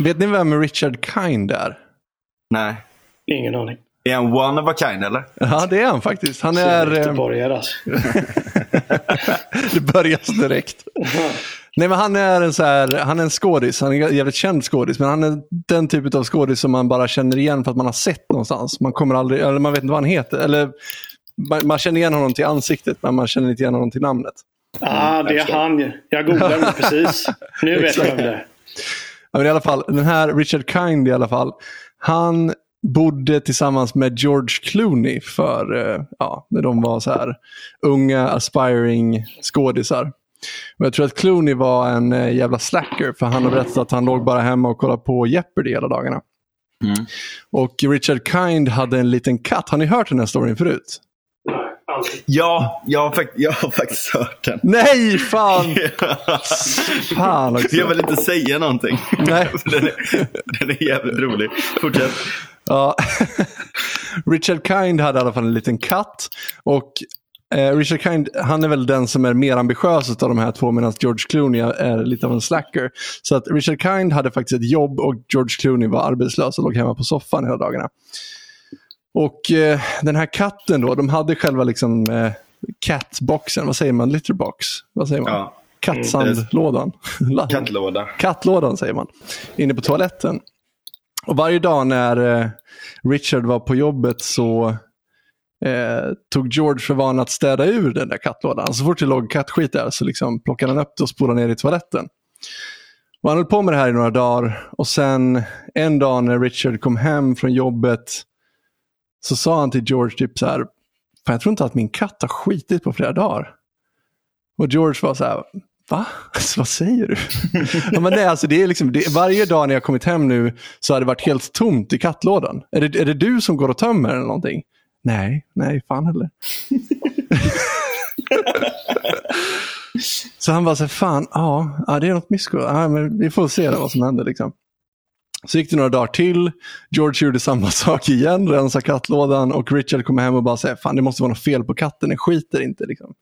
Vet ni vem Richard Kind är? Nej. Ingen aning. Är han one of a kind eller? Ja, det är han faktiskt. Han är... eh, Göteborgare alltså. det börjar direkt. Nej, men han är en, så här, han är en skådis. Han är en jävligt känd skådis. Men han är den typ av skådis som man bara känner igen för att man har sett någonstans. Man kommer aldrig, eller man vet inte vad han heter. Eller man, man känner igen honom till ansiktet, men man känner inte igen honom till namnet. Ah, det är han. Jag googlade precis. Nu vet jag vem det är. Men i alla fall, den här Richard Kind i alla fall. Han bodde tillsammans med George Clooney för, eh, ja, när de var så här unga aspiring skådisar. Och jag tror att Clooney var en eh, jävla slacker för han har berättat att han låg bara hemma och kollade på Jeopardy hela dagarna. Mm. Och Richard Kind hade en liten katt. Har ni hört den här storyn förut? Ja, jag har, fakt- jag har faktiskt hört den. Nej, fan! Fan också. Jag vill inte säga någonting. Nej. den, är, den är jävligt rolig. Fortsätt. Ja. Richard Kind hade i alla fall en liten katt. Och eh, Richard Kind, han är väl den som är mer ambitiös av de här två medan George Clooney är lite av en slacker. Så att Richard Kind hade faktiskt ett jobb och George Clooney var arbetslös och låg hemma på soffan hela dagarna. Och eh, den här katten då, de hade själva liksom eh, catboxen, vad säger man, litterbox? Vad säger man? Ja. Kattsandlådan. Kattlåda. Kattlådan säger man. Inne på toaletten. Och varje dag när eh, Richard var på jobbet så eh, tog George för vana att städa ur den där kattlådan. Så fort det låg kattskit där så liksom plockade han upp det och spolade ner i toaletten. Och han höll på med det här i några dagar och sen en dag när Richard kom hem från jobbet så sa han till George typ så här, Fan, jag tror inte att min katt har skitit på flera dagar. Och George var så här, va? Alltså, vad säger du? ja, men nej, alltså, det är liksom, det, varje dag när jag kommit hem nu så har det varit helt tomt i kattlådan. Är det, är det du som går och tömmer eller någonting? Nej, nej, fan heller. så han var så här, fan, ja, ja det är något missgång. Ja, men vi får se vad som händer. Liksom. Så gick det några dagar till. George gjorde samma sak igen, rensade kattlådan och Richard kom hem och bara säger fan det måste vara något fel på katten, den skiter inte. Liksom.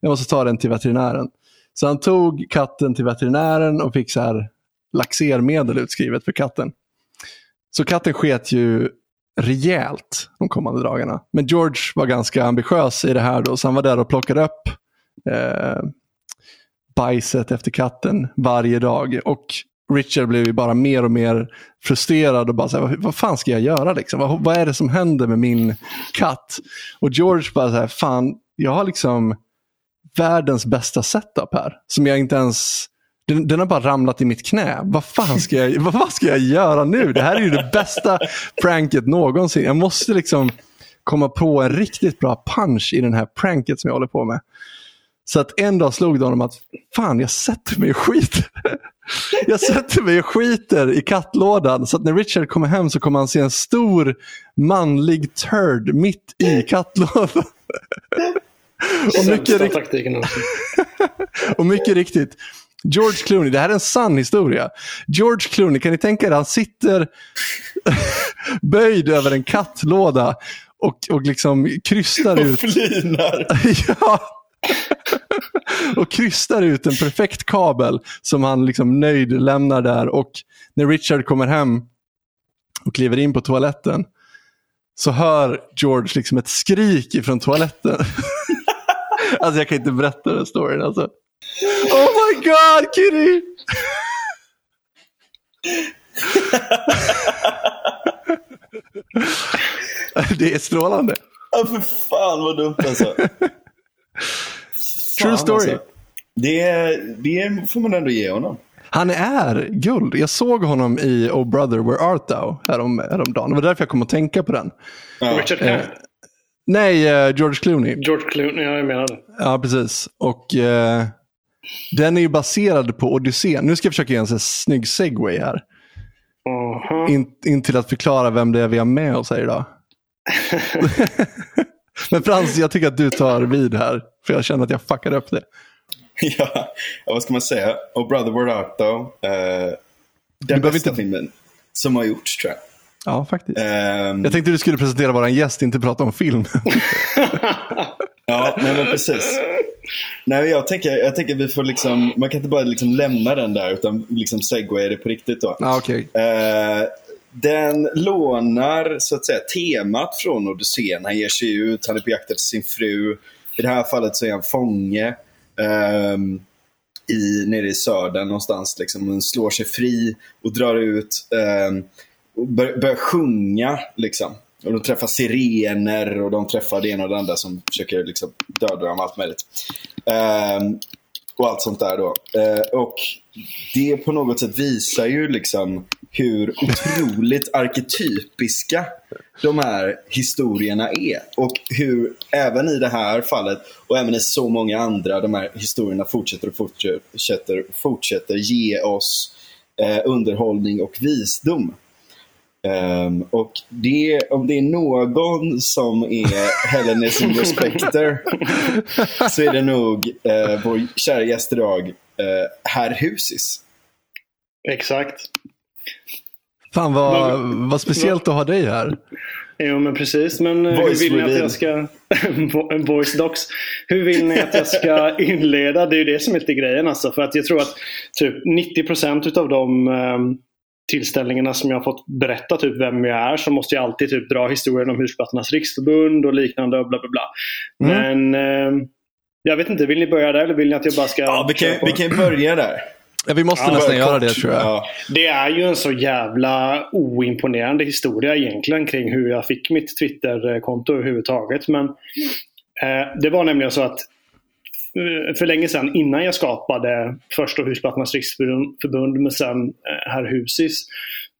Jag måste ta den till veterinären. Så han tog katten till veterinären och fick så här laxermedel utskrivet för katten. Så katten sket ju rejält de kommande dagarna. Men George var ganska ambitiös i det här då, så han var där och plockade upp eh, bajset efter katten varje dag. Och Richard blev ju bara mer och mer frustrerad och bara så här, vad, vad fan ska jag göra liksom? Vad, vad är det som händer med min katt? Och George bara så här, fan, jag har liksom världens bästa setup här. Som jag inte ens, den, den har bara ramlat i mitt knä. Vad fan ska jag, vad, vad ska jag göra nu? Det här är ju det bästa pranket någonsin. Jag måste liksom komma på en riktigt bra punch i den här pranket som jag håller på med. Så att en dag slog det honom att fan, jag sätter mig och skiter. Jag sätter mig och skiter i kattlådan. Så att när Richard kommer hem så kommer han se en stor manlig turd mitt i kattlådan. Och mycket, rikt- och mycket riktigt, George Clooney, det här är en sann historia. George Clooney, kan ni tänka er, han sitter böjd över en kattlåda och, och liksom krystar ut. Flinar. ja. och krystar ut en perfekt kabel som han liksom nöjd lämnar där. Och när Richard kommer hem och kliver in på toaletten så hör George liksom ett skrik ifrån toaletten. alltså jag kan inte berätta den storyn alltså. Oh my god Kitty! det är strålande. Ja, för fan vad dumt alltså. True story. Alltså. Det, det får man ändå ge honom. Han är guld. Jag såg honom i Oh Brother Where Art Thou härom, häromdagen. Det var därför jag kom att tänka på den. Ja. Richard Camp. Nej, eh, George Clooney. George Clooney, ja, jag menar det. Ja, precis. Och eh, den är ju baserad på Odysseen. Nu ska jag försöka göra en sån här snygg segway här. Aha. In, in till att förklara vem det är vi har med oss här idag. Men Frans, jag tycker att du tar vid här. För jag känner att jag fuckade upp det. ja, vad ska man säga? Oh brother, where art thou? Uh, den bästa inte- filmen som har gjorts tror jag. Ja, faktiskt. Ehm, Jag tänkte du skulle presentera vår gäst, inte prata om film. Ja, nej men precis. Nej, jag tänker, jag tänker vi får liksom, man kan inte bara liksom lämna den där utan liksom segwaya det på riktigt då. Ah, okay. Eh, den lånar så att säga temat från Odysseen. Han ger sig ut, han är på jakt efter sin fru. I det här fallet så är han fånge um, i, nere i södern någonstans. Liksom. Han slår sig fri och drar ut um, och bör, börjar sjunga. Liksom. Och de träffar sirener och de träffar det ena och det andra som försöker liksom döda dem. Allt möjligt. Um, och allt sånt där då. Eh, och det på något sätt visar ju liksom hur otroligt arketypiska de här historierna är. Och hur även i det här fallet och även i så många andra, de här historierna fortsätter och fortsätter, fortsätter ge oss eh, underhållning och visdom. Um, och det, om det är någon som är Hellenism Spectre så är det nog uh, vår kära gäst idag, uh, Herr Husis. Exakt. Fan vad, vad speciellt att ha dig här. Jo men precis, men eh, voice hur vill ni att jag ska... voice docs. Hur vill ni att jag ska inleda? Det är ju det som är lite grejen alltså. För att jag tror att typ 90% av de um, tillställningarna som jag har fått berätta typ vem jag är så måste jag alltid typ dra historien om Husplattornas riksförbund och liknande och bla bla bla. Mm. Men eh, jag vet inte, vill ni börja där eller vill ni att jag bara ska... Ja, vi kan, vi kan börja där. Ja, vi måste ja, nästan göra det tror jag. Ja. Det är ju en så jävla oimponerande historia egentligen kring hur jag fick mitt Twitter-konto överhuvudtaget. Men eh, det var nämligen så att för länge sedan innan jag skapade först då Husplattornas riksförbund men sen eh, Herr Husis.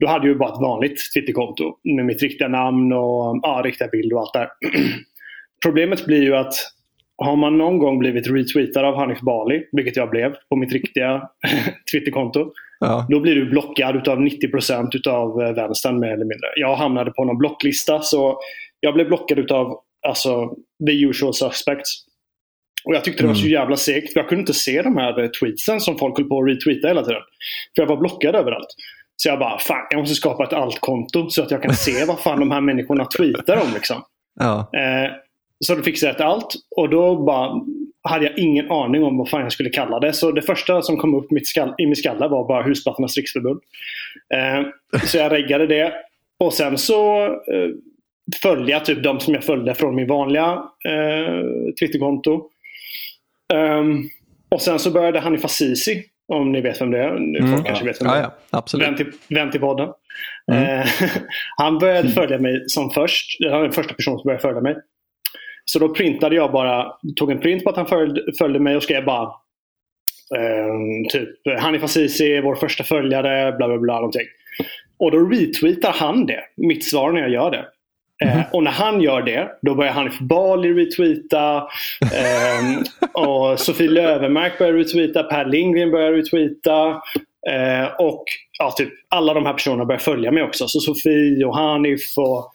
Då hade jag bara ett vanligt Twitterkonto med mitt riktiga namn och ja, riktiga bild och allt där. Problemet blir ju att har man någon gång blivit retweetad av Hanif Bali, vilket jag blev på mitt riktiga Twitterkonto. Ja. Då blir du blockad utav 90% utav eh, vänstern mer eller mindre. Jag hamnade på någon blocklista så jag blev blockad utav alltså, the usual suspects. Och jag tyckte det var så mm. jävla segt. Jag kunde inte se de här tweetsen som folk höll på att retweeta hela tiden. För jag var blockad överallt. Så jag bara, fan jag måste skapa ett alt-konto så att jag kan se vad fan de här människorna tweetar om. Liksom. Ja. Eh, så då fixade jag ett allt och då bara hade jag ingen aning om vad fan jag skulle kalla det. Så det första som kom upp skall, i min skalle var bara Husplattornas riksförbund. Eh, så jag reggade det. Och sen så eh, följde jag typ de som jag följde från min vanliga eh, Twitterkonto. Um, och sen så började Hanif Azizi, om ni vet vem det är. Mm. Folk kanske vet vem det är. Ja, ja, absolut. Vän till, vän till podden. Mm. Uh, han började följa mig som först. Han var den första personen som började följa mig. Så då printade jag bara, tog en print på att han följde, följde mig och skrev bara um, typ Hanif Azizi är vår första följare, bla bla bla. Någonting. Och då retweetar han det, mitt svar när jag gör det. Mm. Eh, och när han gör det, då börjar Hanif Bali retweeta. Eh, och Sofie Lövenmark börjar retweeta. Per Lindgren börjar retweeta. Eh, och ja, typ alla de här personerna börjar följa mig också. Så Sofie och Hanif och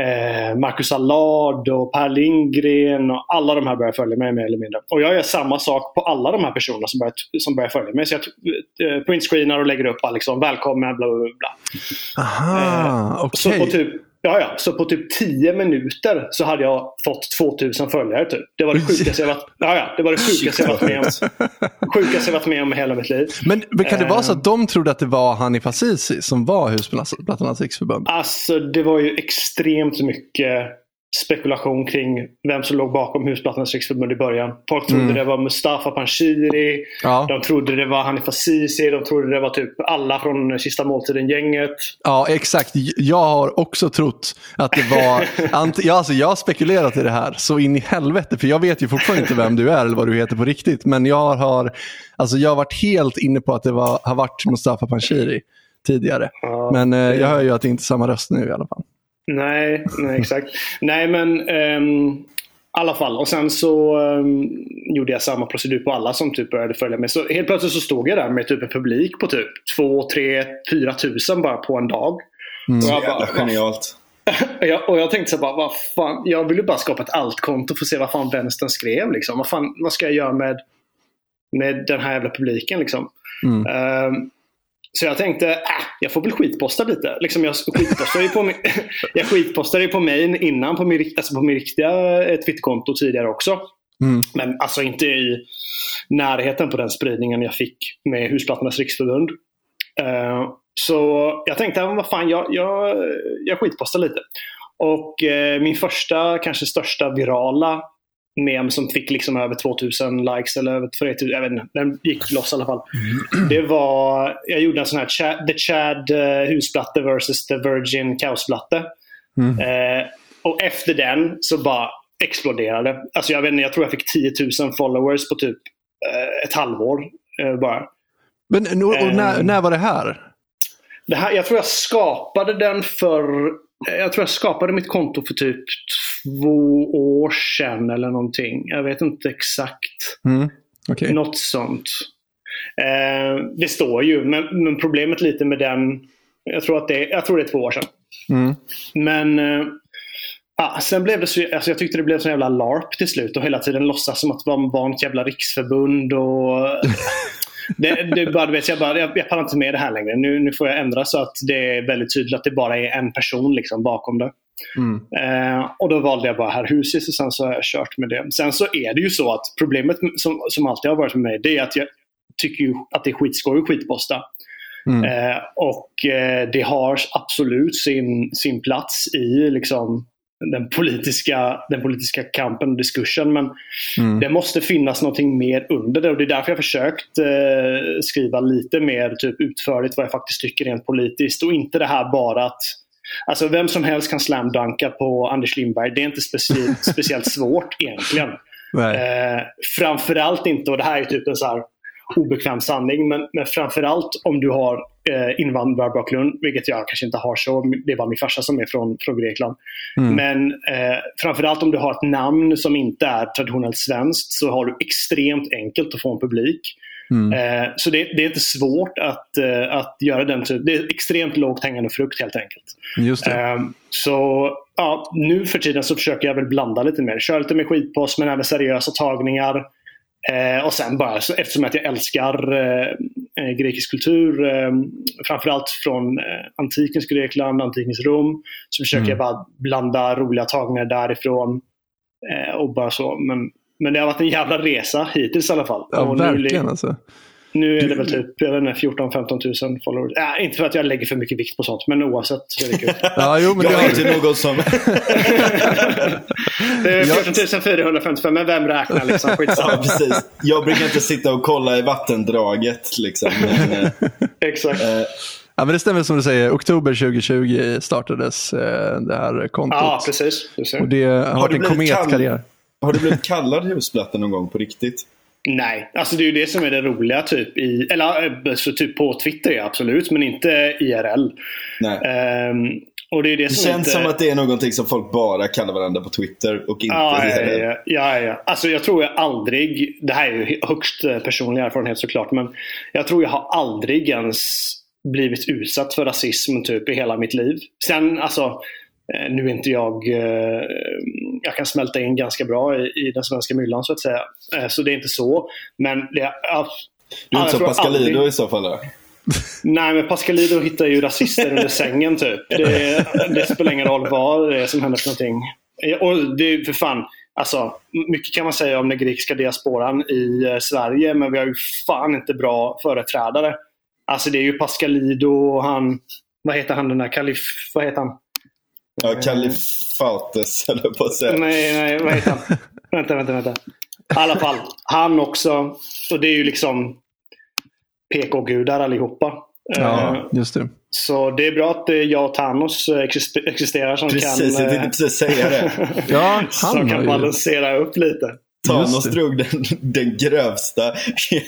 eh, Marcus Allard och Per Lindgren och alla de här börjar följa mig mer eller mindre. Och jag gör samma sak på alla de här personerna som börjar, som börjar följa mig. Så jag eh, printscreenar och lägger upp liksom, välkommen bla bla bla. Aha, eh, okej. Okay. typ, Ja, ja. Så på typ 10 minuter så hade jag fått 2000 följare. Typ. Det var det sjukaste jag varit, ja, ja, det var det sjukaste jag varit med om. Sjukaste jag varit med om i hela mitt liv. Men, men kan det vara så att de trodde att det var Hanif Azizi som var Husplattornas riksförbund? Alltså det var ju extremt mycket spekulation kring vem som låg bakom Husplattornas riksförbund i början. Folk trodde mm. det var Mustafa Panshiri. Ja. De trodde det var Hanif Azizi. De trodde det var typ alla från Sista Måltiden-gänget. Ja, exakt. Jag har också trott att det var... ja, alltså, jag har spekulerat i det här så in i helvete. För jag vet ju fortfarande inte vem du är eller vad du heter på riktigt. Men jag har, alltså, jag har varit helt inne på att det var, har varit Mustafa Panshiri tidigare. Ja, men eh, jag hör ju att det inte är samma röst nu i alla fall. Nej, nej exakt. nej men um, i alla fall. Och sen så um, gjorde jag samma procedur på alla som typ började följa mig. Så helt plötsligt så stod jag där med typ en publik på typ 2, 3, 4 tusen bara på en dag. Mm. Jag bara, genialt. jag, och jag tänkte så bara, vad fan, jag ville bara skapa ett alt-konto för att se vad fan vänstern skrev. Liksom. Vad, fan, vad ska jag göra med, med den här jävla publiken? Liksom? Mm. Um, så jag tänkte, äh, jag får väl skitposta lite. Liksom jag skitpostade ju på, min, jag skitpostade på mig innan på min, alltså på min riktiga eh, Twitterkonto tidigare också. Mm. Men alltså inte i närheten på den spridningen jag fick med Husplattornas riksförbund. Uh, så jag tänkte, vad fan, jag, jag, jag skitpostar lite. Och uh, min första, kanske största virala mem som fick liksom över 2000 likes eller över 3000, jag vet inte, den gick loss i alla fall. Det var, jag gjorde en sån här Chad, The Chad uh, husplatte versus The Virgin kaosplatte. Mm. Uh, och efter den så bara exploderade. Alltså jag vet inte, jag tror jag fick 10 000 followers på typ uh, ett halvår bara. Men och när, när var det här? Det här, jag tror jag skapade den för jag tror jag skapade mitt konto för typ två år sedan eller någonting. Jag vet inte exakt. Mm. Okej. Något sånt. Eh, det står ju, men, men, problemet lite med den, jag tror, att det, jag tror det är två år sedan. Mm. Men eh, ah, sen blev det så, alltså jag tyckte det blev så jävla LARP till slut och hela tiden låtsas som att man var ett jävla riksförbund. och det, det bara, vet, jag, bara, jag, jag pallar inte med det här längre. Nu, nu får jag ändra så att det är väldigt tydligt att det bara är en person liksom, bakom det. Mm. Eh, och då valde jag bara Herr Husis och sen så har jag kört med det. Sen så är det ju så att problemet som, som alltid har varit med mig, det är att jag tycker ju att det är skitskoj att skitposta. Mm. Eh, och eh, det har absolut sin, sin plats i liksom, den, politiska, den politiska kampen och diskursen. Men Mm. det måste finnas någonting mer under det och det är därför jag försökt eh, skriva lite mer typ, utförligt vad jag faktiskt tycker rent politiskt och inte det här bara att Alltså vem som helst kan slamdanka på Anders Lindberg. Det är inte speciellt, speciellt svårt egentligen. Nej. Eh, framförallt inte, och det här är typ en så här obekväm sanning, men, men framförallt om du har eh, invandrarbakgrund, vilket jag kanske inte har så. Det bara min farsa som är från, från Grekland. Mm. Men eh, framförallt om du har ett namn som inte är traditionellt svenskt så har du extremt enkelt att få en publik. Mm. Eh, så det, det är inte svårt att, eh, att göra den typen. Det är extremt lågt hängande frukt helt enkelt. Just. Eh, så ja, nu för tiden så försöker jag väl blanda lite mer. Köra lite med skitpost men även seriösa tagningar. Eh, och sen bara, så, eftersom att jag älskar eh, eh, grekisk kultur, eh, framförallt från eh, antikens Grekland, antikens Rom, så försöker Mm. jag bara blanda roliga tagningar därifrån. Eh, och bara så. Men, men det har varit en jävla resa hittills i alla fall. Ja, och nu, verkligen alltså. nu är det väl typ jag vet inte, 14-15 000 followers. Äh, inte för att jag lägger för mycket vikt på sånt, men oavsett så är det kul. Ja, jo, men det Jag har är du. inte någon som... det är 14 455, men vem räknar liksom? Skitsamma. Ja, precis. Jag brukar inte sitta och kolla i vattendraget. Liksom. Men, eh, Exakt. eh, Ja, men det stämmer som du säger. Oktober 2020 startades eh, det här kontot. Ja, precis. precis. Och det har varit du en kometkarriär. Har du blivit kallad husplatta någon gång på riktigt? Nej, alltså det är ju det som är det roliga typ i, eller eh, så typ på Twitter ja, absolut, men inte IRL. Nej. Ehm, och det är det, Det som känns inte... som att det är någonting som folk bara kallar varandra på Twitter och inte Ja, IRL. ja, ja, ja. Alltså jag tror jag aldrig, det här är ju högst eh, personlig erfarenhet såklart, men jag tror jag har aldrig ens blivit utsatt för rasism typ i hela mitt liv. Sen alltså, nu är inte jag, eh, jag kan smälta in ganska bra i, i den svenska myllan så att säga. Eh, Så det är inte så. Men det, ja, Du är inte som Pascalido aldrig- i så fall? Då. Nej, men Pascalido hittar ju rasister under sängen typ. Det, det spelar ingen roll vad det är som händer för någonting. Eh, Och det är för fan, alltså, mycket kan man säga om den grekiska diasporan i eh, Sverige, men vi har ju fan inte bra företrädare. Alltså det är ju Pascalido och han, vad heter han den där kalif, vad heter han? Ja, Kalifates höll jag på att säga. Nej, nej, vad heter han? vänta, vänta, vänta. I alla fall, han också. Och det är ju liksom PK-gudar allihopa. Eh, Ja, just det. Så det är bra att eh, jag och Thanos eh, exist- existerar som Precis, kan, jag eh, tänkte precis säga det. Ja, han som kan ju... balansera upp lite. Thanos drog den, den grövsta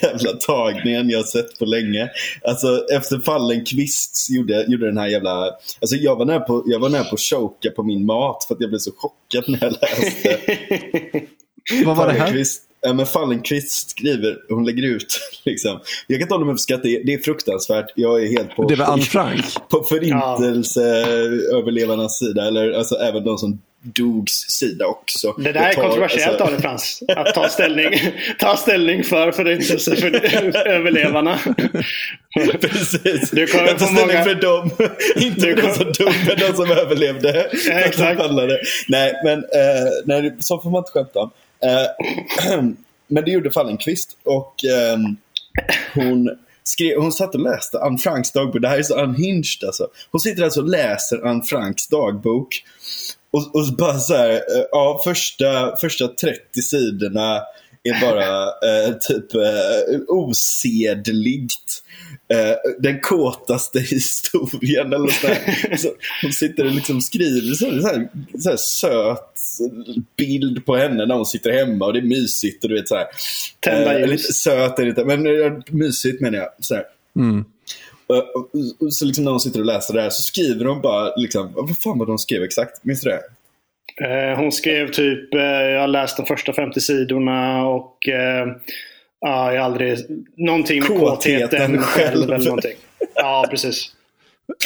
jävla tagningen jag sett på länge. Alltså efter fallen Kvist gjorde, gjorde den här jävla... Alltså jag var nära på, jag var nära på att choka på min mat för att jag blev så chockad när jag läste. Vad var det här? Fallenkvist, ja, men Fallenkvist skriver, hon lägger ut liksom. Jag kan inte hålla mig för skratt, det, är- det är fruktansvärt. Jag är helt på, Det var Anne Frank. på förintelseöverlevarnas sida. Eller alltså även de som Dogs sida också. Det där är tar, kontroversiellt alltså, av dig Frans. Att ta ställning, ta ställning för förintelse för överlevarna. Precis. Du kommer jag tar ställning många- för dem. Inte för de som dog, men de som överlevde. Ja, exakt. Nej, men eh, nej, så får man inte skämta om. Eh, men det gjorde Fallenkvist. Och ehm, hon, skrev, hon satt och läste Anne Franks dagbok. Det här är så unhinged alltså. Hon sitter alltså och läser Anne Franks dagbok. Och, och bara så här, eh, ja, första, första 30 sidorna är bara eh, typ eh, osedligt. Eh, den kåtaste historien eller så, så Hon sitter och liksom skriver så här, så här, så här söt bild på henne när hon sitter hemma och det är mysigt och du vet så här. Tända eh, ljus. lite söt är det inte, men mysigt menar jag. Så här. Mm. Och, så liksom när hon sitter och läser det här så skriver hon bara, liksom, vad fan var det hon skrev exakt? Minns du det? Eh, Hon skrev typ, eh, jag har läst de första 50 sidorna och eh, ja, jag har aldrig, någonting med Kåtheten kåtheten själv eller någonting. Ja, precis.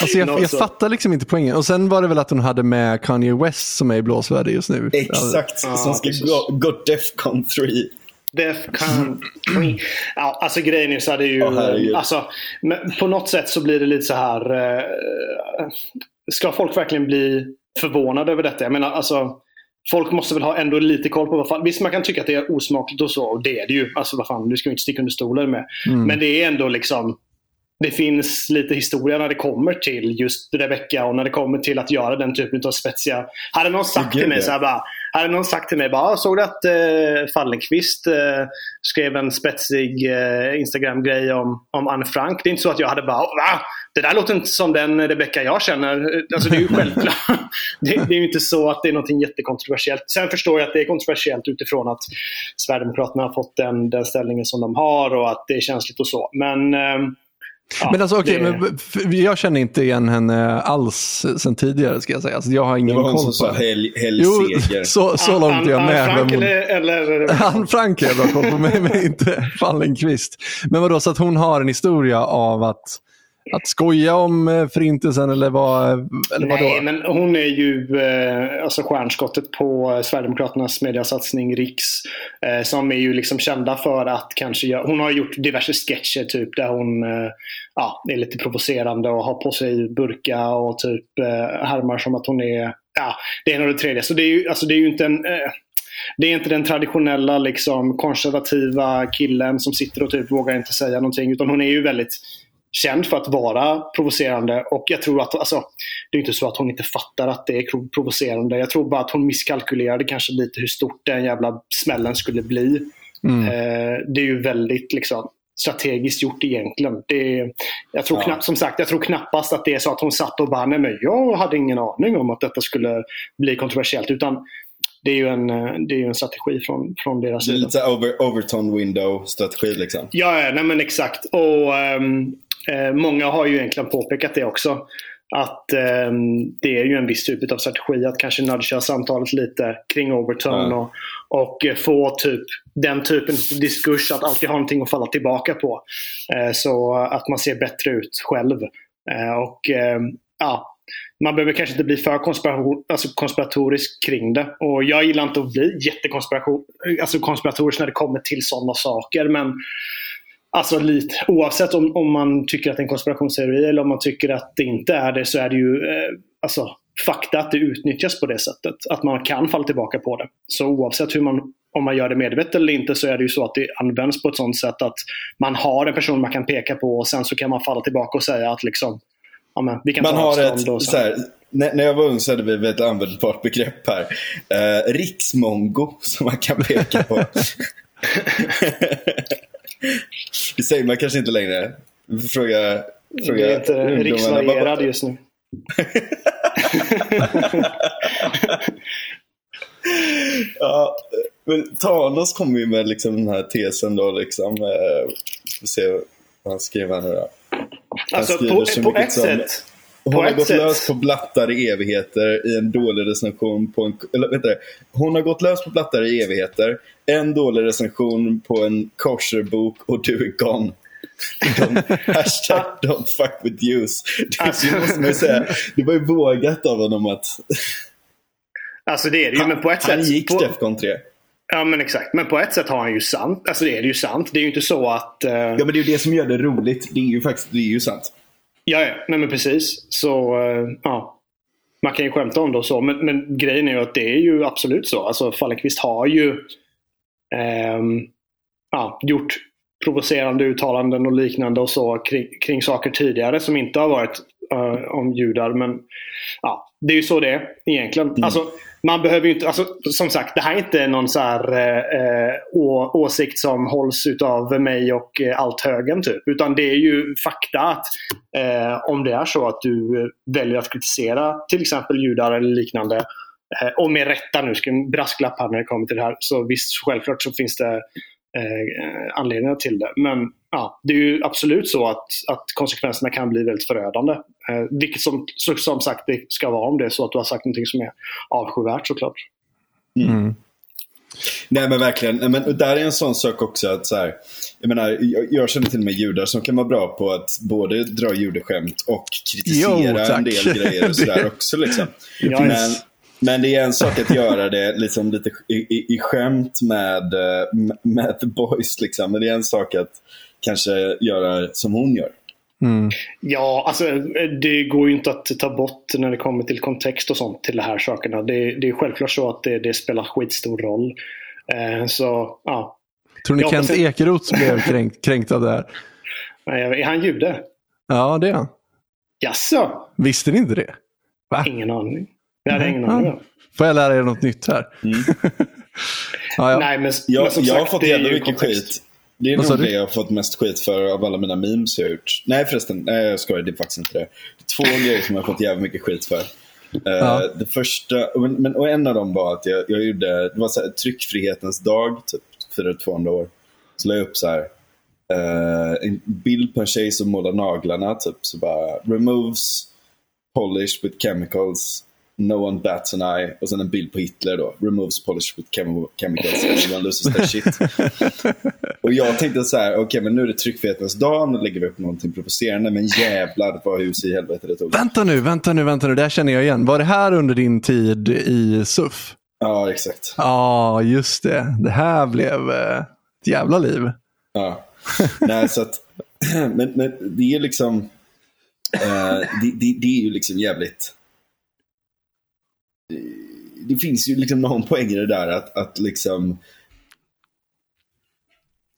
Alltså jag, jag fattar liksom inte poängen. Och sen var det väl att hon hade med Kanye West som är i blåsväder just nu. Exakt, Ja, som ska precis. gå, gå Defcon 3. Defcon 3. Ja, alltså grejen är så här, det är ju... Herregud. alltså, men på något sätt så blir det lite så här... Eh, ska folk verkligen bli förvånade över detta? Jag menar, alltså... Folk måste väl ha ändå lite koll på vad fan... Visst, man kan tycka att det är osmakligt och så. Och det är det ju. Alltså vad fan, du ska ju inte sticka under stolen med. Mm. Men det är ändå liksom... Det finns lite historia när det kommer till just Rebecca och när det kommer till att göra den typen av spetsiga... Hade någon sagt till mig så här bara... Hade någon sagt till mig bara, "Ah, såg du att eh, Fallenkvist eh, skrev en spetsig eh, Instagram-grej om, om Anne Frank? Det är inte så att jag hade bara, va? Det där låter inte som den Rebecca jag känner. Alltså det är ju självklart. det, det är ju inte så att det är något jättekontroversiellt. Sen förstår jag att det är kontroversiellt utifrån att Sverigedemokraterna har fått den, den ställningen som de har och att det är känsligt och så. Men... ehm, ja, Men alltså okej, det- men jag känner inte igen henne alls sen tidigare ska jag säga. Alltså, jag har Det ingen var hon koll som sa Jo, helgseger. så, så långt är jag med. Anne Frank hon- eller... Anne Frank har jag bra koll på, men, men inte Fallenkvist. Men vadå, så att hon har en historia av att, att skoja om eh, förintelsen eller vad? Eller vadå? Nej, men hon är ju eh, alltså stjärnskottet på Sverigedemokraternas mediasatsning Riks. Eh, som är ju liksom kända för att kanske göra, Hon har gjort diverse sketcher typ där hon eh, ja, är lite provocerande och har på sig burka och typ eh, härmar som att hon är ja, det ena och det tredje. Så det är ju, alltså, det är ju inte en eh, det är inte den traditionella liksom, konservativa killen som sitter och typ vågar inte säga någonting. Utan hon är ju väldigt känd för att vara provocerande. Och jag tror att, alltså, det är inte så att hon inte fattar att det är pro- provocerande. Jag tror bara att hon misskalkylerade kanske lite hur stort den jävla smällen skulle bli. Mm. Eh, det är ju väldigt liksom, strategiskt gjort egentligen. Det jag tror Ja. knappt, som sagt, jag tror knappast att det är så att hon satt och bara, nej men jag hade ingen aning om att detta skulle bli kontroversiellt. Utan det är ju en, eh, det är en strategi från, från deras sida. lite over, Overton window-strategi liksom. Ja, nej men exakt. Och ehm, eh, Många har ju egentligen påpekat det också. Att ehm, det är ju en viss typ av strategi att kanske nudga samtalet lite kring Overton Ja. och, och eh, få typ den typen av diskurs att alltid ha någonting att falla tillbaka på. Eh, så att man ser bättre ut själv. Eh, och ehm, ja, man behöver kanske inte bli för alltså konspiratorisk kring det. Och jag gillar inte att bli jättekonspiration, alltså konspiratorisk när det kommer till sådana saker. Men Alltså lite, oavsett om, om man tycker att det är en konspirationsteori eller om man tycker att det inte är det så är det ju eh, alltså, fakta att det utnyttjas på det sättet. Att man kan falla tillbaka på det. Så oavsett hur man, om man gör det medvetet eller inte så är det ju så att det används på ett sådant sätt att man har en person man kan peka på och sen så kan man falla tillbaka och säga att liksom, ja, men, vi kan Man ta har ett, och så här, när, när jag var ung så hade vi ett användbart begrepp här. Eh, riksmongo som man kan peka på. det säger man kanske inte längre. Fråga, fråga Det är inte ungdomarna. riksvarierad just nu. Ja, men Thanos kom ju med liksom den här tesen då. Liksom, eh, får se vad han skrev här nu då. Han Alltså skriver på, på ett som- sätt. Hon har gått sätt. lös på blattar i evigheter i en dålig recension på en... Eller vet du, hon har gått lös på blattar i evigheter, en dålig recension på en kosherbok och du är gone. Don't, hashtag don't fuck with Jews. Det, måste man säga. Det var ju vågat av honom att... Alltså det är det ju, men på ett Han sätt... gick på, Defcon 3. Ja men exakt. Men på ett sätt har han ju sant. Alltså det är det ju sant. Det är ju inte så att... eh, Ja, men det är ju det som gör det roligt. Det är ju faktiskt det är ju sant. Ja, ja. Nej, men precis. Så, eh, ja. Man kan ju skämta om det och så. Men, men grejen är ju att det är ju absolut så. Alltså Fallenkvist har ju ehm, ja, gjort provocerande uttalanden och liknande och så kring, kring saker tidigare som inte har varit eh, om judar. Men ja, det är ju så det är egentligen. Alltså, man behöver ju inte, alltså, som sagt, det här är inte någon så här, eh, eh å, åsikt som hålls utav mig och eh, allt högen typ. Utan det är ju fakta att eh, om det är så att du väljer att kritisera till exempel judar eller liknande eh, och med rätta nu, ska en brasklapp här när det kommer till det här. Så visst, självklart så finns det eh, anledningar till det. Men ja, det är ju absolut så att, att konsekvenserna kan bli väldigt förödande. Eh, vilket som, så, som sagt det ska vara om det är så att du har sagt någonting som är avskyvärt såklart. Mm. Nej men verkligen. Men där är en sån sak också att så här, jag, menar, jag, jag känner till och med judar som kan vara bra på att både dra judeskämt och kritisera Jo, en del grejer och sådär också. Liksom. Men, men det är en sak att göra det liksom lite i, i, i skämt med, eh, med the boys. Liksom. Men det är en sak att kanske göra som hon gör. Mm. Ja, alltså det går ju inte att ta bort när det kommer till kontext och sånt till de här sakerna. Det, det är självklart så att det, det spelar skitstor roll. Eh, så, ja. Tror ni Ja, Kent sen- Ekeroth blev kränkt, kränkt av det här? Nej, Är han jude? Ja, det är han. Jaså? Visste ni inte det? Va? Ingen aning. Det hade jag ingen aning om. Får jag lära er något nytt här? ja, ja. Nej, men, Jag, men som jag har sagt, fått det är jävla mycket kontext. skit. Det är Vad nog det jag har fått mest skit för av alla mina memes jag har gjort. Nej förresten, nej jag skojar, det är faktiskt inte det. Det är två grejer som jag har fått jävligt mycket skit för. Eh, Ja. Det första, men, men, och en av dem var att jag, jag gjorde, det var så här, tryckfrihetens dag, typ firade 200 år. Så la jag upp så här, eh, en bild på en tjej som målar naglarna, typ så bara removes polish with chemicals No one bats an eye. Och sen en bild på Hitler då. Removes polish with chem- chemicals. Everyone loses their shit. och jag tänkte så här, okej men nu är det tryckfrihetens dag. Nu lägger vi upp någonting provocerande. Men jävlar vad hus i helvete det tog. Vänta nu, vänta nu, vänta nu. Det här känner jag igen. Var det här under din tid i SUF? Ja, exakt. Ja, just det. Det här blev eh, ett jävla liv. Ja. Nej, så att, men, men det är liksom, eh, det, det, det är ju liksom jävligt, det finns ju liksom någon poäng i det där att, att liksom,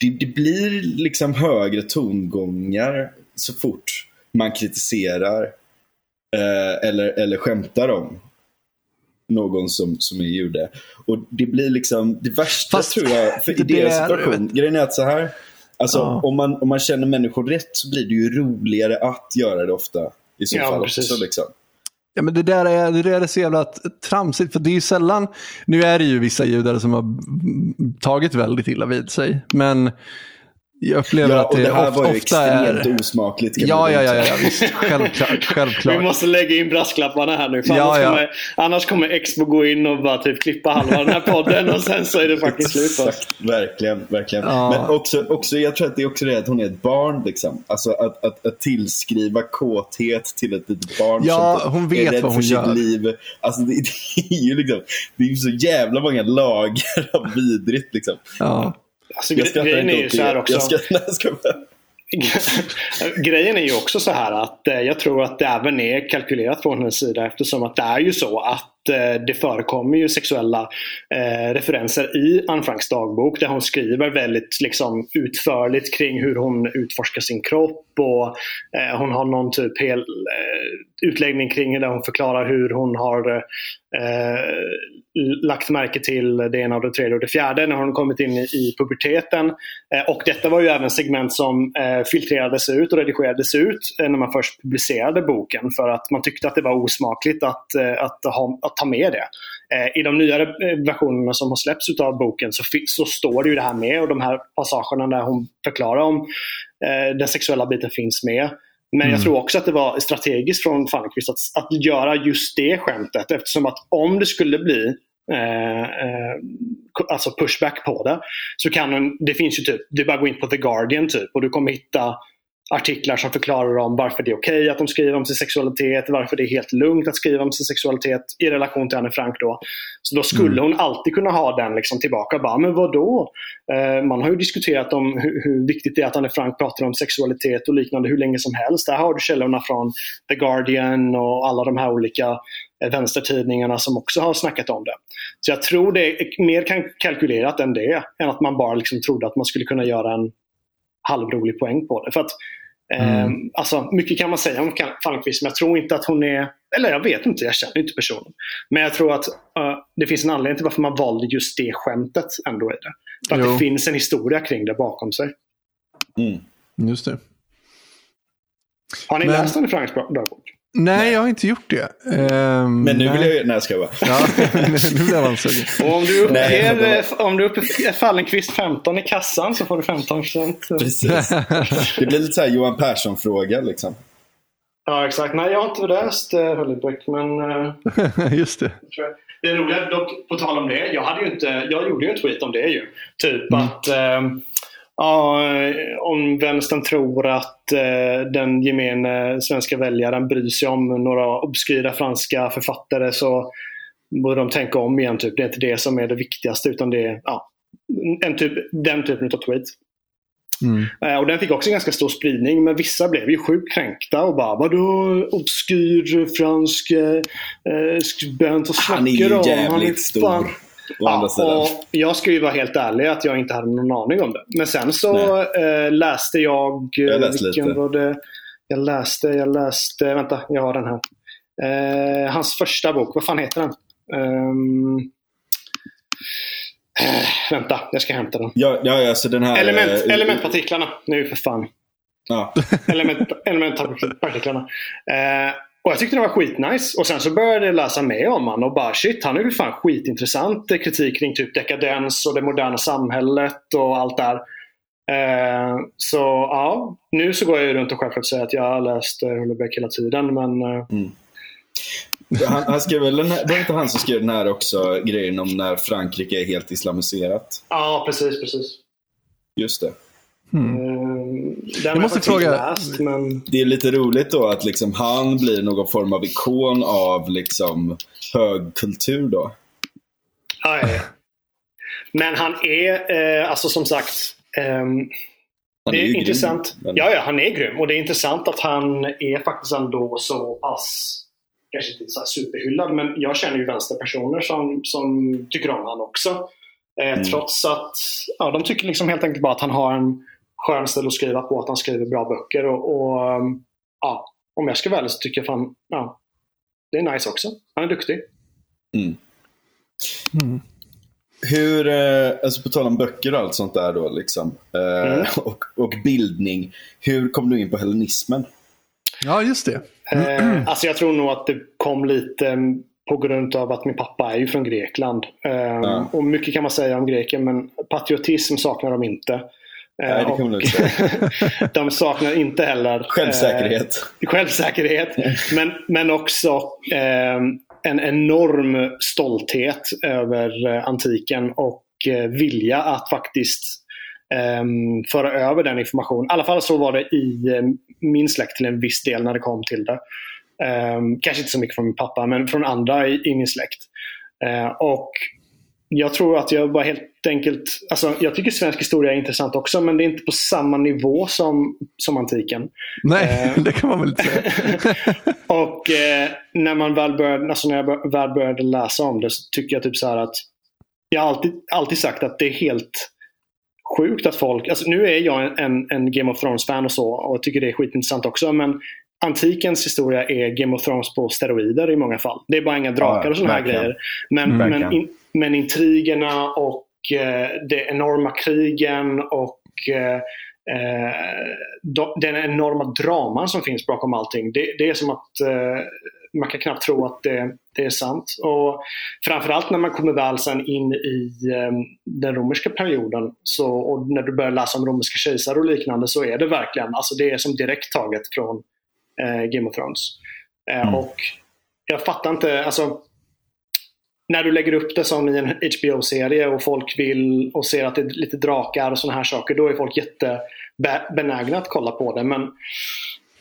det, det blir liksom högre tongångar så fort man kritiserar eh, eller, eller skämtar om någon som, som är jude. Och det blir liksom det värsta Fast tror jag för i deras är- situation. Grejen är att så här, alltså, Ja. om, man, om man känner människor rätt så blir det ju roligare att göra det ofta. I så Ja, fall precis. också. Liksom. Ja, men det där är, det där är så jävla tramsigt. För det är ju sällan, nu är det ju vissa judar som har tagit väldigt illa vid sig. Men jag upplever Ja, att det, det här of, var ju ofta extremt är... osmakligt. Ja, ja, ja, ja, visst. Självklart. Vi självklart. måste lägga in brasklapparna här nu. Ja, annars, ja. Kommer, annars kommer Expo gå in och bara typ klippa halva den här podden och sen så är det fucking slut. Exakt, verkligen. verkligen. Men också, också, jag tror att det är också det att hon är ett barn. Liksom. Alltså att, att, att tillskriva kåthet till ett litet barn Ja, som hon är vet rädd vad hon för gör. sitt liv. Alltså det, det är ju liksom, det är ju så jävla många lager av vidrigt. Liksom. Ja. Alltså, Jag skrattar grejen är inte ju åt så här det. också. Jag ska, nej, ska. Grejen är ju också så här att eh, jag tror att det även är kalkylerat från hennes sida eftersom att det är ju så att eh, det förekommer ju sexuella eh, referenser i Anne Franks dagbok där hon skriver väldigt liksom, utförligt kring hur hon utforskar sin kropp och eh, hon har någon typ hel eh, utläggning kring där hon förklarar hur hon har eh, lagt märke till det ena och det tredje och det fjärde när hon kommit in i, i puberteten. Eh, och detta var ju även segment som eh, filtrerades ut och redigerades ut eh, när man först publicerade boken för att man tyckte att det var osmakligt att, eh, att, ha, att ta med det. Eh, I de nyare eh, versionerna som har släppts av boken så, så står det ju det här med och de här passagerna där hon förklarar om eh, den sexuella biten finns med. Men jag tror också att det var strategiskt från Falkvist att, att göra just det skämtet eftersom att om det skulle bli eh, eh, alltså pushback på det så kan en, det finns ju typ, det är bara att gå in på The Guardian typ och du kommer hitta artiklar som förklarar om varför det är okej okay att de skriver om sin sexualitet, varför det är helt lugnt att skriva om sin sexualitet i relation till Anne Frank. Då. Så då skulle mm. hon alltid kunna ha den liksom tillbaka. Bara, men vadå? Eh, man har ju diskuterat om hur, hur, viktigt det är att Anne Frank pratar om sexualitet och liknande hur länge som helst. Där har du källorna från The Guardian och alla de här olika eh, vänstertidningarna som också har snackat om det. Så jag tror det är mer kalkylerat än det, än att man bara liksom trodde att man skulle kunna göra en halvrolig poäng på det. För att, eh, mm. alltså, mycket kan man säga om Falkvist, men jag tror inte att hon är... Eller jag vet inte, jag känner inte personen. Men jag tror att uh, det finns en anledning till varför man valde just det skämtet ändå i det. För att jo. det finns en historia kring det bakom sig. Mm. Just det. Har ni men... läst Anne Franks dagbok? Nej, jag har inte gjort det. Um, men nu vill jag ju... Nej, jag ska bara. Ja, nu blev han sugen. Om du uppger, om du uppger Fallenkvist 15 i kassan så får du 15 procent. Precis. Det blir lite så här Johan Persson-fråga liksom. Ja, exakt. Nej, jag har inte läst uh, Höllebeck, men... Uh, Just det. Det är roliga, dock på tal om det. Jag, hade ju inte, jag gjorde ju en tweet om det ju. Typ mm. att... Uh, Ja, om vänstern tror att eh, den gemene svenska väljaren bryr sig om några obskyra franska författare så borde de tänka om igen. Typ. Det är inte det som är det viktigaste utan det är ja, en typ, den typen av tweet. Mm. Eh, och den fick också ganska stor spridning men vissa blev ju sjukt kränkta och bara vadå obskyr fransk eh, skribent? Vad snackar Han är ju jävligt stor. Ja, och jag ska ju vara helt ärlig att jag inte hade någon aning om det. Men sen så äh, läste jag... Jag läste lite. Var det? Jag läste, jag läste, vänta, jag har den här. Uh, hans första bok, vad fan heter den? Um, uh, vänta, jag ska hämta den. Ja, ja alltså den här... Element, elementpartiklarna. Nu för fan. Ja. Element, elementpartiklarna. Och jag tyckte det var skitnice. Och sen så började jag läsa med om honom och bara shit, han är ju fan skitintressant kritik kring typ dekadens och det moderna samhället och allt där. Eh, så ja, nu så går jag runt och självklart säger att jag har läst eh, Hullebeck hela tiden men... Eh... Mm. Han, han, skrev väl den här, var det inte han som skrev den här också grejen om när Frankrike är helt islamiserat? Ja, precis, precis. Just det. Mm. jag måste fråga. Läst, men... Det är lite roligt då att liksom han blir någon form av ikon av liksom högkultur då. Ja, ja. Men han är, eh, alltså som sagt, eh, det är, är intressant. Grym, men... Ja, ja, han är grym. Och det är intressant att han är faktiskt ändå så pass, kanske inte så superhyllad, men jag känner ju vänsterpersoner som, som tycker om honom också. Eh, mm. Trots att ja, de tycker liksom helt enkelt bara att han har en skön stil att skriva på, att han skriver bra böcker. Och, och um, ja, om jag ska ärlig så tycker jag fan, ja, det är nice också. Han är duktig. Mm. Mm. Hur, eh, alltså på tal om böcker och allt sånt där då, liksom, eh, mm. och, och bildning. Hur kom du in på hellenismen? Ja, just det. Eh, alltså jag tror nog att det kom lite mm, på grund av att min pappa är ju från Grekland. Eh, ja. Och mycket kan man säga om greker, men patriotism saknar de inte. Nej, det kan man säga. de saknar inte heller självsäkerhet. Eh, självsäkerhet men, men också eh, en enorm stolthet över eh, antiken och eh, vilja att faktiskt eh, föra över den informationen. I alla fall så var det i eh, min släkt till en viss del när det kom till det. kanske inte så mycket från min pappa, men från andra i, i min släkt. och jag tror att jag bara helt enkelt, alltså jag tycker svensk historia är intressant också men det är inte på samma nivå som, som antiken. Nej, eh, det kan man väl inte säga. och eh, när, man väl började, alltså när jag väl började läsa om det så tycker jag typ så att jag har alltid, alltid sagt att det är helt sjukt att folk, alltså nu är jag en, en Game of Thrones-fan och så och tycker det är skitintressant också men antikens historia är Game of Thrones på steroider i många fall. Det är bara inga drakar och sådana här grejer. Men, men, in, men intrigerna och eh, de enorma krigen och eh, eh den enorma draman som finns bakom allting. Det, det är som att man kan knappt tro att det, det, är sant. Och Framförallt när man kommer väl sen in i den romerska perioden så, och när du börjar läsa om romerska kejsare och liknande så är det verkligen, alltså det är som direkt taget från eh, Game of Thrones. Eh, mm. Och jag fattar inte, alltså när du lägger upp det som i en HBO-serie och folk vill och ser att det är lite drakar och sådana här saker, då är folk jättebenägna att kolla på det. Men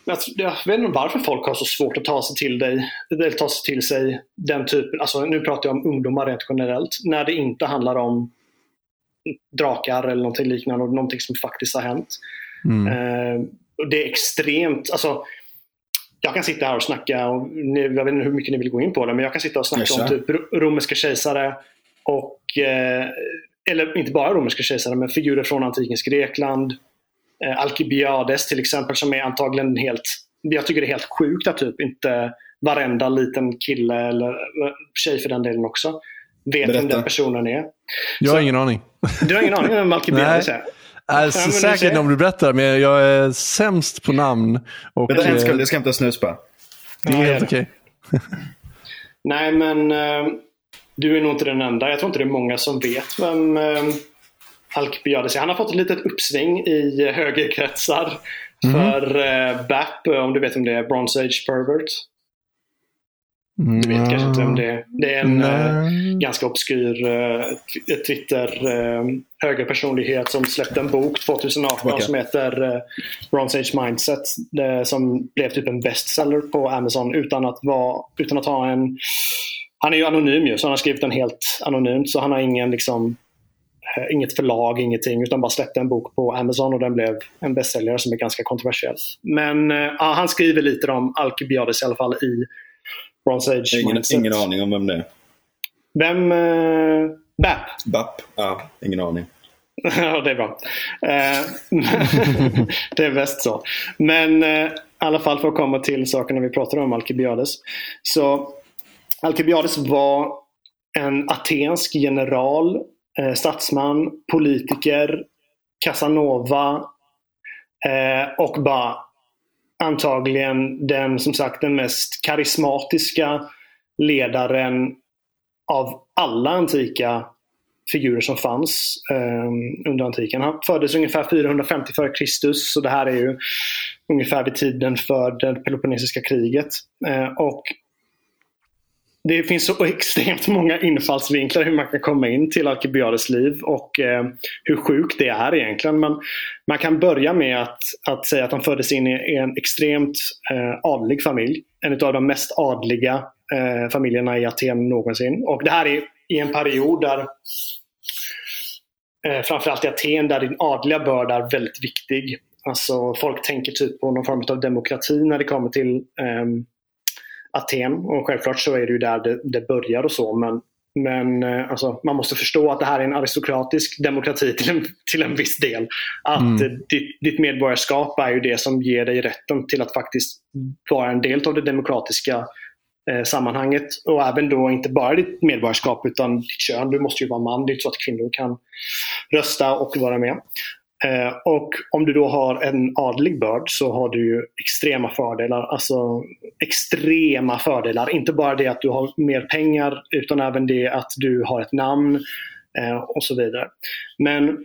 jag, jag vet inte varför folk har så svårt att ta sig till dig, eller ta sig till sig den typen, alltså nu pratar jag om ungdomar rent generellt, när det inte handlar om drakar eller någonting liknande, någonting som faktiskt har hänt. Mm. Eh, det är extremt, alltså jag kan sitta här och snacka, och ni, jag vet inte hur mycket ni vill gå in på det, men jag kan sitta och snacka Jaså? om typ ro- romerska kejsare och, eh, eller inte bara romerska kejsare, men figurer från antikens Grekland. Eh, Alkibiades till exempel som är antagligen helt, jag tycker det är helt sjukt att typ inte varenda liten kille eller eh, tjej för den delen också vet vem Berätta. den personen är. Jag har Så- ingen aning. Du har ingen aning om vem Alkibiades är? Alltså, Ja, säkert om du berättar, men jag är sämst på namn. Och, Vänta en eh, sekund, jag ska hämta snus bara. det är Ja, helt okej. Nej, men eh, du är nog inte den enda. Jag tror inte det är många som vet vem eh, Alkibiades är. Han har fått ett litet uppsving i högerkretsar för eh, BAP, om du vet om det är, Bronze Age Pervert. Du vet kanske inte vem det är. Det är en Nej. ganska obskyr eh, Twitter eh, högerpersonlighet som släppte en bok 2018 Okej. som heter eh, Bronze Age Mindset. Det, som blev typ en bestseller på Amazon utan att, vara, utan att ha en... Han är ju anonym ju, så han har skrivit den helt anonymt. Så han har ingen liksom eh, Inget förlag, ingenting, utan bara släppte en bok på Amazon och den blev en bästsäljare som är ganska kontroversiell. Men eh, ja, han skriver lite om Alkibiades i alla fall i Bronze Age Ingen, ingen aning om vem det är. Vem... Uh, BAP? BAP? Ja, ingen aning. ja, det är bra. Eh, det är bäst så. Men eh, i alla fall för att komma till sakerna vi pratar om Alkibiades. Så Alkibiades var en atensk general, eh, statsman, politiker, Casanova eh, och bara antagligen den som sagt den mest karismatiska ledaren av alla antika figurer som fanns eh, under antiken. Han föddes ungefär 450 f.Kr. Så det här är ju ungefär vid tiden för det Peloponnesiska kriget. Eh, och det finns så extremt många infallsvinklar hur man kan komma in till Alkibiades liv och eh, hur sjukt det är egentligen. Men man kan börja med att, att säga att han föddes in i en extremt eh, adlig familj. En av de mest adliga eh, familjerna i Aten någonsin. Och det här är i en period där eh, framförallt i Aten där din adliga börd är väldigt viktig. Alltså folk tänker typ på någon form av demokrati när det kommer till ehm, Aten. Och självklart så är det ju där det, det börjar och så. Men, men eh, alltså, man måste förstå att det här är en aristokratisk demokrati till en, till en viss del. Att Mm. ditt, ditt medborgarskap är ju det som ger dig rätten till att faktiskt vara en del av det demokratiska eh, sammanhanget. Och även då inte bara ditt medborgarskap utan ditt kön. Du måste ju vara man. Det är inte så att kvinnor kan rösta och vara med. Eh, och om du då har en adlig börd så har du ju extrema fördelar. Alltså extrema fördelar. Inte bara det att du har mer pengar utan även det att du har ett namn eh, och så vidare. Men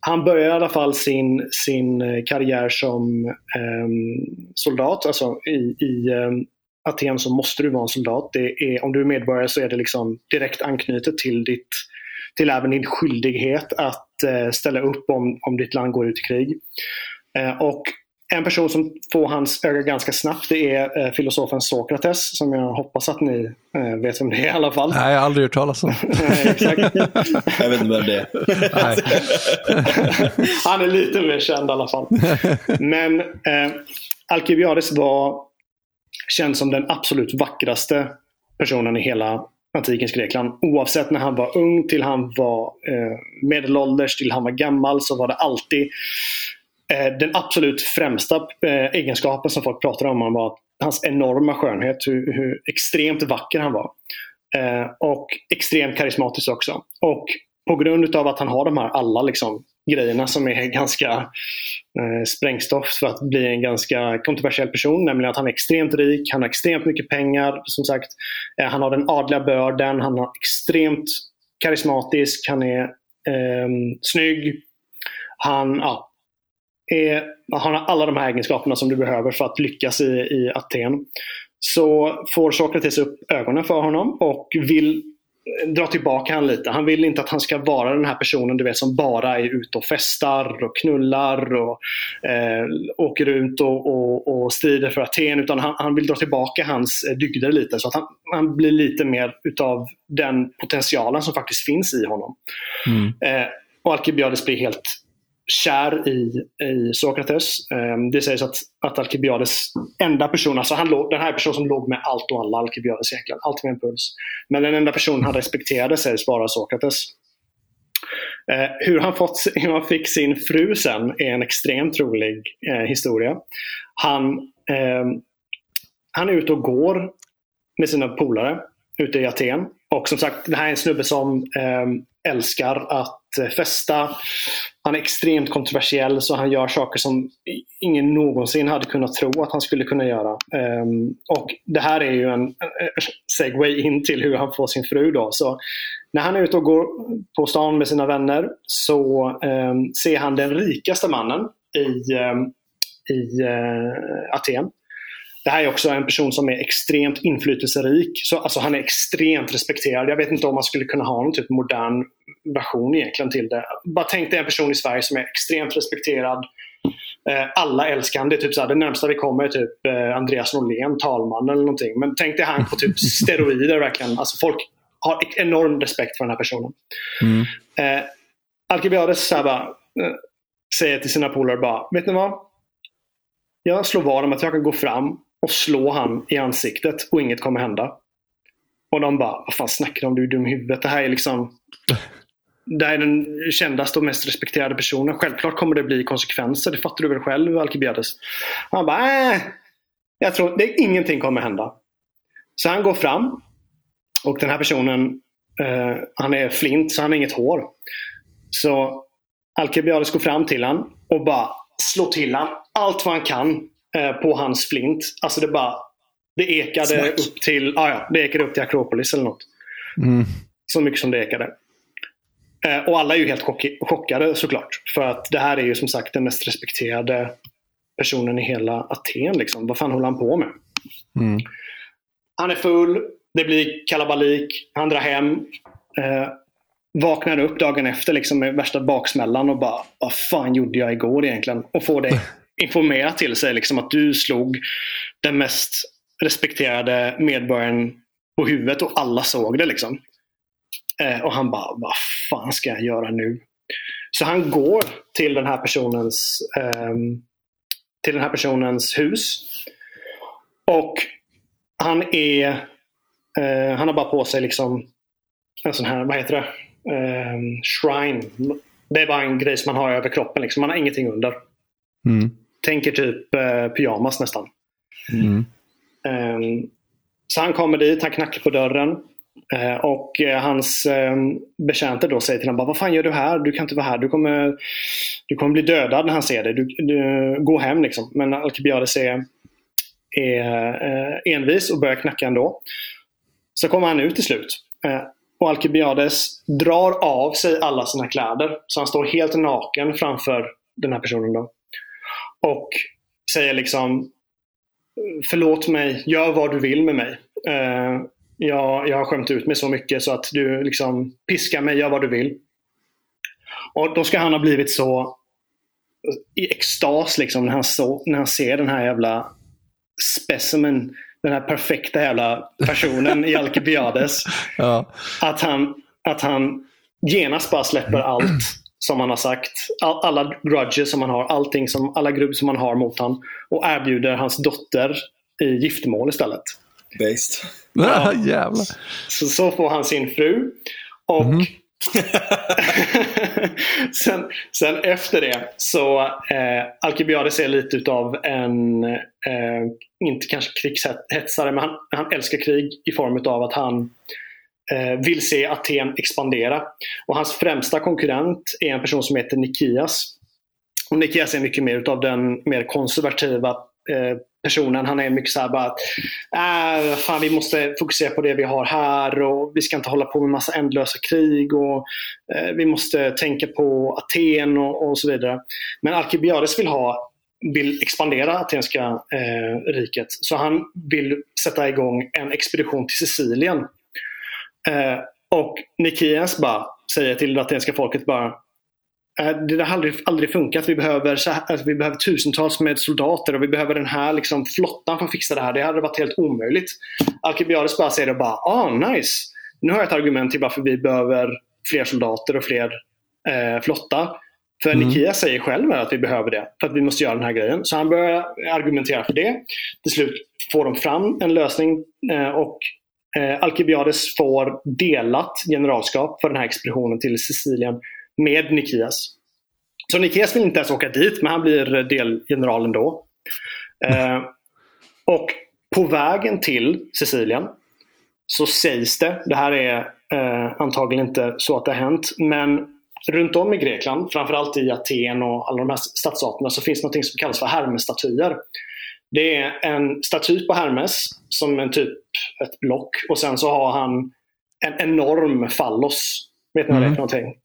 han börjar i alla fall sin, sin eh, karriär som ehm, soldat. Alltså i, i ehm, Aten så måste du vara en soldat. Det är, om du är medborgare så är det liksom direkt anknutet till, ditt, till även din skyldighet att ställa upp om, om ditt land går ut i krig. Eh, och en person som får hans öga ganska snabbt det är eh, filosofen Sokrates som jag hoppas att ni eh, vet vem det är i alla fall. Nej, jag har aldrig hört talas om. Nej, exakt. Jag vet inte vem det är. Han är lite mer känd i alla fall. Men eh, Alkibiades var känd som den absolut vackraste personen i hela antikens Grekland. Oavsett när han var ung till han var eh, medelålders till han var gammal så var det alltid eh, den absolut främsta eh, egenskapen som folk pratade om honom var hans enorma skönhet. Hur, hur extremt vacker han var. Eh, och extremt karismatisk också. Och på grund av att han har de här alla liksom, grejerna som är ganska Eh, sprängstoff för att bli en ganska kontroversiell person. Nämligen att han är extremt rik, han har extremt mycket pengar. Som sagt, eh, han har den adliga börden, han är extremt karismatisk, han är eh, snygg. Han, ja, är, han har alla de här egenskaperna som du behöver för att lyckas i, i Aten. Så får Sokrates upp ögonen för honom och vill dra tillbaka han lite. Han vill inte att han ska vara den här personen du vet som bara är ute och festar och knullar och eh, åker runt och, och, och, strider för Aten. Utan han, han vill dra tillbaka hans eh, dygder lite så att han, han blir lite mer utav den potentialen som faktiskt finns i honom. Mm. Eh, och Alkibiades blir helt kär i, i Sokrates. Ehm, det sägs att, att Alkibiades enda person, alltså han låg, den här personen som låg med allt och alla, Alkibiades egentligen, allt med en puls. Men den enda personen han respekterade sägs vara Sokrates. Ehm, hur, han fått, hur han fick sin fru sen är en extremt rolig eh, historia. Han, eh, han är ute och går med sina polare ute i Aten. Och som sagt, det här är en snubbe som ehm, älskar att Eh, festa. Han är extremt kontroversiell så han gör saker som ingen någonsin hade kunnat tro att han skulle kunna göra. Um, och Det här är ju en segway in till hur han får sin fru. Då. Så när han är ute och går på stan med sina vänner så um, ser han den rikaste mannen i, um, i uh, Aten. Det här är också en person som är extremt inflytelserik. Så, alltså, han är extremt respekterad. Jag vet inte om man skulle kunna ha någon typ modern version egentligen till det. Bara tänk dig en person i Sverige som är extremt respekterad. Eh, alla älskar honom. Det, är typ så det närmsta vi kommer är typ eh, Andreas Norlén, talman eller någonting. Men tänk dig han på typ steroider verkligen. Alltså, folk har enorm respekt för den här personen. Mm. Eh, Alkibiades så bara, eh, säger till sina polare bara, vet ni vad? Jag slår vad om att jag kan gå fram och slå han i ansiktet och inget kommer hända. Och de bara, vad fan snackar du om? Du är dum i huvudet. Det här är liksom det här är den kändaste och mest respekterade personen. Självklart kommer det bli konsekvenser. Det fattar du väl själv Alkibiades? Han bara, äh, jag tror det, ingenting kommer hända. Så han går fram och den här personen, eh, han är flint så han har inget hår. Så Alkibiades går fram till honom och bara slår till honom allt vad han kan eh, på hans flint. Alltså det bara det ekade upp till ah ja, det ekade upp till Akropolis eller något. Mm. Så mycket som det ekade. Eh, och alla är ju helt chock chockade såklart. För att det här är ju som sagt den mest respekterade personen i hela Aten. Liksom. Vad fan håller han på med? Mm. Han är full, det blir kalabalik, han drar hem. Eh, vaknar upp dagen efter liksom, med värsta baksmällan och bara Vad fan gjorde jag igår egentligen? Och får det informerat till sig liksom, att du slog den mest respekterade medborgaren på huvudet och alla såg det. Liksom. Eh, och han bara, vad fan ska jag göra nu? Så han går till den här personens, eh, till den här personens hus. Och han är eh, Han har bara på sig liksom en sån här, vad heter det? Eh, shrine. Det är bara en grej som man har över kroppen. Liksom. Man har ingenting under. Mm. Tänker typ eh, pyjamas nästan. Mm. Um, så han kommer dit, han knackar på dörren. Eh, och eh, hans eh, betjänter då säger till honom, vad fan gör du här? Du kan inte vara här. Du kommer, du kommer bli dödad när han ser dig. Du, du, gå hem liksom. Men Alkibiades är, är envis och börjar knacka ändå. Så kommer han ut till slut. Och Alkibiades drar av sig alla sina kläder. Så han står helt naken framför den här personen. Då. Och säger liksom Förlåt mig, gör vad du vill med mig jag, jag har skämt ut mig så mycket så att du liksom piskar mig, gör vad du vill. Och då ska han ha blivit så i extas liksom när han, så, när han ser den här jävla specimen, den här perfekta jävla personen i Alcibiades. Ja. Att, han, att han genast bara släpper allt som han har sagt. All, alla grudges som han har, allting som, alla grubb som han har mot honom. Och erbjuder hans dotter i giftermål istället. Based. Ja. Jävlar. Så, så får han sin fru. Och mm. sen, sen, efter det så eh, Alcibiades är lite utav en, eh, inte kanske krigshetsare, men han, han älskar krig i form av att han eh, vill se Aten expandera. Och hans främsta konkurrent är en person som heter Nikias. Och Nikias är mycket mer utav den mer konservativa eh, personen. Han är mycket så här bara att äh, fan, vi måste fokusera på det vi har här och vi ska inte hålla på med massa ändlösa krig och eh, vi måste tänka på Aten och, och så vidare. Men Alkibiades vill ha vill expandera atenska eh, riket. Så han vill sätta igång en expedition till Sicilien. Eh, och Nikias bara säger till det atenska folket bara det har aldrig, aldrig funkat. Vi behöver, alltså, vi behöver tusentals med soldater och vi behöver den här liksom, flottan för att fixa det här. Det hade varit helt omöjligt. Alkibiades bara säger det bara, ah nice. Nu har jag ett argument till varför vi behöver fler soldater och fler eh, flotta. För mm. Nikia säger själv att vi behöver det för att vi måste göra den här grejen. Så han börjar argumentera för det. Till slut får de fram en lösning eh, och eh, Alkibiades får delat generalskap för den här expeditionen till Sicilien med Nikias. Så Nikias vill inte ens åka dit, men han blir delgeneral ändå. Eh, och på vägen till Sicilien så sägs det, det här är eh, antagligen inte så att det har hänt, men runt om i Grekland, framförallt i Aten och alla de här stadsstaterna, så finns något som kallas för Hermes-statyer. Det är en staty på Hermes som en typ ett block och sen så har han en enorm fallos. Vet ni vad det är för mm. någonting?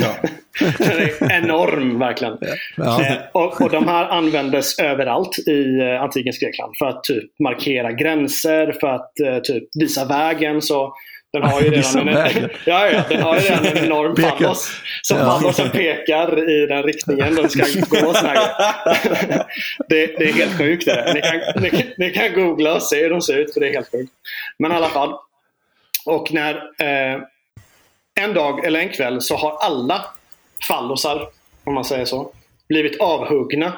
Ja. den är enorm verkligen. Ja. Eh, och, och, de här användes överallt i eh, antikens Grekland för att typ markera gränser, för att eh, typ visa vägen. Så den har ju redan, en, ja, ja, den har ju redan en enorm fallos. Som ja. fallosen pekar i den riktningen den ska gå. det, det är helt sjukt. Det. Ni, kan, ni, ni, kan googla och se hur de ser ut för det är helt sjukt. Men i alla fall. Och när eh, en dag eller en kväll så har alla fallosar, om man säger så, blivit avhuggna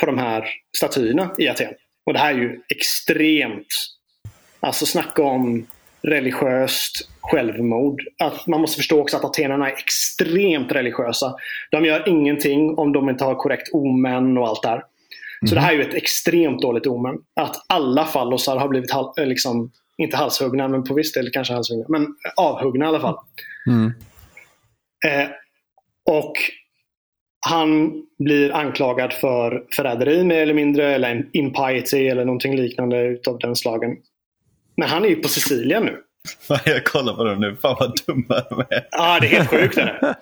på de här statyerna i Aten. Och det här är ju extremt, alltså snacka om religiöst självmord. Att man måste förstå också att atenarna är extremt religiösa. De gör ingenting om de inte har korrekt omen och allt det här. Så det här är ju ett extremt dåligt omen. Att alla fallosar har blivit, liksom, inte halshuggna, men på viss del kanske halshuggna. Men avhuggna i alla fall. Mm. Eh, och han blir anklagad för förräderi mer eller mindre, eller impiety eller någonting liknande utav den slagen. Men han är ju på Sicilien nu. Jag kollar på dem nu. Fan vad dumma de är. Ja, det är helt sjukt. Det.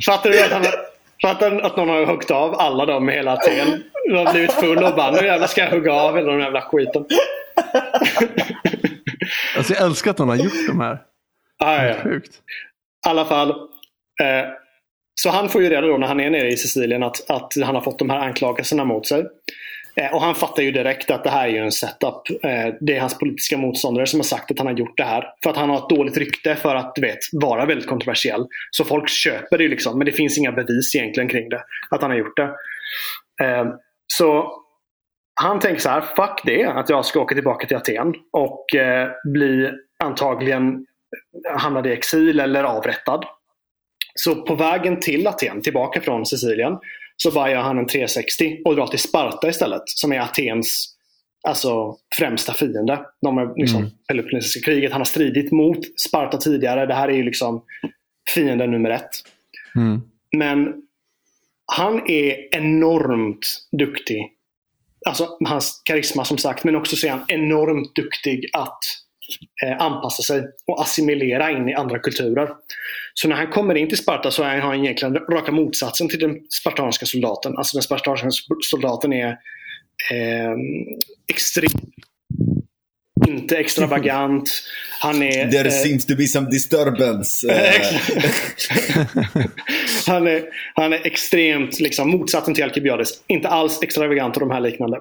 Fattar du att, han, fattar att någon har huggit av alla dem i hela Aten? De har blivit full och bara nu jävlar ska jag hugga av hela den jävla skiten. Alltså jag älskar att någon har gjort de här. Ah, ja. Sjukt. I alla fall. Eh, så han får ju reda då när han är nere i Sicilien att, att han har fått de här anklagelserna mot sig. Eh, och han fattar ju direkt att det här är ju en setup. Eh, det är hans politiska motståndare som har sagt att han har gjort det här. För att han har ett dåligt rykte för att du vet, vara väldigt kontroversiell. Så folk köper det ju liksom. Men det finns inga bevis egentligen kring det. Att han har gjort det. Eh, så han tänker så här, fuck det. Att jag ska åka tillbaka till Aten och bli antagligen hamnad i exil eller avrättad. Så på vägen till Aten, tillbaka från Sicilien, så bara gör han en 360 och drar till Sparta istället. Som är Atens alltså, främsta fiende. De är liksom mm. Peloponnesiska kriget. Han har stridit mot Sparta tidigare. Det här är ju liksom fienden nummer ett. Mm. Men han är enormt duktig. Alltså hans karisma som sagt, men också så är han enormt duktig att anpassa sig och assimilera in i andra kulturer. Så när han kommer in till Sparta så är han egentligen raka motsatsen till den spartanska soldaten. Alltså den spartanska soldaten är eh, extremt inte extravagant. Han är... There eh, seems to be some disturbance. han, är, han är extremt liksom, motsatsen till Alkibiades. Inte alls extravagant och de här liknande.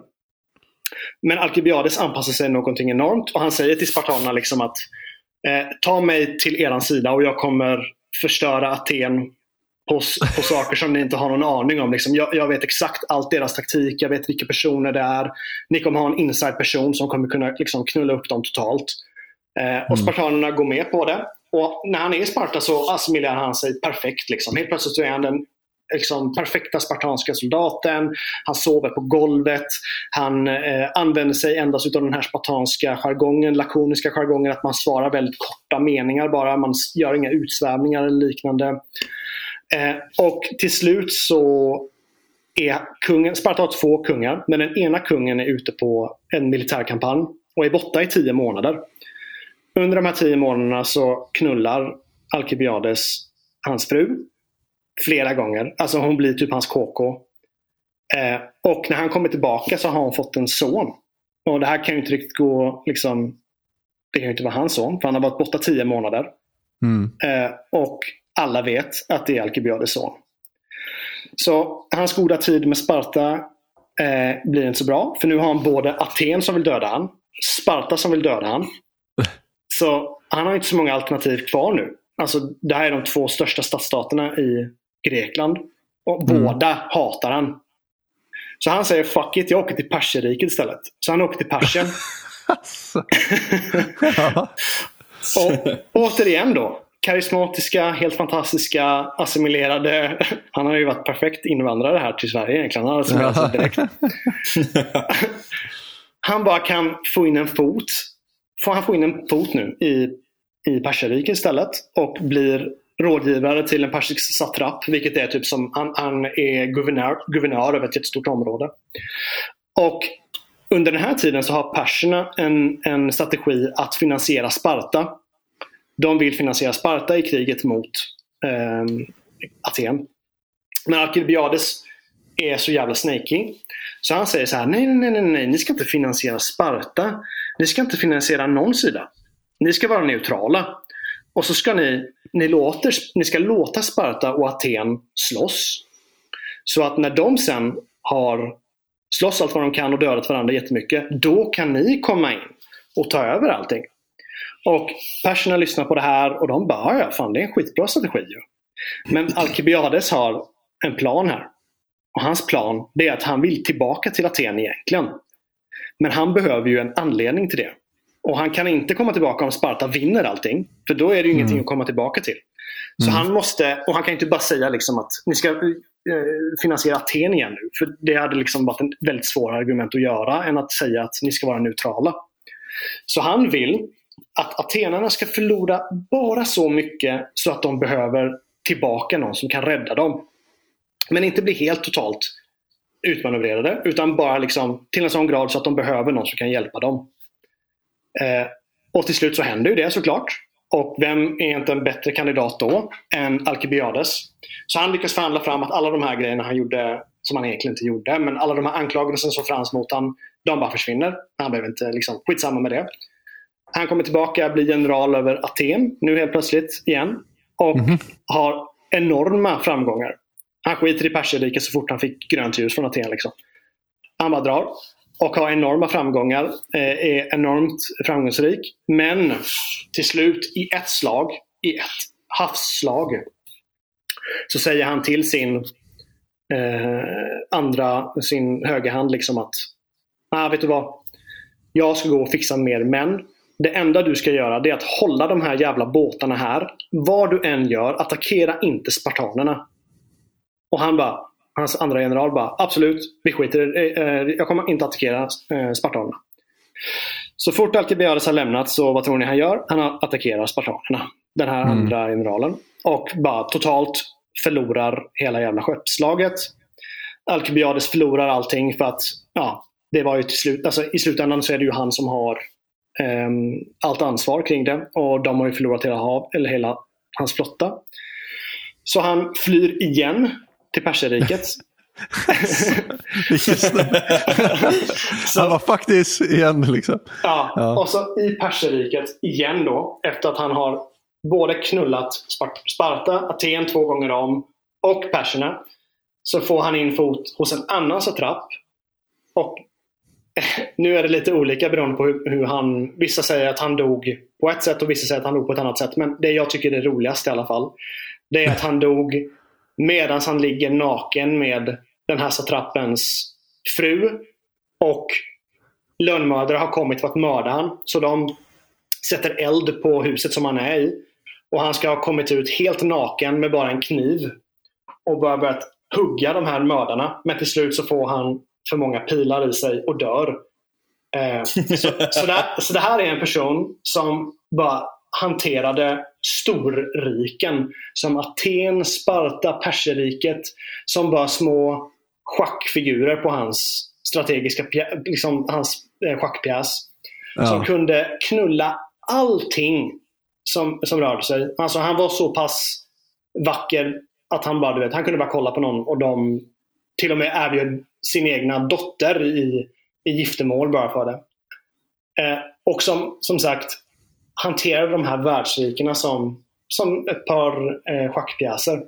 Men Alkibiades anpassar sig någonting enormt och han säger till spartanerna liksom att eh, ta mig till eran sida och jag kommer förstöra Aten på, på saker som ni inte har någon aning om. Liksom, jag, jag, vet exakt allt deras taktik, jag vet vilka personer det är. Ni kommer ha en inside person som kommer kunna liksom, knulla upp dem totalt. Eh, och mm. spartanerna går med på det. Och när han är i Sparta så assimilerar han sig perfekt. Liksom. Helt plötsligt är han den liksom, perfekta spartanska soldaten. Han sover på golvet. Han eh, använder sig endast av den här spartanska jargongen, lakoniska jargongen, att man svarar väldigt korta meningar bara. Man gör inga utsvävningar eller liknande. Eh, och till slut så är kungen, Sparta har två kungar, men den ena kungen är ute på en militärkampanj och är borta i tio månader. Under de här tio månaderna så knullar Alkibiades hans fru flera gånger. Alltså hon blir typ hans KK. Eh, och när han kommer tillbaka så har han fått en son. Och det här kan ju inte riktigt gå, liksom, det kan ju inte vara hans son, för han har varit borta tio månader. Mm. Eh, och alla vet att det är Alkibiades son. Så hans goda tid med Sparta eh, blir inte så bra. För nu har han både Aten som vill döda han, Sparta som vill döda han. Så han har inte så många alternativ kvar nu. Alltså, det här är de två största stadsstaterna i Grekland. Och Mm. båda hatar han. Så han säger fuck it, jag åker till Perserriket istället. Så han åker till Persien. Alltså. Och återigen då. Karismatiska, helt fantastiska, assimilerade. Han har ju varit perfekt invandrare här till Sverige egentligen. Han assimilerat sig direkt. Han bara kan få in en fot. Får han få in en fot nu i, i Perserriket istället. Och blir rådgivare till en persisk satrap. Vilket är typ som, han, han är guvernör, guvernör över ett jättestort område. Och under den här tiden så har perserna en, en strategi att finansiera Sparta. De vill finansiera Sparta i kriget mot eh, Aten. Men Alkibiades är så jävla snaky. Så han säger så här, nej, nej, nej, nej, ni ska inte finansiera Sparta. Ni ska inte finansiera någon sida. Ni ska vara neutrala. Och så ska ni, ni, låter, ni ska låta Sparta och Aten slåss. Så att när de sen har slåss allt vad de kan och dödat varandra jättemycket, då kan ni komma in och ta över allting. Och perserna lyssnar på det här och de bara, ja fan det är en skitbra strategi ju. Men Alkibiades har en plan här. Och hans plan det är att han vill tillbaka till Aten egentligen. Men han behöver ju en anledning till det. Och han kan inte komma tillbaka om Sparta vinner allting. För då är det ju Mm. ingenting att komma tillbaka till. Så han måste, och han kan inte bara säga liksom att ni ska eh, finansiera Aten igen nu. För det hade liksom varit en väldigt svår argument att göra än att säga att ni ska vara neutrala. Så han vill att atenarna ska förlora bara så mycket så att de behöver tillbaka någon som kan rädda dem. Men inte bli helt totalt utmanövrerade utan bara liksom till en sån grad så att de behöver någon som kan hjälpa dem. Eh, och till slut så händer ju det såklart. Och vem är inte en bättre kandidat då än Alkibiades? Så han lyckas förhandla fram att alla de här grejerna han gjorde som han egentligen inte gjorde, men alla de här anklagelserna som fanns mot honom, de bara försvinner. Han behöver inte liksom, skitsamma med det. Han kommer tillbaka, blir general över Aten nu helt plötsligt igen. Och har enorma framgångar. Han skiter i Perserriket så fort han fick grönt ljus från Aten. Liksom. Han bara drar. Och har enorma framgångar. Eh, är enormt framgångsrik. Men till slut i ett slag, i ett havsslag, så säger han till sin eh, andra, sin högerhand liksom att ah, vet du vad? Jag ska gå och fixa mer män. Det enda du ska göra det är att hålla de här jävla båtarna här. Vad du än gör, attackera inte spartanerna. Och han bara, hans andra general bara, absolut, vi skiter. Eh, eh, Jag kommer inte attackera eh, spartanerna. Så fort Alkibiades har lämnat så vad tror ni han gör? Han attackerar spartanerna. Den här Mm. andra generalen. Och bara totalt förlorar hela jävla skeppslaget. Alkibiades förlorar allting för att ja, det var ju till slut, alltså, i slutändan så är det ju han som har ehm, allt ansvar kring det. Och de har ju förlorat hela, hav, eller hela hans flotta. Så han flyr igen till Perserriket. Snubbe. Han var faktiskt igen liksom. Ja, Ja. och så i Perserriket igen då. Efter att han har både knullat Spart- Sparta, Aten två gånger om och perserna. Så får han in fot hos en annan satrap. Och nu är det lite olika beroende på hur, hur han... Vissa säger att han dog på ett sätt och vissa säger att han dog på ett annat sätt. Men det jag tycker är roligast i alla fall. Det är att han dog medan han ligger naken med den här satrappens fru. Och lönnmördare har kommit för att mörda han. Så de sätter eld på huset som han är i. Och han ska ha kommit ut helt naken med bara en kniv. Och bara börjat hugga de här mördarna. Men till slut så får han för många pilar i sig och dör. Eh, så, så, det, så det här är en person som bara hanterade storriken. Som Aten, Sparta, Perserriket. Som var små schackfigurer på hans strategiska liksom hans eh, schackpjäs. Som Ja. kunde knulla allting som, som rörde sig. Alltså han var så pass vacker att han bara, du vet, han kunde bara kolla på någon och de till och med erbjöd sin egna dotter i, i giftermål bara för det. Eh, och som, som sagt hanterade de här världsrikena som, som ett par eh, schackpjäser.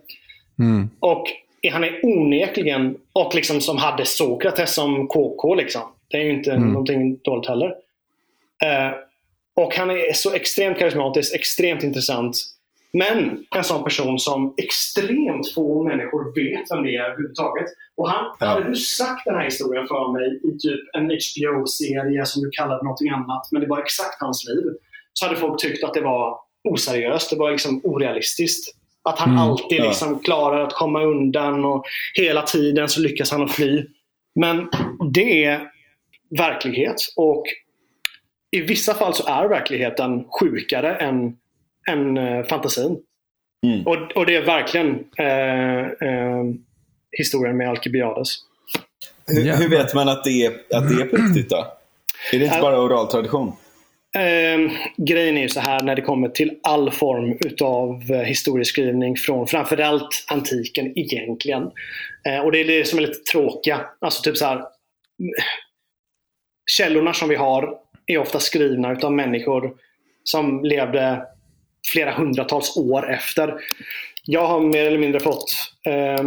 Mm. Och han är onekligen, och liksom som hade Sokrates som KK. Liksom. Det är ju inte Mm. någonting dåligt heller. Eh, och han är så extremt karismatisk, extremt intressant. Men en sån person som extremt få människor vet vem det är överhuvudtaget. Och han, Ja. hade du sagt den här historien för mig i typ en HBO-serie som du kallade någonting annat, men det var exakt hans liv. Så hade folk tyckt att det var oseriöst. Det var liksom orealistiskt. Att han Mm, alltid ja. liksom klarar att komma undan och hela tiden så lyckas han att fly. Men det är verklighet. Och i vissa fall så är verkligheten sjukare än, än eh, fantasin. Mm. Och, och det är verkligen eh, eh, historien med Alkibiades. Hur, hur vet man att det, är, att det är på riktigt då? Är det inte bara oral tradition? Eh, grejen är ju så här när det kommer till all form utav eh, historieskrivning från framförallt antiken egentligen. Eh, och det är det som är lite tråkiga. Alltså typ så här. Eh, källorna som vi har är ofta skrivna utav människor som levde flera hundratals år efter. Jag har mer eller mindre fått eh,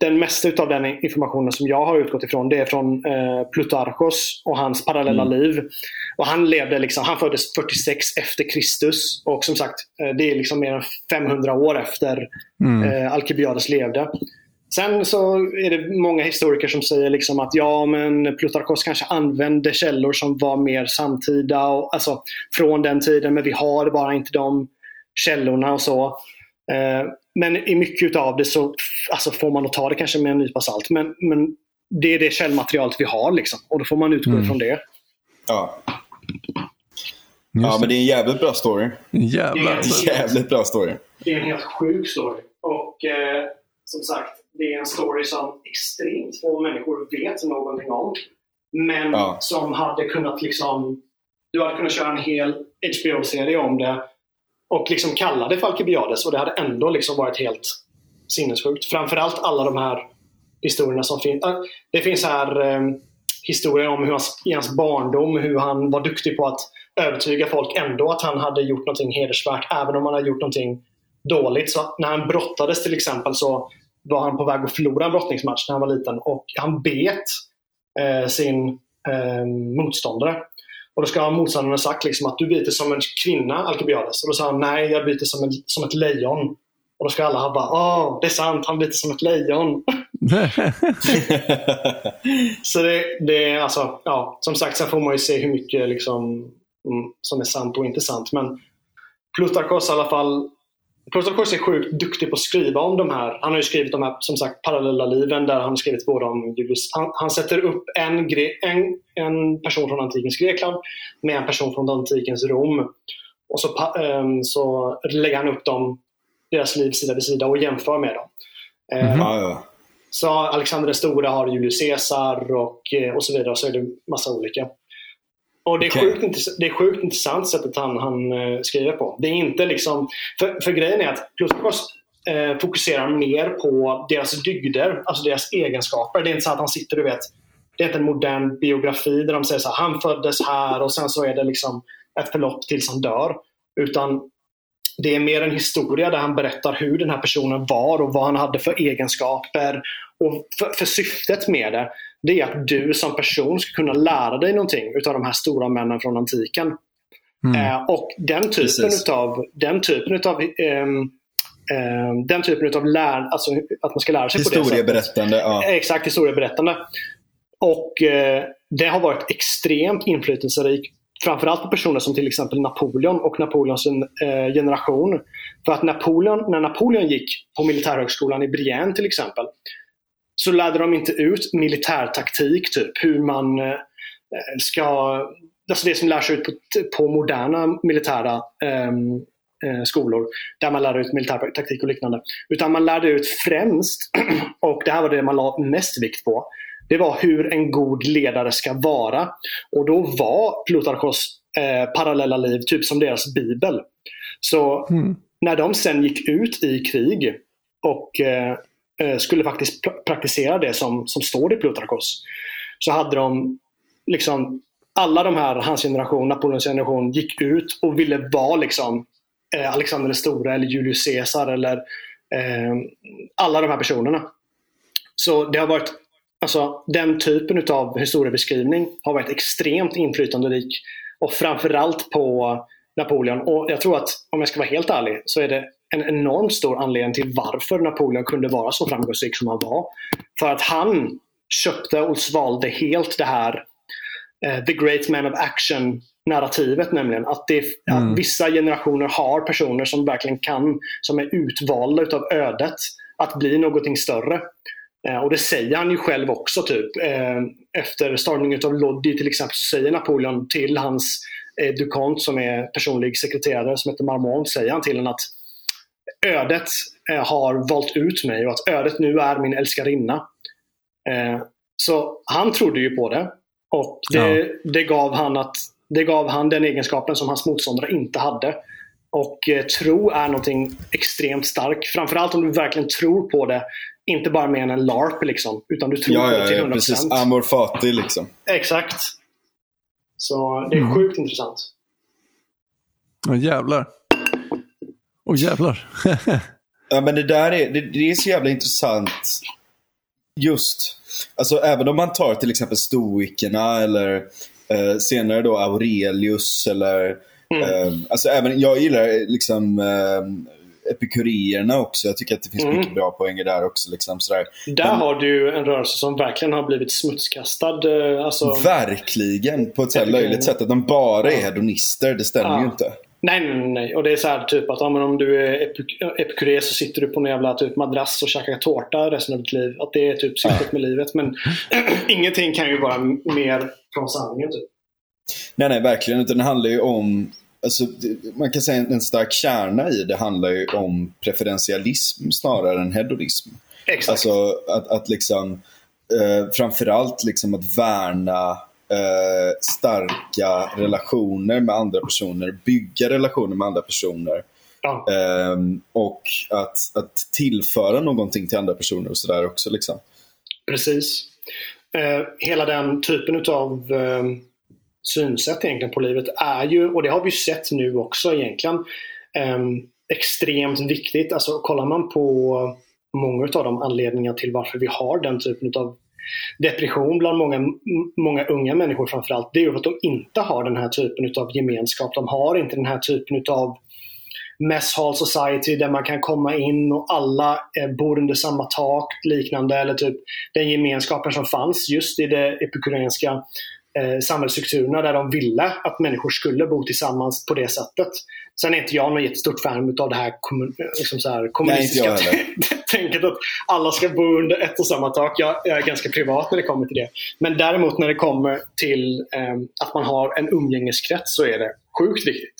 den mesta utav den informationen som jag har utgått ifrån det är från eh, Plutarchos och hans parallella liv. Och han levde liksom, han föddes 46 efter Kristus och som sagt eh, det är liksom mer än 500 år efter Mm. eh, Alkibiades levde. Sen så är det många historiker som säger liksom att ja, men Plutarchos kanske använde källor som var mer samtida, och, alltså från den tiden, men vi har bara inte de källorna och så. Eh, men i mycket av det så alltså, får man ta det kanske med en nypa salt. Men, men det är det källmaterialet vi har liksom, och då får man utgå Mm. ifrån det. Ja. Just ja, men det är en jävligt bra story. Jävlar. det- Alltså. Jävligt bra story. Det är en helt sjuk story. Och eh, som sagt, det är en story som extremt få människor vet någonting om. Men Ja. som hade kunnat liksom... Du hade kunnat köra en hel HBO-serie om det och liksom kallade och det hade ändå liksom varit helt sinnessjukt. Framförallt alla de här historierna som finns. Äh, Det finns här eh, historier om hur hans, i hans barndom, hur han var duktig på att övertyga folk ändå att han hade gjort någonting hedersvärt, även om han hade gjort någonting dåligt. Så när han brottades till exempel så var han på väg att förlora en brottningsmatch när han var liten och han bet eh, sin eh, motståndare. Och då ska ha motståndaren ha sagt liksom att du biter som en kvinna, Alkibiades. Och då sa han nej, jag biter som, en, som ett lejon. Och då ska alla ha bara åh, det är sant, han biter som ett lejon. Så det, det är alltså, ja, som sagt, sen får man ju se hur mycket liksom, mm, som är sant och inte sant. Men Plutarchos i alla fall Plutarchos är sjukt duktig på att skriva om de här. Han har ju skrivit de här som sagt parallella liven där han skrivit både om Julius. Han, han sätter upp en, gre, en, en person från antikens Grekland med en person från antikens Rom. Och så, ehm, så lägger han upp dem, deras liv sida vid sida och jämför med dem. Eh, Ja, ja. så Alexander den stora har Julius Caesar och, eh, och så vidare. Så är det massa olika. Och det är, Okej. sjukt, det är sjukt intressant sättet han, han eh, skriver på. Det är inte liksom... För, för grejen är att Plutarchos eh, fokuserar mer på deras dygder, alltså deras egenskaper. Det är inte så att han sitter, du vet, det är inte en modern biografi där de säger så här, han föddes här och sen så är det liksom ett förlopp tills han dör. Utan det är mer en historia där han berättar hur den här personen var och vad han hade för egenskaper. Och för, för syftet med det, det är att du som person ska kunna lära dig någonting utav de här stora männen från antiken. Mm. Eh, och den typen Precis. utav, den typen utav, ehm, ehm, den typen utav lär, alltså att man ska lära sig på det sättet. Ja. Exakt, historieberättande. Och eh, det har varit extremt inflytelserikt. Framförallt på personer som till exempel Napoleon och Napoleons eh, generation. För att Napoleon, när Napoleon gick på militärhögskolan i Brienne till exempel. Så lärde de inte ut militärtaktik, typ hur man eh, ska... Alltså det som lärs ut på, på moderna militära ehm, eh, skolor. Där man lär ut militärtaktik och liknande. Utan man lärde ut främst, och det här var det man la mest vikt på. Det var hur en god ledare ska vara. Och då var Plutarchos eh, parallella liv typ som deras bibel. Så Mm. när de sen gick ut i krig och eh, eh, Eh, skulle faktiskt praktisera det som, som står i Plutarkos så hade de liksom alla de här, hans generation, Napoleons generation, gick ut och ville vara liksom eh, Alexander den store eller Julius Caesar eller eh, alla de här personerna. Så det har varit, alltså den typen av historiebeskrivning har varit extremt inflytanderik och framförallt på Napoleon. Och jag tror att, om jag ska vara helt ärlig, så är det en enormt stor anledning till varför Napoleon kunde vara så framgångsrik som han var. För att han köpte och svalde helt det här uh, The Great Man of Action narrativet nämligen. Att, det, mm. att vissa generationer har personer som verkligen kan, som är utvalda utav ödet att bli någonting större. Eh, och det säger han ju själv också. typ. Eh, efter stormningen av Lodi till exempel så säger Napoleon till hans eh, Dukant som är personlig sekreterare som heter Marmont, säger han till honom att ödet eh, har valt ut mig och att ödet nu är min älskarinna. Eh, så han trodde ju på det. Och det, ja. det, gav han att, det gav han den egenskapen som hans motståndare inte hade. Och eh, tro är någonting extremt starkt. Framförallt om du verkligen tror på det. Inte bara med en LARP liksom. Utan du tror ja, på det till 100%. Ja, precis. Amor fati liksom. Exakt. Så det är mm. sjukt intressant. Ja, jävlar. Åh oh, jävlar. ja men det där är, det, det, är så jävla intressant. Just, alltså även om man tar till exempel stoikerna eller eh, senare då Aurelius eller mm. eh, Alltså även, jag gillar liksom eh, epikurierna också. Jag tycker att det finns mm. mycket bra poänger där också. Liksom, sådär. Där Men, har du en rörelse som verkligen har blivit smutskastad. Eh, alltså... Verkligen! På ett så löjligt sätt. Att de bara är hedonister. Det stämmer ja. ju inte. Nej, nej, nej. Och det är så här, typ att ja, men om du är epik epikuré så sitter du på en jävla typ madrass och käkar tårta resten av ditt liv. Att det är typ syftet med livet. Men ingenting kan ju vara mer från sanningen. Typ. Nej, nej, verkligen. Utan det handlar ju om Alltså, man kan säga en stark kärna i det handlar ju om preferentialism snarare än hedonism. Exakt. Alltså att, att liksom, eh, framförallt liksom att värna eh, starka relationer med andra personer, bygga relationer med andra personer. Ja. Eh, och att, att tillföra någonting till andra personer och sådär också. Liksom. Precis. Eh, hela den typen av eh, synsätt egentligen på livet är ju, och det har vi sett nu också egentligen, eh, extremt viktigt. Alltså kollar man på många av de anledningar till varför vi har den typen av depression bland många, många unga människor framförallt, det är ju att de inte har den här typen av gemenskap. De har inte den här typen av mess hall society där man kan komma in och alla bor under samma tak liknande eller typ den gemenskapen som fanns just i det epikurenska eh, samhällsstrukturerna där de ville att människor skulle bo tillsammans på det sättet. Sen är inte jag någon jättestort fan av det här, kommun, liksom så här kommunistiska tänket att alla ska bo under ett och samma tak. Jag, jag, är ganska privat när det kommer till det. Men däremot när det kommer till eh, att man har en umgängeskrets så är det sjukt viktigt.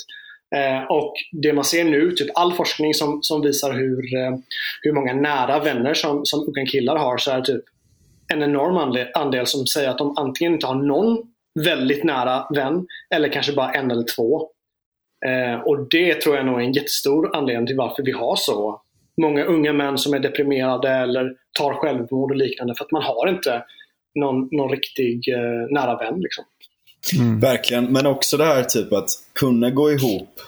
Eh, och det man ser nu, typ all forskning som, som visar hur, eh, hur många nära vänner som, som unga killar har, så är typ en enorm andel, andel som säger att de antingen inte har någon väldigt nära vän eller kanske bara en eller två. Eh, och det tror jag nog är en jättestor anledning till varför vi har så många unga män som är deprimerade eller tar självmord och liknande. För att man har inte någon, någon riktig eh, nära vän. Liksom. Mm. Verkligen, men också det här typ att kunna gå ihop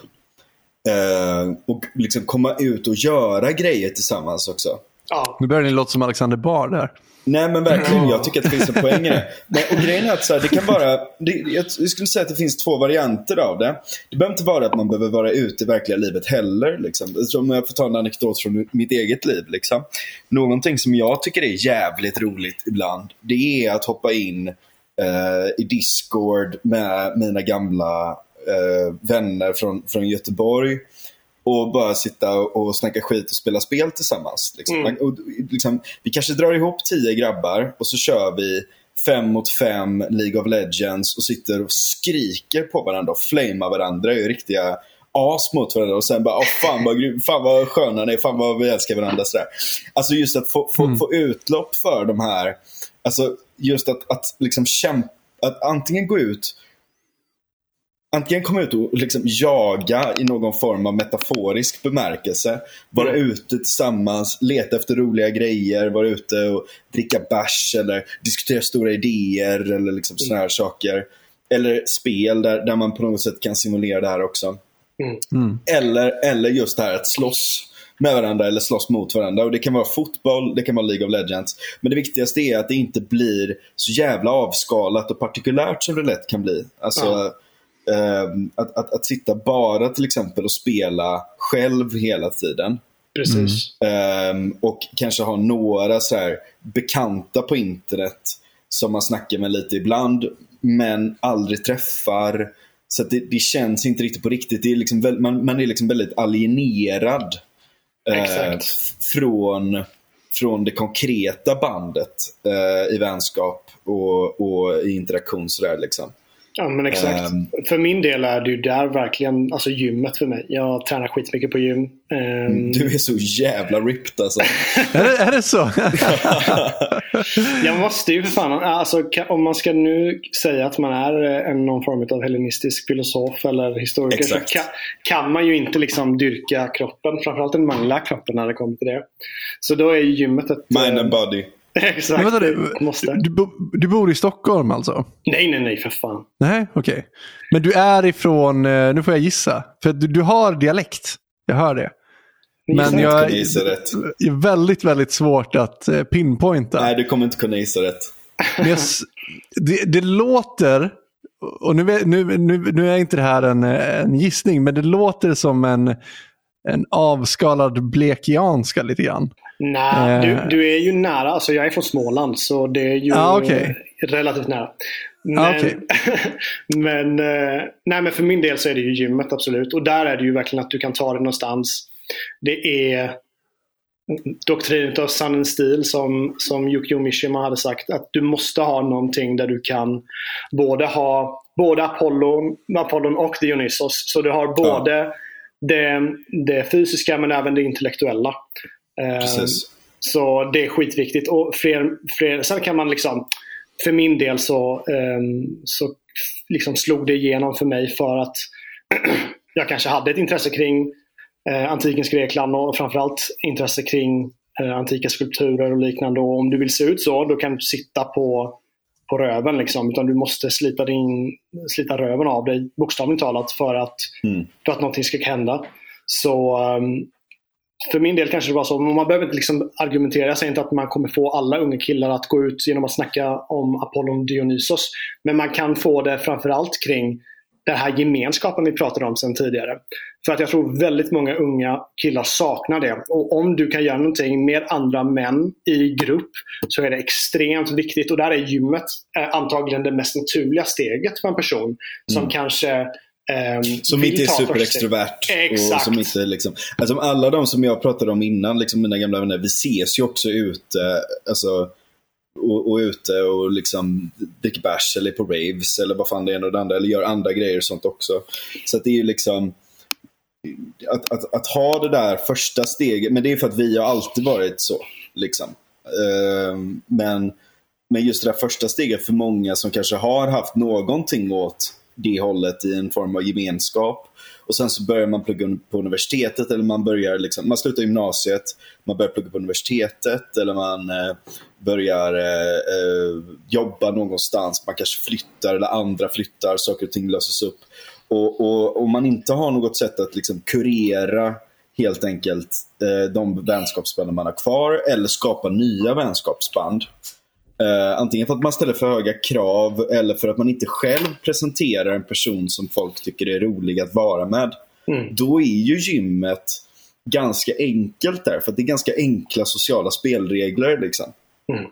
eh, och liksom komma ut och göra grejer tillsammans också. Ja. Nu börjar ni låta som Alexander Bar där. Nej men verkligen, jag tycker att det finns en poäng i det. Men, och grejen är att så här, det kan vara, det, jag skulle säga att det finns två varianter av det. Det behöver inte vara att man behöver vara ute i verkliga livet heller. Liksom. Om jag får ta en anekdot från mitt eget liv. Liksom. Någonting som jag tycker är jävligt roligt ibland, det är att hoppa in eh, i Discord med mina gamla eh, vänner från, från Göteborg och bara sitta och snacka skit och spela spel tillsammans. Liksom. Mm. Och, liksom, vi kanske drar ihop tio grabbar och så kör vi fem mot fem League of Legends och sitter och skriker på varandra och flamar varandra. Är riktiga as mot varandra och sen bara oh, fan, vad, fan vad sköna ni är, fan vad vi älskar varandra. Sådär. Alltså just att få, få, mm. få utlopp för de här, alltså just att, att liksom kämpa, att antingen gå ut antingen komma ut och liksom jaga i någon form av metaforisk bemärkelse. Vara Mm. ute tillsammans, leta efter roliga grejer, vara ute och dricka bärs eller diskutera stora idéer eller liksom såna här saker. Eller spel där, där man på något sätt kan simulera det här också. Mm. Eller, eller just det här att slåss med varandra eller slåss mot varandra. Och Det kan vara fotboll, det kan vara League of Legends. Men det viktigaste är att det inte blir så jävla avskalat och partikulärt som det lätt kan bli. Alltså, Ja. Ehm, att, att, att sitta bara till exempel och spela själv hela tiden. Precis. Ehm, och kanske ha några så här bekanta på internet som man snackar med lite ibland, men aldrig träffar. Så det, det känns inte riktigt på riktigt. Det är liksom väl, man, man är liksom väldigt alienerad eh, från, från det konkreta bandet eh, i vänskap och, och i interaktion. Sådär, liksom. Ja, men exakt. Ehm. för min del är det ju där verkligen alltså gymmet för mig. Jag tränar skitmycket på gym. Ehm, Du är så jävla ripped alltså. Är det, är det så? Jag måste ju för fan, alltså, om man ska nu säga att man är eh, en, någon form av hellenistisk filosof eller historiker Exakt. så kan, kan man ju inte liksom dyrka kroppen. Framförallt den manliga kroppen när det kommer till det. Så då är ju gymmet ett... Mind eh, and body. Exakt, Men du, måste. du, bo- du bor i Stockholm alltså? Nej, nej, nej för fan. Nej, okej. Men du är ifrån, eh, nu får jag gissa, för du, du har dialekt. Jag hör det. Men jag rätt. är väldigt, väldigt svårt att eh, pinpointa. Nej, du kommer inte kunna gissa rätt. Men jag, det, det låter, och nu, nu, nu, nu är inte det här en, eh, en gissning, men det låter som en, en avskalad blekianska lite grann. Nej, Eh. du, du är ju nära. Alltså jag är från Småland så det är ju Ah, eh, relativt nära. Men, Ah, okej. men, eh, nej, men för min del så är det ju gymmet absolut. Och där är det ju verkligen att du kan ta det någonstans. Det är doktrinen av Sun Steel som, som Yukio Mishima hade sagt. Att du måste ha någonting där du kan både ha både Apollon, Apollon och Dionysos. Så du har både det, det fysiska men även det intellektuella. Precis. så det är skitviktigt. Och fler, fler, sen kan man liksom, för min del så, ehm, så liksom slog det igenom för mig för att jag kanske hade ett intresse kring eh, antikens Grekland och framförallt intresse kring eh, antika skulpturer och liknande. Och om du vill se ut så, då kan du sitta på, på röven. Liksom, utan du måste slita, din, slita röven av dig, bokstavligt talat, för att, Mm. för att någonting ska hända. Så ehm, för min del kanske det var så, men man behöver inte liksom argumentera. Jag säger inte att man kommer få alla unga killar att gå ut genom att snacka om Apollon Dionysos. Men man kan få det framförallt kring den här gemenskapen vi pratade om sedan tidigare. För att jag tror väldigt många unga killar saknar det. Och om du kan göra någonting med andra män i grupp så är det extremt viktigt. Och där är gymmet eh, antagligen det mest naturliga steget för en person som Mm. kanske ehm, Som inte är superextrovert. Och Exakt. som inte liksom, alltså alla de som jag pratade om innan, liksom mina gamla vänner, vi ses ju också ute. Alltså, och, och ute och liksom dricker bärs eller på raves eller vad fan det är och det andra. Eller gör andra grejer och sånt också. Så det är ju liksom att, att, att ha det där första steget, men det är för att vi har alltid varit så. Liksom. Ehm, men, men just det där första steget för många som kanske har haft någonting åt det hållet i en form av gemenskap. Och sen så börjar man plugga på universitetet eller man börjar liksom, man slutar gymnasiet, man börjar plugga på universitetet eller man eh, börjar eh, eh jobba någonstans, man kanske flyttar eller andra flyttar, saker och ting löses upp. Och, och om man inte har något sätt att liksom kurera helt enkelt eh, de vänskapsband man har kvar eller skapa nya vänskapsband. Eh, antingen för att man ställer för höga krav eller för att man inte själv presenterar en person som folk tycker är rolig att vara med. Mm. Då är ju gymmet ganska enkelt där. För att det är ganska enkla sociala spelregler. Liksom, Mm.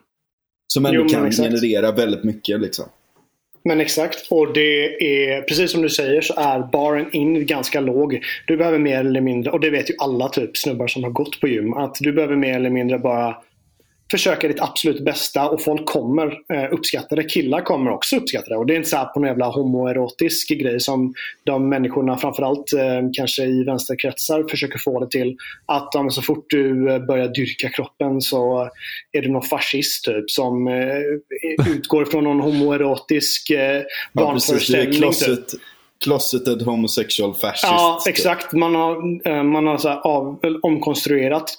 som ändå Jo, kan exakt. generera väldigt mycket. Liksom. Men exakt. Och det är, precis som du säger, så är baren in ganska låg. Du behöver mer eller mindre, och det vet ju alla typ snubbar som har gått på gym, att du behöver mer eller mindre bara försöka ditt absolut bästa och folk kommer eh, uppskatta det. Killar kommer också uppskatta det. Och det är inte så här på någon jävla homoerotisk grej som de människorna, framförallt eh, kanske i vänsterkretsar, försöker få det till. Att ja, men så fort du eh, börjar dyrka kroppen så är du någon fascist typ som eh, utgår från någon homoerotisk eh, Ja, är vanföreställning. typ. closet, closeted homosexual fascist. Ja, exakt. Man har, eh, man har så av, omkonstruerat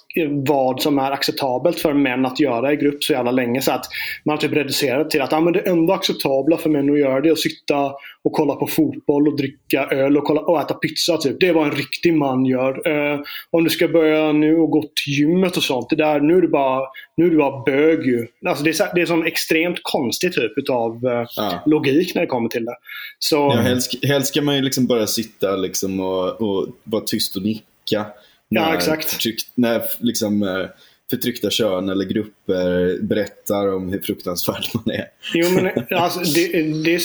vad som är acceptabelt för män att göra i grupp så jävla länge. Så att man har typ reducerat till att ja, men det enda acceptabla för män att göra det är att sitta och kolla på fotboll och dricka öl och, kolla, och äta pizza. Typ. Det är vad en riktig man gör. Uh, om du ska börja nu och gå till gymmet och sånt. Det där, nu är du bara, nu är du bara bög ju. Alltså det är, så, det är sån extremt konstig typ av uh, ja. logik när det kommer till det. Så, ja, helst, helst ska man ju liksom bara sitta liksom och, och vara tyst och nicka. Ja, exakt. Förtryck, när liksom, eh, förtryckta kön eller grupper berättar om hur fruktansvärd man är. Jo, men alltså, det, det, är,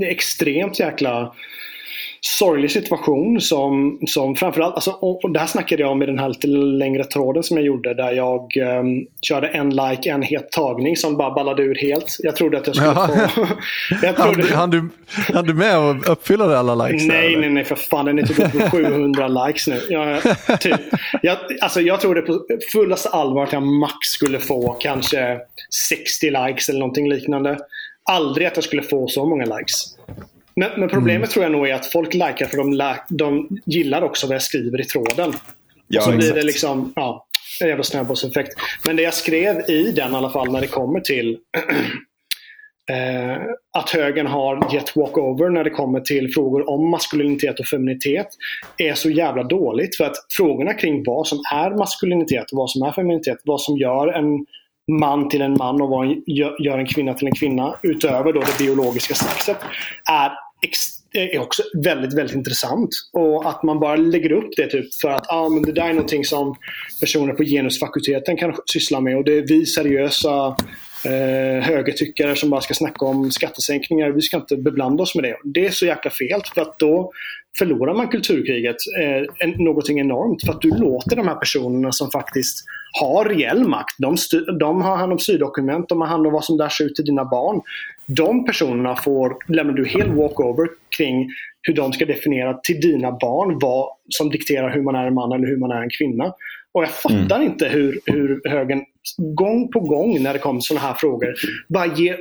det är extremt jäkla sorglig situation som, som framförallt, alltså, och, det här snackade jag om i den här lite längre tråden som jag gjorde där jag um, körde en like, en het tagning som bara ballade ur helt. Jag trodde att jag skulle ja. få... jag trodde... han, du, han du med och uppfylla alla likes? Nej, där, nej, nej för fan. Den är typ uppe på 700 likes nu. Jag, typ, jag, alltså, jag trodde på fullaste allvar att jag max skulle få kanske 60 likes eller någonting liknande. Aldrig att jag skulle få så många likes. Men, men problemet mm. tror jag nog är att folk likar för de, de gillar också vad jag skriver i tråden. Ja, så blir det liksom, ja, en jävla snöbollseffekt. Men det jag skrev i den i alla fall när det kommer till eh, att högern har gett walkover när det kommer till frågor om maskulinitet och feminitet är så jävla dåligt. För att frågorna kring vad som är maskulinitet och vad som är feminitet, vad som gör en man till en man och vad gör en kvinna till en kvinna utöver då det biologiska sexet är, är också väldigt, väldigt intressant. Och att man bara lägger upp det typ för att ah, men det där är någonting som personer på genusfakulteten kan syssla med och det är vi seriösa eh, högertyckare som bara ska snacka om skattesänkningar. Vi ska inte beblanda oss med det. Det är så jäkla fel för att då förlorar man kulturkriget eh, någonting enormt. För att du låter de här personerna som faktiskt har reell makt. De, de har hand om styrdokument, de har hand om vad som lärs ut till dina barn. De personerna får, lämnar du helt walkover kring hur de ska definiera till dina barn vad som dikterar hur man är en man eller hur man är en kvinna. Och jag fattar mm. inte hur, hur högern gång på gång när det kommer sådana här frågor bara ger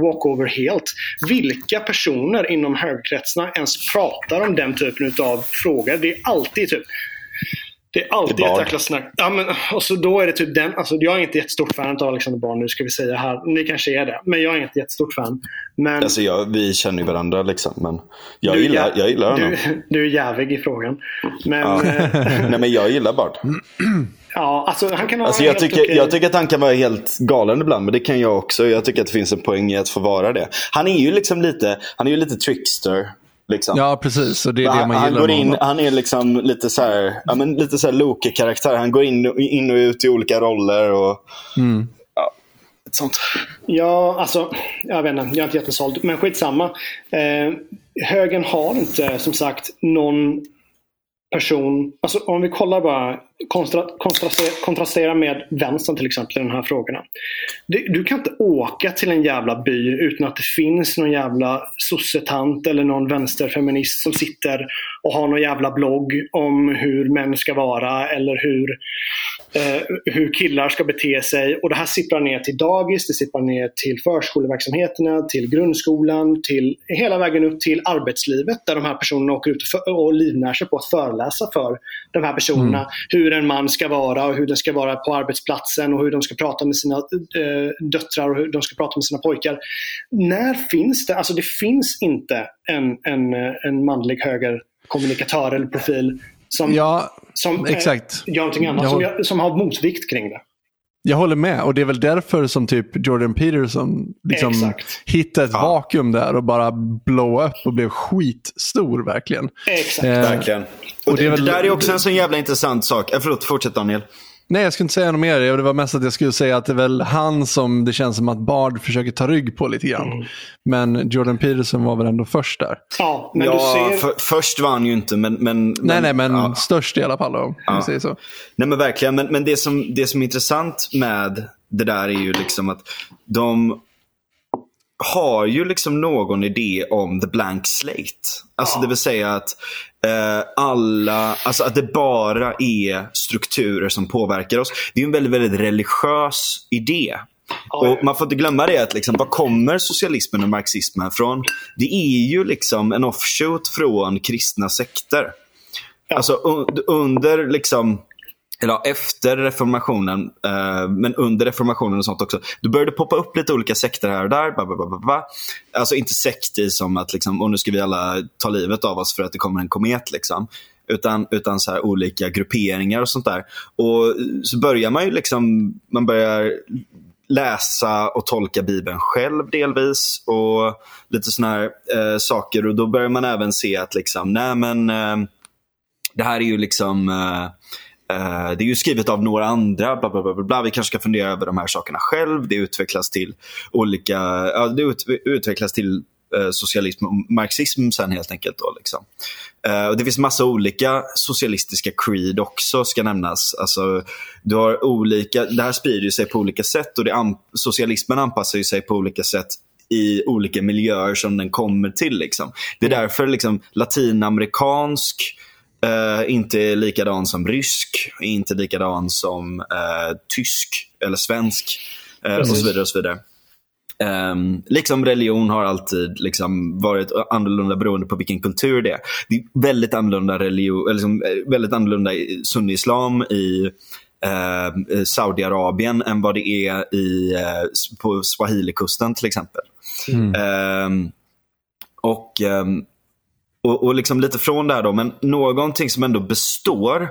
walkover helt. Vilka personer inom högerkretsarna ens pratar om den typen av frågor? Det är alltid typ det är alltid ett jäkla snack. Ja, men, och så då är det typ den. Alltså, jag är inte jättestort fan av Alexander Bard nu ska vi säga här. Ni kanske är det. Men jag är inte jättestort fan. Men... Alltså, jag, vi känner ju varandra liksom. Men jag, du, gillar, jag gillar honom. Du, du är jävig i frågan. Men, ja. Nej men jag gillar Bard. Ja, alltså han kan alltså, jag, tycker, okej. jag tycker att han kan vara helt galen ibland, men det kan jag också. Jag tycker att det finns en poäng i att få vara det. Han är ju liksom lite, han är ju lite trickster. Liksom. Ja, precis. Och det är det man han, gillar går in, Han är liksom lite så här, ja, men lite så här Loki-karaktär. Han går in, in och ut i olika roller. Och, mm. ja, ett sånt. Ja, alltså, jag vet inte. Jag är inte jättesåld. Men skitsamma. Eh, högen har inte, som sagt, någon person, alltså om vi kollar bara, kontra, kontrastera, kontrastera med vänstern till exempel i de här frågorna. Du, du, kan inte åka till en jävla by utan att det finns någon jävla sossetant eller någon vänsterfeminist som sitter och har någon jävla blogg om hur män ska vara eller hur eh, hur killar ska bete sig. Och det här sipprar ner till dagis, det sipprar ner till förskoleverksamheterna, till grundskolan, till hela vägen upp till arbetslivet där de här personerna åker ut och, och livnär sig på att föreläsa för de här personerna mm. hur en man ska vara och hur den ska vara på arbetsplatsen och hur de ska prata med sina eh, döttrar och hur de ska prata med sina pojkar. När finns det? Alltså det finns inte en, en, en manlig högerkommunikatör eller profil som, ja, som exakt. gör någonting annat. Jag, som, som har motvikt kring det. Jag håller med och det är väl därför som typ Jordan Peterson liksom hittade ett ja. vakuum där och bara blow upp och blev skitstor verkligen. Exakt. Eh, verkligen. Och, och det, det, väl... det, där är också en så jävla intressant sak. Eh, förlåt, fortsätt Daniel. Nej, jag skulle inte säga något mer. Det var mest att jag skulle säga att det är väl han som det känns som att Bard försöker ta rygg på lite grann. Mm. Men Jordan Peterson var väl ändå först där. Ja, men ja, du ser... för, först var han ju inte, men... men nej, men, nej, men ja. störst i alla fall. Då, ja. säger så. Nej, men verkligen. Men, men det, som, det som är intressant med det där är ju liksom att de har ju liksom någon idé om the blank slate. Alltså ja. det vill säga att eh, alla, alltså att det bara är strukturer som påverkar oss. Det är en väldigt, väldigt religiös idé. Och Man får inte glömma det, att liksom, var kommer socialismen och marxismen från? Det är ju liksom en offshoot från kristna sekter. Alltså un under liksom eller efter reformationen, eh, men under reformationen och sånt också. Då började det poppa upp lite olika sekter här och där. Bla, bla, bla. Alltså inte sekt i som att liksom, och nu ska vi alla ta livet av oss för att det kommer en komet. Liksom. Utan, utan så olika grupperingar och sånt där. Och så börjar man ju liksom, man börjar läsa och tolka Bibeln själv delvis och lite såna här eh, saker. Och då börjar man även se att liksom, nej men eh, det här är ju liksom eh det är ju skrivet av några andra, bla, bla, bla, bla. vi kanske ska fundera över de här sakerna själv. Det utvecklas till olika, ja, det ut, utvecklas till eh, socialism och marxism sen helt enkelt. Då, liksom. Uh, och det finns massa olika socialistiska creed också ska nämnas. Alltså, du har olika, det här sprider sig på olika sätt och det, socialismen anpassar sig på olika sätt i olika miljöer som den kommer till. Liksom. Det är därför liksom, latinamerikansk uh, inte likadan som rysk, inte likadan som uh, tysk eller svensk och så vidare. och så vidare. Um, liksom religion har alltid liksom varit annorlunda beroende på vilken kultur det är. Det är väldigt annorlunda religion, eller liksom, eh, väldigt annorlunda sunni-islam i uh, Saudiarabien än vad det är i, uh, på Swahilikusten till exempel. Mm. Um, och, um, och, och liksom lite från det här då, men någonting som ändå består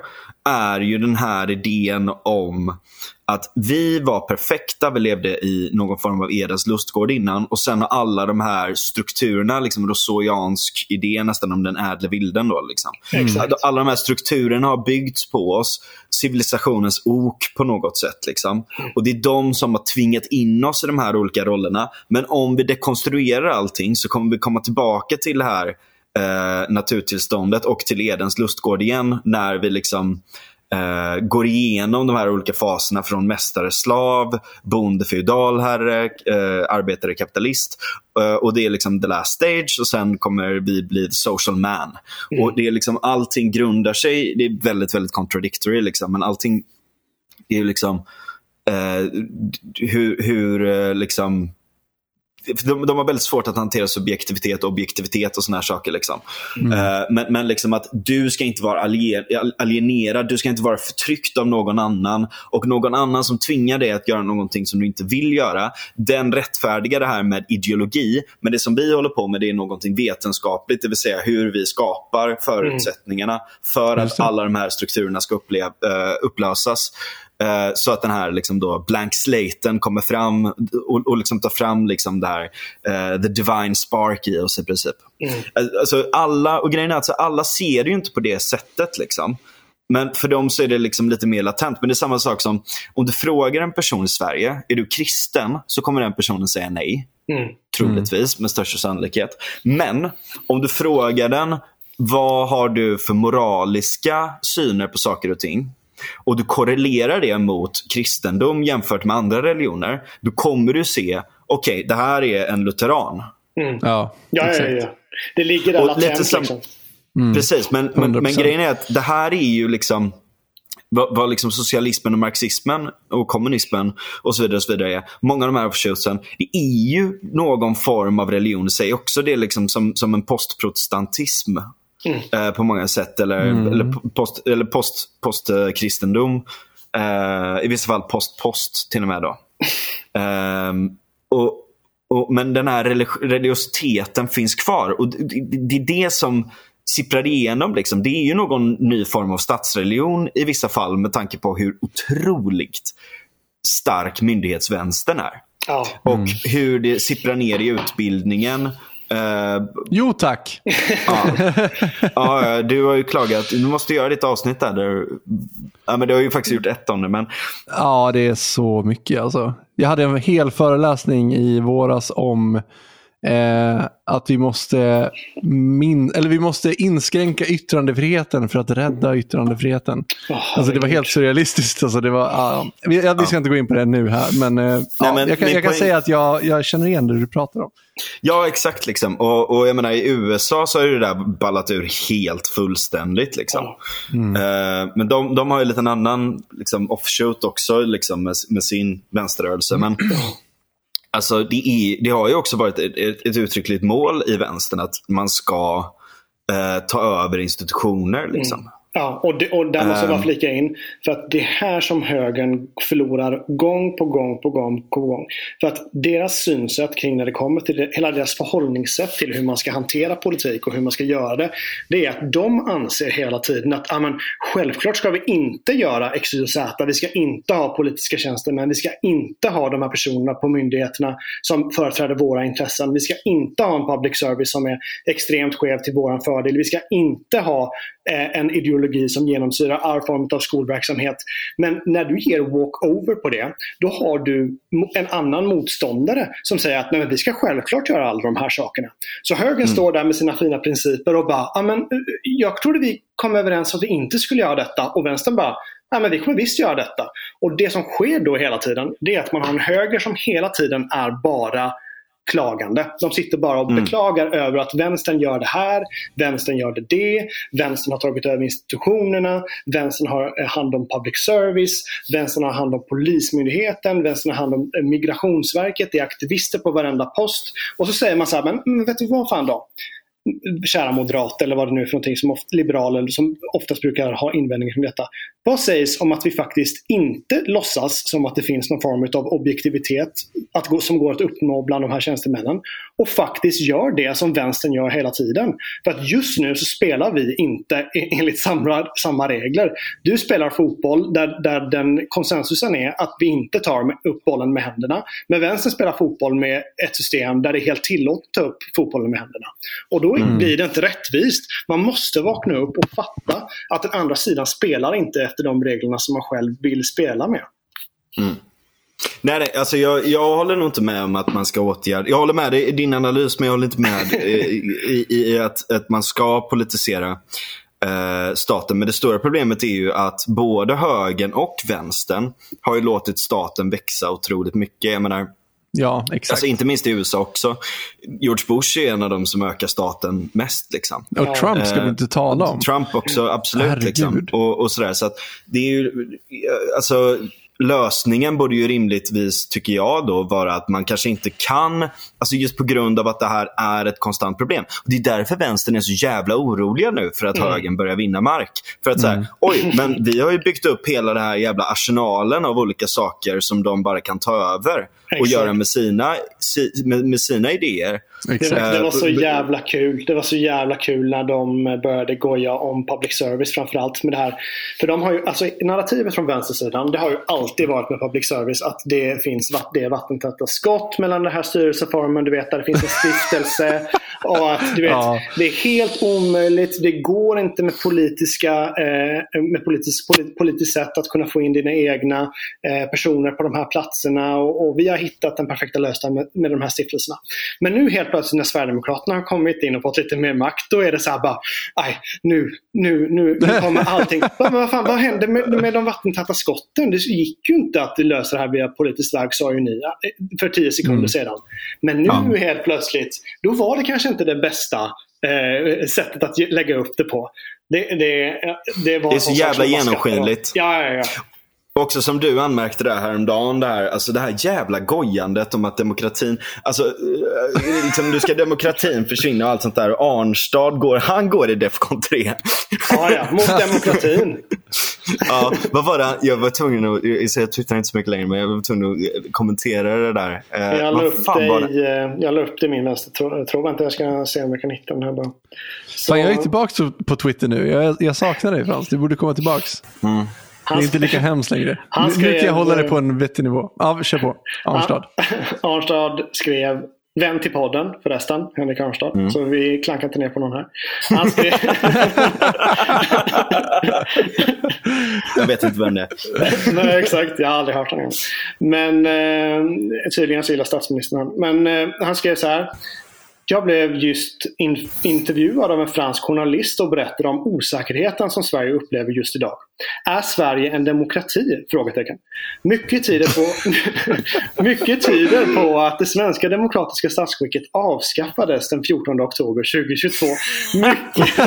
är ju den här idén om att vi var perfekta, vi levde i någon form av Edens lustgård innan och sen har alla de här strukturerna, liksom rousseauiansk idé nästan om den ädle vilden. Då, liksom. Mm. Alla de här strukturerna har byggts på oss, civilisationens ok på något sätt. Liksom. Mm. Och Det är de som har tvingat in oss i de här olika rollerna. Men om vi dekonstruerar allting så kommer vi komma tillbaka till det här eh, naturtillståndet och till Edens lustgård igen när vi liksom eh, går igenom de här olika faserna från mästare, slav, bonde, feudalherre, eh, arbetare, kapitalist. Eh, och det är liksom the last stage och sen kommer vi bli the social man. Mm. Och det är liksom allting grundar sig, det är väldigt, väldigt contradictory liksom, men allting är liksom eh, hur, hur eh, liksom de, de har väldigt svårt att hantera subjektivitet och objektivitet och såna här saker. Liksom. Mm. Uh, men, men liksom att du ska inte vara alienerad, du ska inte vara förtryckt av någon annan. Och någon annan som tvingar dig att göra någonting som du inte vill göra, den rättfärdigar det här med ideologi. Men det som vi håller på med det är någonting vetenskapligt, det vill säga hur vi skapar förutsättningarna mm. för att alla de här strukturerna ska uppleva, uh, upplösas. Eh, så att den här liksom då blank slaten kommer fram och, och liksom tar fram liksom det här, uh, the divine spark i oss i princip. Mm. Alltså alla, och grejen är att alltså, alla ser det ju inte på det sättet. Liksom. Men för dem så är det liksom lite mer latent. Men det är samma sak som om du frågar en person i Sverige, är du kristen? Så kommer den personen säga nej. Mm. Troligtvis, med största sannolikhet. Men om du frågar den, vad har du för moraliska syner på saker och ting? Och du korrelerar det mot kristendom jämfört med andra religioner, då kommer du se, okej, okay, det här är en lutheran. Mm. Ja, ja, ja, ja, Det ligger där latent. Som, liksom. mm. Precis, men, men, men, grejen är att det här är ju liksom vad, vad liksom socialismen och marxismen och kommunismen och så vidare, och så vidare är. Många av de här offshootsen, det är ju någon form av religion i sig också. Det är liksom som, som en postprotestantism Mm. Eh, på många sätt. Eller, mm. eller post, eller post, postkristendom. Eh, I vissa fall post-post till och med. Då. Eh, och, och, men den här religiositeten finns kvar. Och det, det, är det som sipprar igenom. Liksom. Det är ju någon ny form av statsreligion i vissa fall med tanke på hur otroligt stark myndighetsvänstern är. Ja. Och mm. hur det sipprar ner i utbildningen Uh, jo tack. ja. ja, du har ju klagat. Du måste göra ditt avsnitt där. där ja, men du har ju faktiskt gjort ett om det. Men... Ja, det är så mycket alltså. Jag hade en hel föreläsning i våras om eh, att vi måste, min, eller vi måste inskränka yttrandefriheten för att rädda yttrandefriheten. Oh, Alltså det var helt surrealistiskt. Alltså det var, uh, vi, ja, vi ska inte gå in på det nu här, men, uh, ja, men jag kan, jag kan säga att jag, jag känner igen det du pratar om. Ja, exakt. Liksom. Och, och jag menar, I USA så har det där ballat ur helt fullständigt. Liksom. Eh, men de, de har ju en liten annan liksom, offshoot också liksom, med, med sin vänsterrörelse. Men alltså, det, är, det har ju också varit ett, ett, uttryckligt mål i vänstern att man ska eh, ta över institutioner. Liksom. Mm. Ja, och, det, och där måste jag bara Ehm. flika in. För att det är här som högern förlorar gång på gång på gång på gång. För att deras synsätt kring när det kommer till det, hela deras förhållningssätt till hur man ska hantera politik och hur man ska göra det. Det är att de anser hela tiden att ah, men, självklart ska vi inte göra X, Y Z. Vi ska inte ha politiska tjänstemän. Vi ska inte ha de här personerna på myndigheterna som företräder våra intressen. Vi ska inte ha en public service som är extremt skev till vår fördel. Vi ska inte ha en ideologi som genomsyrar all form av skolverksamhet. Men när du ger walkover på det, då har du en annan motståndare som säger att Nej, vi ska självklart göra alla de här sakerna. Så högern står där med sina fina principer och bara, "Ja, men, eh, jag trodde vi kom överens om att vi inte skulle göra detta. Och vänstern bara, Nej, men vi kommer visst göra detta. Och det som sker då hela tiden, det är att man har en höger som hela tiden är bara klagande. De sitter bara och beklagar över att vänstern gör det här, vänstern gör det det, vänstern har tagit över institutionerna, vänstern har eh, hand om public service, vänstern har hand om polismyndigheten, vänstern har hand om eh, migrationsverket, det är aktivister på varenda post. Och så säger man så här, men mm, vet du vad fan då? Kära moderat eller vad det nu är för någonting som ofta, liberaler som oftast brukar ha invändningar kring detta. Vad sägs om att vi faktiskt inte låtsas som att det finns någon form av objektivitet att gå, som går att uppnå bland de här tjänstemännen och faktiskt gör det som vänstern gör hela tiden. För att just nu så spelar vi inte e-, enligt samma, samma regler. Du spelar fotboll där, där den konsensusen är att vi inte tar upp bollen med händerna. Men vänstern spelar fotboll med ett system där det är helt tillåtet att ta upp fotbollen med händerna. Och då blir det inte rättvist. Man måste vakna upp och fatta att den andra sidan spelar inte efter de reglerna som man själv vill spela med. Nej, nej alltså jag, jag håller nog inte med om att man ska åtgärda. Jag håller med dig i din analys, men jag håller inte med i, i, i att, att man ska politisera eh, staten. Men det stora problemet är ju att både högern och vänstern har ju låtit staten växa otroligt mycket. Jag menar, Ja, exakt. alltså inte minst i USA också. George Bush är en av de som ökar staten mest. Liksom. och Trump ska vi inte tala om. Trump också, absolut. Liksom. Och, och sådär. Så att det är ju, alltså, lösningen borde ju rimligtvis, tycker jag, då vara att man kanske inte kan, alltså just på grund av att det här är ett konstant problem. Och Det är därför vänstern är så jävla oroliga nu för att högern börjar vinna mark. För att så oj, men vi har ju byggt upp hela den här jävla arsenalen av olika saker som de bara kan ta över och Exakt. göra med sina, si, med, med sina idéer. Det, var- det var så Eh, jävla kul. Det var så jävla kul när de började goja om public service framförallt med det här. För de har ju, alltså narrativet från vänstersidan, det har ju alltid varit med public service att det finns det är vattentäta skott mellan den här styrelseformen, du vet, där det finns en stiftelse. och att du vet, Ja. det är helt omöjligt. Det går inte med politiska, eh, med politisk, polit, politiskt sätt att kunna få in dina egna eh, personer på de här platserna. Och, och vi har hittat den perfekta lösningen med, med de här stiftelserna. Men nu helt plötsligt när Sverigedemokraterna har kommit in och fått lite mer makt, då är det så här bara, aj, nu, nu, nu, nu kommer allting. Men vad, fan, vad hände med, med de vattentäta skotten? Det gick ju inte att lösa det här via politisk väg, sa ju ni eh, för tio sekunder sedan. Men nu Ja. helt plötsligt, då var det kanske inte det bästa eh, sättet att lägga upp det på. Det, det, det, var Det är så sak jävla genomskinligt. åt. Ja, ja, Också som du anmärkte där häromdagen, det här, alltså det här jävla gojandet om att demokratin, alltså eh, liksom, nu ska demokratin försvinna och allt sånt där. Och Arnstad går, han går i Defcon 3. ja, ja. Mot demokratin. ja, vad var det? Jag var tvungen att, jag twittrar inte så mycket längre, men jag var tvungen att eh, kommentera det där. Eh, Jag la upp, det i, eh, jag la upp det i min vänstertråd. Vänta, jag ska se om jag kan hitta den här bara. Så, Fan, jag är tillbaka på Twitter nu. Jag, jag saknar dig Frans. Du borde komma tillbaka. Det han, är inte lika hemskt längre. Han Nu- Nu kan jag skrev- hålla det på en vettig nivå. Ja, kör på. Arnstad. Arnstad skrev Vän till podden förresten, Henrik Arnstad. Mm. Så vi klankar inte ner på någon här. Han skrev... Jag vet inte vem det är. Nej, exakt. Jag har aldrig hört honom. Men eh, tydligen så gillar statsministern. Men eh, han skrev så här. Jag blev just in intervjuad av en fransk journalist och berättade om osäkerheten som Sverige upplever just idag. Är Sverige en demokrati? Frågetecken. Mycket tyder på, mycket tyder på att det svenska demokratiska statsskicket avskaffades den 14 oktober 2022. Mycket...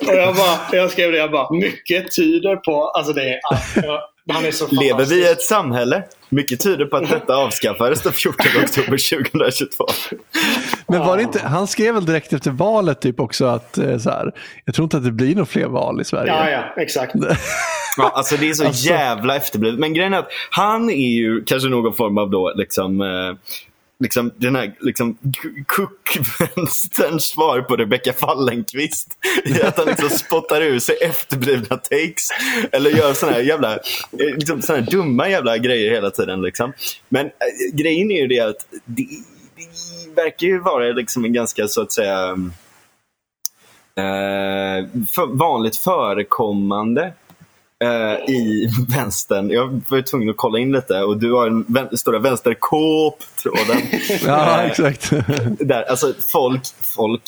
och jag, bara, jag skrev det, jag bara, mycket tyder på, alltså det är, Jag, Lever vi i ett samhälle? Mycket tyder på att detta avskaffades den 14 oktober 2022. Men var det inte, han skrev väl direkt efter valet typ också att eh, så här, jag tror inte att det blir några fler val i Sverige. Ja, ja, exakt. ja, alltså det är så alltså... jävla efterblivet. Men grejen är att han är ju kanske någon form av då liksom eh, liksom, den här liksom, kuckvänsterns svar på Rebecca Fallenkvist. I att han liksom spottar ur sig efterblivna takes. Eller gör sådana här jävla eh, liksom, såna här dumma jävla grejer hela tiden. Liksom. Men äh, grejen är ju det att det, det verkar ju vara liksom en ganska så att säga äh, för, vanligt förekommande eh, i vänstern. Jag var tvungen att kolla in lite och du har den vän stora vänsterkåp-tråden. ja, eh, exakt. där, alltså folk, folk,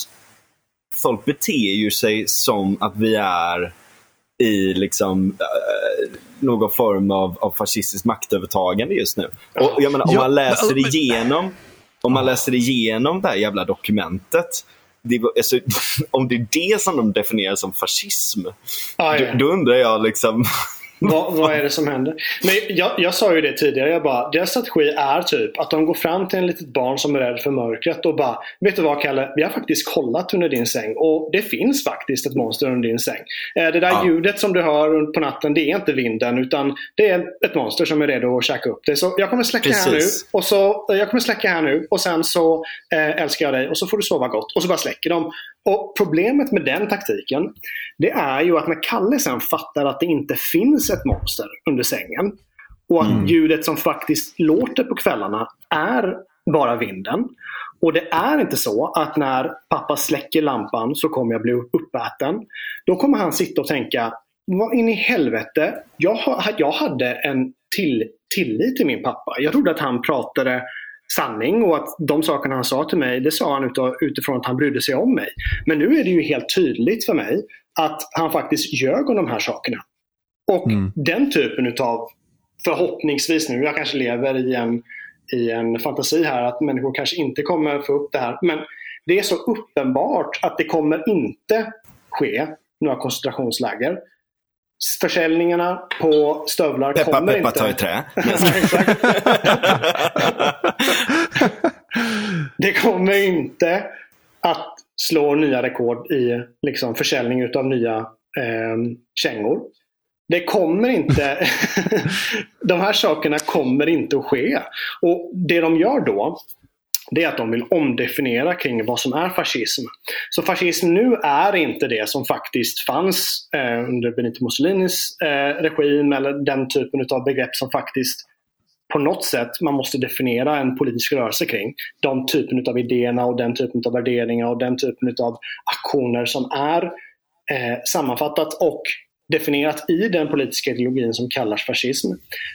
folk beter ju sig som att vi är i liksom eh, någon form av, av fascistiskt maktövertagande just nu. Och jag menar, om man läser igenom om man läser igenom det här jävla dokumentet det, alltså, om det är det som de definierar som fascism, ah, ja. då, då, undrar jag liksom vad, vad, är det som händer? Men jag, jag sa ju det tidigare. Jag bara, deras strategi är typ att de går fram till en litet barn som är rädd för mörkret och bara Vet du vad Kalle? Vi har faktiskt kollat under din säng och det finns faktiskt ett monster under din säng. Eh, det där ja. ljudet som du hör på natten, det är inte vinden utan det är ett monster som är redo att käka upp det. Så jag kommer släcka Precis. här nu och så, jag kommer släcka här nu och sen så eh, älskar jag dig och så får du sova gott. Och så bara släcker de. Och Problemet med den taktiken, det är ju att när Kalle sen fattar att det inte finns ett monster under sängen och att mm. ljudet som faktiskt låter på kvällarna är bara vinden. Och det är inte så att när pappa släcker lampan så kommer jag bli uppäten. Då kommer han sitta och tänka, vad in i helvete, jag, jag hade en till, tillit till min pappa. Jag trodde att han pratade sanning och att de sakerna han sa till mig, det sa han utifrån att han brydde sig om mig. Men nu är det ju helt tydligt för mig att han faktiskt ljög om de här sakerna. Och mm. den typen utav, förhoppningsvis nu, jag kanske lever i en, i en fantasi här att människor kanske inte kommer få upp det här. Men det är så uppenbart att det kommer inte ske några koncentrationsläger. Försäljningarna på stövlar peppa, kommer peppa, inte... ta i trä. det kommer inte att slå nya rekord i liksom, försäljning utav nya eh, kängor. Det kommer inte... de här sakerna kommer inte att ske. Och Det de gör då, det är att de vill omdefiniera kring vad som är fascism. Så fascism nu är inte det som faktiskt fanns eh, under Benito Mussolinis eh, regim eller den typen av begrepp som faktiskt på något sätt man måste definiera en politisk rörelse kring. De typen av idéerna och den typen av värderingar och den typen av aktioner som är eh, sammanfattat och definierat i den politiska ideologin som kallas fascism.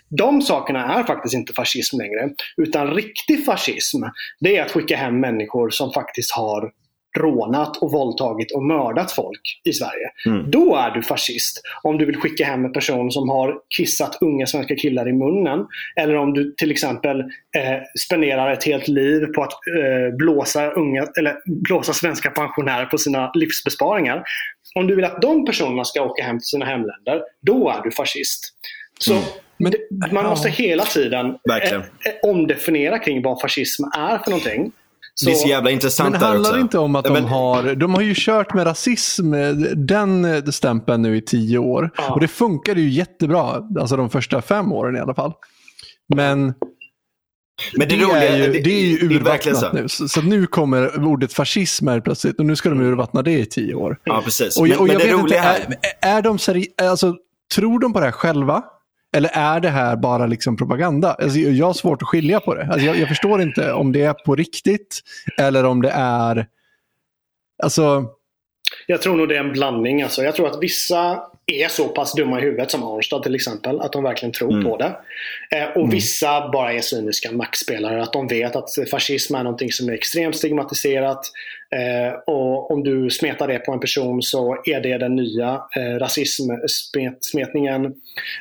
De sakerna är faktiskt inte fascism längre. Utan riktig fascism, det är att skicka hem människor som faktiskt har rånat och våldtagit och mördat folk i Sverige. Mm. Då är du fascist. Om du vill skicka hem en person som har kissat unga svenska killar i munnen. Eller om du till exempel eh, spenderar ett helt liv på att eh, blåsa, unga, eller blåsa svenska pensionärer på sina livsbesparingar. Om du vill att de personerna ska åka hem till sina hemländer, då är du fascist. Så mm. Men, man måste hela tiden eh, eh, omdefiniera kring vad fascism är för någonting. Så, det är så jävla intressant Men det handlar inte om att de men... har, de har ju kört med rasism, den stämpeln nu i tio år. Ja. Och det funkade ju jättebra, alltså de första fem åren i alla fall. Men men det, det, roliga, är ju, det, det är ju urvattnat så. nu. Så, så, nu kommer ordet fascism här plötsligt och nu ska de urvattna det i tio år. Ja, precis. Och, men, och jag men vet inte, här... är, är de seri alltså, tror de på det här själva? Eller är det här bara liksom propaganda? Alltså, jag har svårt att skilja på det. Alltså, jag, jag, förstår inte om det är på riktigt eller om det är... Alltså... Jag tror nog det är en blandning. Alltså. Jag tror att vissa är så pass dumma i huvudet som Arnstad till exempel. Att de verkligen tror Mm. på det. Eh, och vissa bara är cyniska maktspelare. Att de vet att fascism är någonting som är extremt stigmatiserat. Eh, och om du smetar det på en person så är det den nya eh, rasismsmetningen.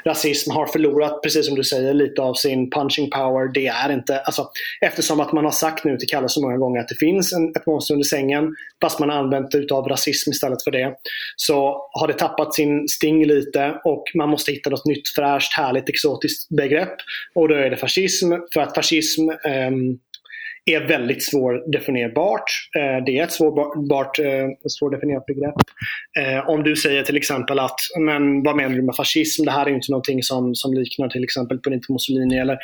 Rasism har förlorat, precis som du säger, lite av sin punching power. Det är inte, alltså, eftersom att man har sagt nu till Kalle så många gånger att det finns en, ett monster under sängen, fast man har använt utav rasism istället för det, så har det tappat sin sting lite och man måste hitta något nytt, fräscht, härligt, exotiskt begrepp. Och då är det fascism, för att fascism ehm, är väldigt svårdefinierbart. Eh, Det är ett svårbart, eh, svårdefinierat begrepp. Eh, Om du säger till exempel att, men vad menar du med fascism? Det här är ju inte någonting som, som liknar till exempel Benito Mussolini. Eller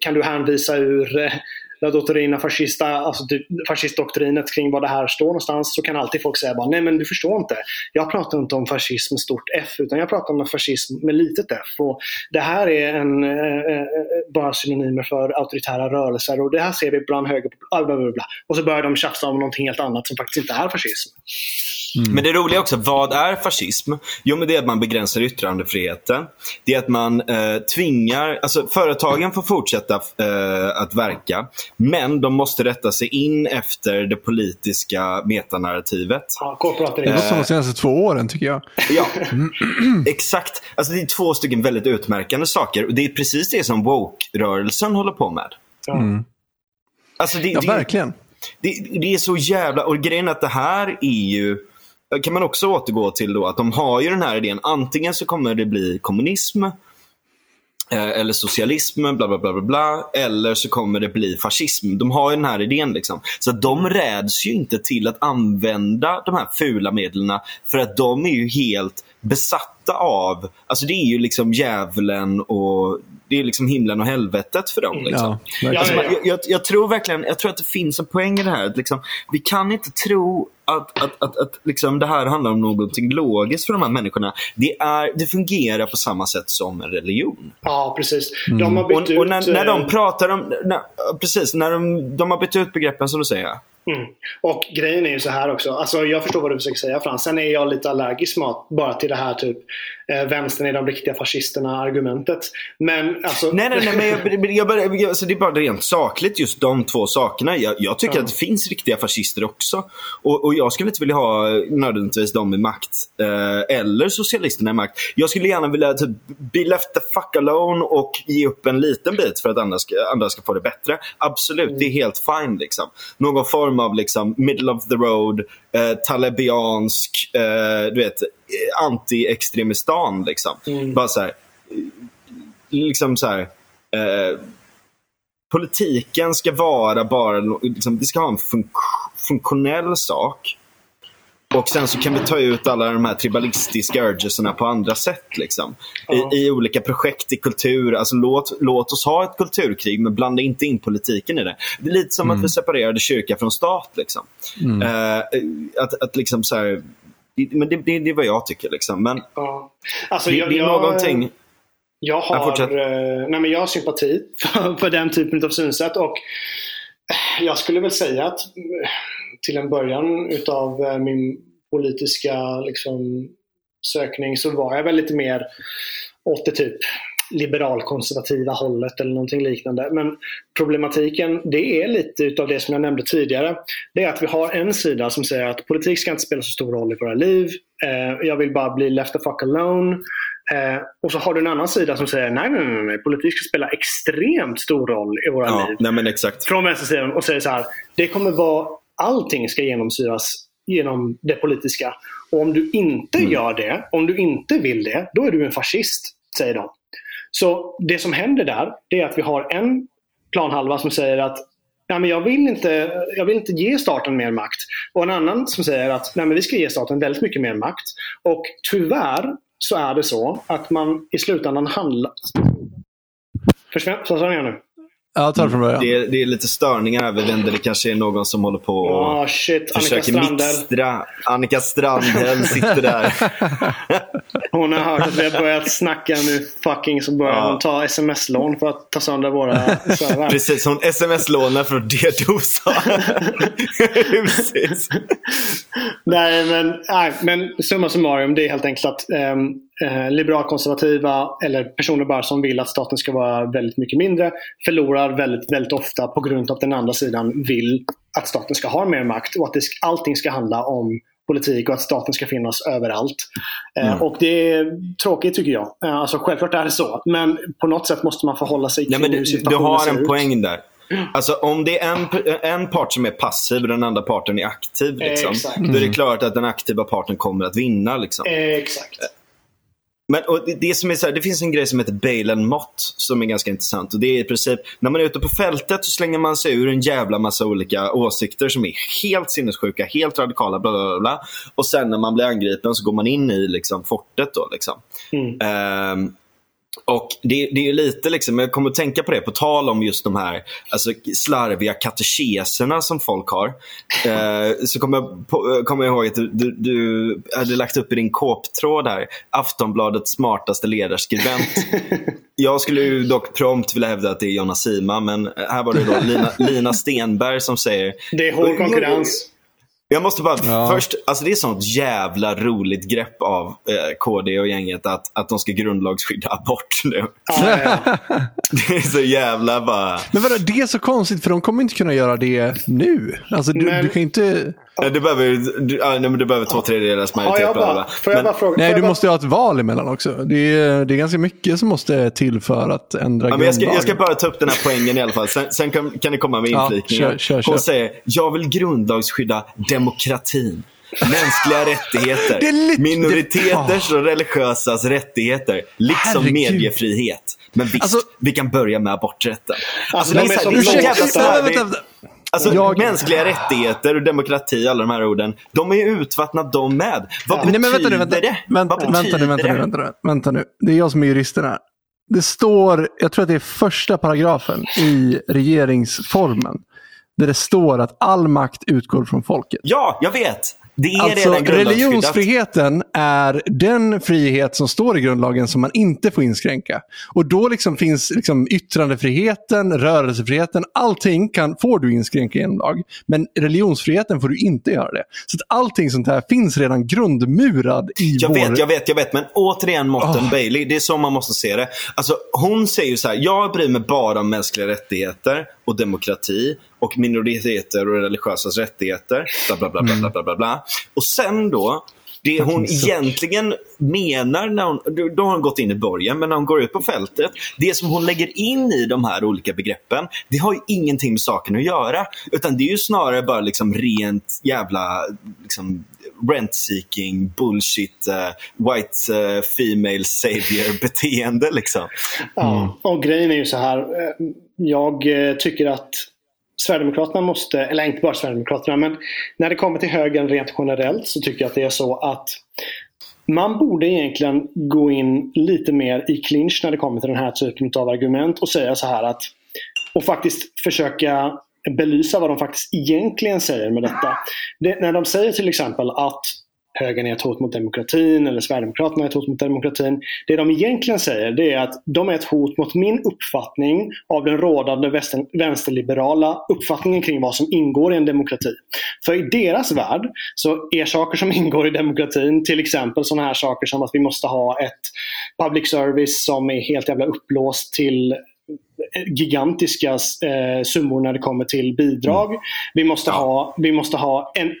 kan du hänvisa ur eh, La Dottorina Fascista, alltså typ fascistdoktrinet kring vad det här står någonstans, så kan alltid folk säga bara nej men du förstår inte. Jag pratar inte om fascism med stort F, utan jag pratar om fascism med litet f. Och det här är en, eh, eh, bara synonymer för auktoritära rörelser och det här ser vi bland höger... Bla, bla, bla. Och så börjar de tjafsa om någonting helt annat som faktiskt inte är fascism. Men det roliga också, vad är fascism? Jo, men det är att man begränsar yttrandefriheten. Det är att man eh, tvingar, alltså företagen får fortsätta eh, att verka, men de måste rätta sig in efter det politiska metanarrativet. Ja, korporatism. Det var så de senaste två åren tycker jag. Ja, exakt. Alltså det är två stycken väldigt utmärkande saker. Och det är precis det som woke-rörelsen håller på med. Ja. Alltså det, Ja, det, verkligen. det, det är så jävla... Och grejen är att det här är ju... kan man också återgå till då att de har ju den här idén. Antingen så kommer det bli kommunism eh, eller socialism, bla bla bla bla bla. Eller så kommer det bli fascism. De har ju den här idén. liksom. Så de räds ju inte till att använda de här fula medlen för att de är ju helt besatta av, alltså det är ju liksom djävulen och det är liksom himlen och helvetet för dem. Liksom. Ja. Alltså, jag, jag, jag tror verkligen jag tror att det finns en poäng i det här. Liksom, vi kan inte tro att, att, att, att liksom det här handlar om någonting logiskt för de här människorna. Det, är, det fungerar på samma sätt som en religion. Ja, precis. De har bytt Och, och när, ut... när de eh, pratar om... När, precis, när de, de har bytt ut begreppen som du säger. Mm. Och grejen är ju så här också. Alltså jag förstår vad du försöker säga Frans. Sen är jag lite allergisk mat, bara till det här typ eh, vänstern är de riktiga fascisterna argumentet. Men alltså... Nej, nej, nej, men jag, jag, bara- jag, alltså det är bara rent sakligt just de två sakerna. Jag, jag tycker Ja. att det finns riktiga fascister också. Och, och jag skulle inte vilja ha nödvändigtvis dem i makt. Eh, eller socialisterna i makt. Jag skulle gärna vilja typ, be left the fuck alone och ge upp en liten bit för att andra ska, andra ska få det bättre. Absolut, det är helt fine. Liksom. Någon form av liksom, middle of the road, eh, eh, du vet, anti-extremistan. Liksom. Bara så här, liksom så här, eh, politiken ska vara bara, liksom, det ska ha en funk funktionell sak. Och sen så kan vi ta ut alla de här tribalistiska urgesarna på andra sätt. Liksom. Ja. I, I olika projekt, i kultur. Alltså, låt, låt oss ha ett kulturkrig, men blanda inte in politiken i det. Det är lite som att vi separerade kyrka från stat. Liksom. Eh, att, att liksom så här, men det, det, det är vad jag tycker. Liksom. Men Ja. Alltså, det, jag, det är jag, någonting... Jag har, fortsätt. eh, nej men jag har sympati för, för den typen av synsätt. Och jag skulle väl säga att till en början utav eh, min politiska liksom, sökning så var jag väl lite mer åt det typ liberalkonservativa hållet eller någonting liknande. Men problematiken, det är lite utav det som jag nämnde tidigare. Det är att vi har en sida som säger att politik ska inte spela så stor roll i våra liv. Eh, jag vill bara bli left the fuck alone. Eh, och så har du en annan sida som säger nej, nej, nej, nej. politik ska spela extremt stor roll i våra Ja, liv. nej men exakt. Från vänstersidan och säger så här. Det kommer vara, allting ska genomsyras genom det politiska. Och om du inte gör det, om du inte vill det, då är du en fascist, säger de. Så det som händer där, det är att vi har en planhalva som säger att Nej, men jag, vill inte, jag vill inte ge staten mer makt. Och en annan som säger att Nej, men vi ska ge staten väldigt mycket mer makt. Och tyvärr så är det så att man i slutändan handlar... Försvann jag nu? Ja, ta det från början. Det är, det är lite störningar här. Vi vänder. Det kanske är någon som håller på och Ja, shit. Annika försöker Strandhäll. mixtra. Annika Strandhäll sitter där. Hon har hört att vi har börjat snacka nu fucking så börjar Ja. hon ta sms-lån för att ta sönder våra servrar. Precis, hon sms-lånar för att DDoSa. Precis. Nej, men, nej, men summa summarum, det är helt enkelt att ehm, eh, liberalkonservativa eller personer bara som vill att staten ska vara väldigt mycket mindre förlorar väldigt, väldigt ofta på grund av att den andra sidan vill att staten ska ha mer makt och att det, allting ska handla om politik och att staten ska finnas överallt. Eh, Mm. Och det är tråkigt tycker jag. Eh, Alltså, självklart är det så. Men på något sätt måste man förhålla sig Nej, till men hur du, du situationen har ser en ut. poäng där. Alltså om det är en, en part som är passiv och den andra parten är aktiv, liksom, Exakt. då är det klart att den aktiva parten kommer att vinna. Liksom. Eh, Exakt. Men, och det, det, som är så här, det finns en grej som heter bail and mott som är ganska intressant. Och det är i princip, när man är ute på fältet så slänger man sig ur en jävla massa olika åsikter som är helt sinnessjuka, helt radikala. Bla, bla, bla, bla. Och sen när man blir angripen så går man in i liksom, fortet. Då, liksom. Mm. Ehm, och det, det är lite liksom, jag kommer att tänka på det på tal om just de här alltså, slarviga katekeserna som folk har. Eh, så kommer jag, på, kommer jag ihåg att du, du, du hade lagt upp i din kåptråd här, Aftonbladets smartaste ledarskribent. jag skulle ju dock prompt vilja hävda att det är Jonna Sima, men här var det då Lina, Lina Stenberg som säger Det är hård konkurrens. Jag måste bara Ja. först, alltså det är sånt jävla roligt grepp av eh, KD och gänget att, att de ska grundlagsskydda abort nu. Ja, ja, ja. Det är så jävla bara... Men vadå, det är så konstigt för de kommer inte kunna göra det nu. Alltså du, Men- du kan inte... Ja, Du behöver, du, ja, nej, men du behöver två tredjedelars majoritet. jag bla, bla, bara, bla. får jag Men- bara fråga? Nej, jag du bara- måste ha ett val emellan också. Det är, det är ganska mycket som måste till för att ändra Ja, men jag, ska, jag ska bara ta upp den här poängen i alla fall. Sen, sen kan, kan det komma med Ja, inflikningar. kör, kör. Hon säger, jag vill grundlagsskydda demokratin. Mänskliga rättigheter, minoriteters och religiösas rättigheter, liksom Herregud. mediefrihet. Men visst, Alltså- vi kan börja med aborträtten. Alltså, det är de är så- så det är så låsta. jävla Vänta, vänta, vänta. Alltså Jag- mänskliga rättigheter och demokrati, alla de här orden, de är ju utvattnat de med. Vad Ja. betyder Nej, men vänta nu, vänta, det? vänta, Vad vänta, nu, betyder vänta, det? vänta, nu, vänta nu. Det är jag som är juristen här. Det står, jag tror att det är första paragrafen i regeringsformen. Där det står att all makt utgår från folket. Ja, jag vet. Är Alltså redan religionsfriheten är den frihet som står i grundlagen som man inte får inskränka. Och då liksom finns liksom yttrandefriheten, rörelsefriheten, allting kan, får du inskränka genom lag. Men religionsfriheten får du inte göra det. Så att allting sånt här finns redan grundmurad i Jag vår... vet, jag vet, jag vet. Men återigen Morten Oh. Bailey, det är så man måste se det. Alltså, hon säger ju så här, jag bryr mig bara om mänskliga rättigheter och demokrati och minoriteter och religiösas rättigheter. Bla, bla, bla, bla, bla, bla, bla, bla. Och sen då, det hon egentligen menar, när hon, då- har hon gått in i borgen, men när hon går ut på fältet, det som hon lägger in i de här olika begreppen, det har ju ingenting med saken att göra. Utan det är ju snarare bara liksom rent jävla liksom, rent-seeking, bullshit, eh, white eh, female savior-beteende. Liksom. Ja, och grejen är ju så här. eh, Jag tycker att Sverigedemokraterna måste, eller inte bara Sverigedemokraterna, men när det kommer till högern rent generellt så tycker jag att det är så att man borde egentligen gå in lite mer i clinch när det kommer till den här typen av argument och säga så här att och faktiskt försöka belysa vad de faktiskt egentligen säger med detta. Det, när de säger till exempel att högern är ett hot mot demokratin eller Sverigedemokraterna är ett hot mot demokratin. Det de egentligen säger det är att de är ett hot mot min uppfattning av den rådande vänster, vänsterliberala uppfattningen kring vad som ingår i en demokrati. För i deras värld så är saker som ingår i demokratin till exempel sådana här saker som att vi måste ha ett public service som är helt jävla upplåst till gigantiska eh, summor när det kommer till bidrag. Vi, måste ha, vi måste ha en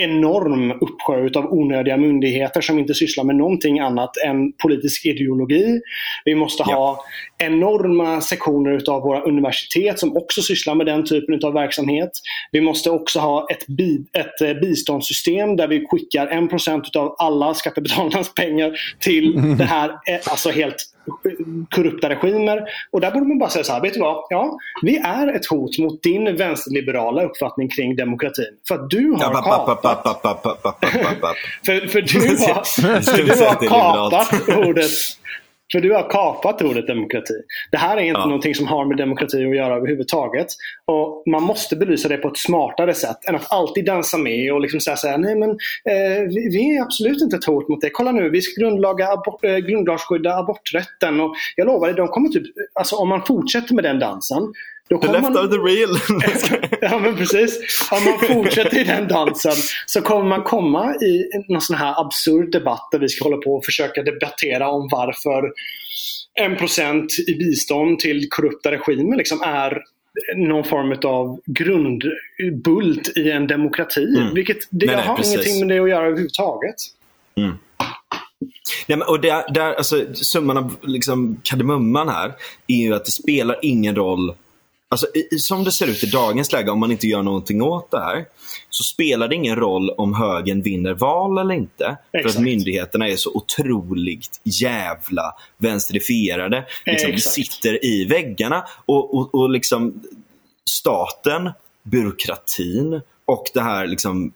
enorm uppsjö utav onödiga myndigheter som inte sysslar med någonting annat än politisk ideologi. Vi måste Ja. ha enorma sektioner utav våra universitet som också sysslar med den typen utav verksamhet. Vi måste också ha ett, bi ett eh, biståndssystem där vi skickar 1% utav alla skattebetalarnas pengar till det här eh, alltså helt korrupta regimer. Och där borde man bara säga så här, vet du vad? Ja, vi är ett hot mot din vänsterliberala uppfattning kring demokratin. För att du har kapat för, du har, kapat ordet För du har kapat ordet demokrati. Det här är inte ja. någonting som har med demokrati att göra överhuvudtaget. Och Man måste belysa det på ett smartare sätt än att alltid dansa med och liksom säga så här, nej men eh, vi, vi, är absolut inte ett hot mot det. Kolla nu, vi ska grundlaga abort, eh, grundlagsskydda aborträtten. Och jag lovar dig, de kommer typ, alltså om man fortsätter med den dansen the left man... are the real. ja men precis. Om man fortsätter i den dansen så kommer man komma i någon sån här absurd debatt där vi ska hålla på och försöka debattera om varför en procent i bistånd till korrupta regimer liksom är någon form av grundbult i en demokrati. Mm. Vilket det nej, nej, har precis. ingenting med det att göra överhuvudtaget. Mm. Nej, men, och där, där, alltså, summan av liksom, kardemumman här är ju att det spelar ingen roll Alltså, som det ser ut i dagens läge, om man inte gör någonting åt det här, så spelar det ingen roll om högern vinner val eller inte. Exakt. För att myndigheterna är så otroligt jävla vänsterifierade. Liksom, sitter i väggarna och, och, och liksom staten, byråkratin och det här liksom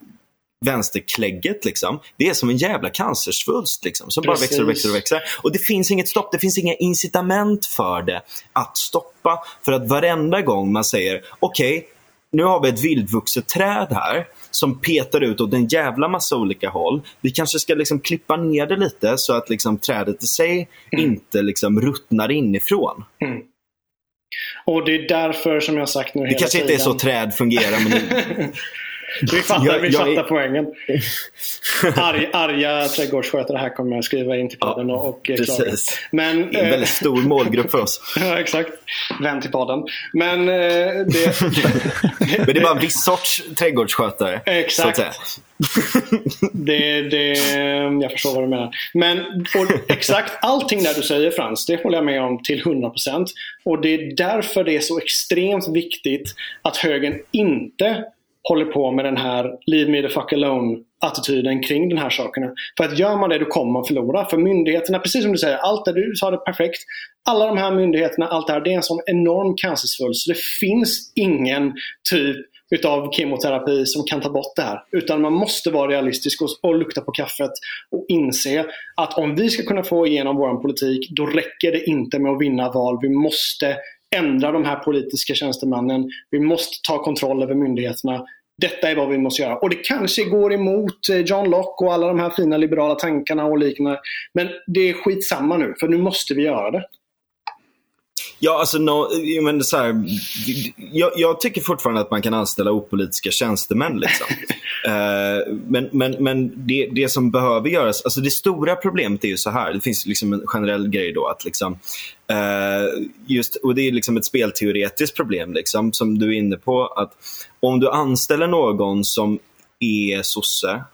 vänsterklägget. Liksom. Det är som en jävla cancersvulst liksom, som Precis. bara växer och växer och växer. Och det finns inget stopp, det finns inga incitament för det att stoppa. För att varenda gång man säger okej, okay, nu har vi ett vildvuxet träd här som petar ut åt en jävla massa olika håll. Vi kanske ska liksom klippa ner det lite så att liksom trädet i sig mm. inte liksom ruttnar inifrån. Mm. Och det är därför som jag sagt nu Det kanske tiden. inte är så träd fungerar men Vi fattar, jag, vi fattar poängen. Arg, arga trädgårdsskötare här kommer jag skriva in till podden ja, och, och eh, precis. Men, en väldigt stor målgrupp för oss. ja, exakt. Vän till podden. Men, eh, det, Men det är bara en viss sorts trädgårdsskötare. Exakt. det, det, jag förstår vad du menar. Men exakt allting där du säger Frans, det håller jag med om till 100%. Och det är därför det är så extremt viktigt att högern inte håller på med den här leave me the fuck alone attityden kring den här sakerna. För att gör man det då kommer man förlora. För myndigheterna, precis som du säger, allt det du sa det perfekt. Alla de här myndigheterna, allt det här, det är en sån enorm cancersvulst. Så det finns ingen typ utav kemoterapi som kan ta bort det här. Utan man måste vara realistisk och, och lukta på kaffet och inse att om vi ska kunna få igenom vår politik, då räcker det inte med att vinna val. Vi måste ändra de här politiska tjänstemännen. Vi måste ta kontroll över myndigheterna. Detta är vad vi måste göra. Och det kanske går emot eh, John Locke och alla de här fina liberala tankarna och liknande. Men det är skitsamma nu, för nu måste vi göra det. Ja, alltså no, men så här, jag, jag, tycker fortfarande att man kan anställa opolitiska tjänstemän. Liksom. uh, men men, men det, det som behöver göras, alltså det stora problemet är ju så här, det finns liksom en generell grej då att liksom, uh, just, och det är liksom ett spelteoretiskt problem liksom, som du är inne på, att om du anställer någon som är sosse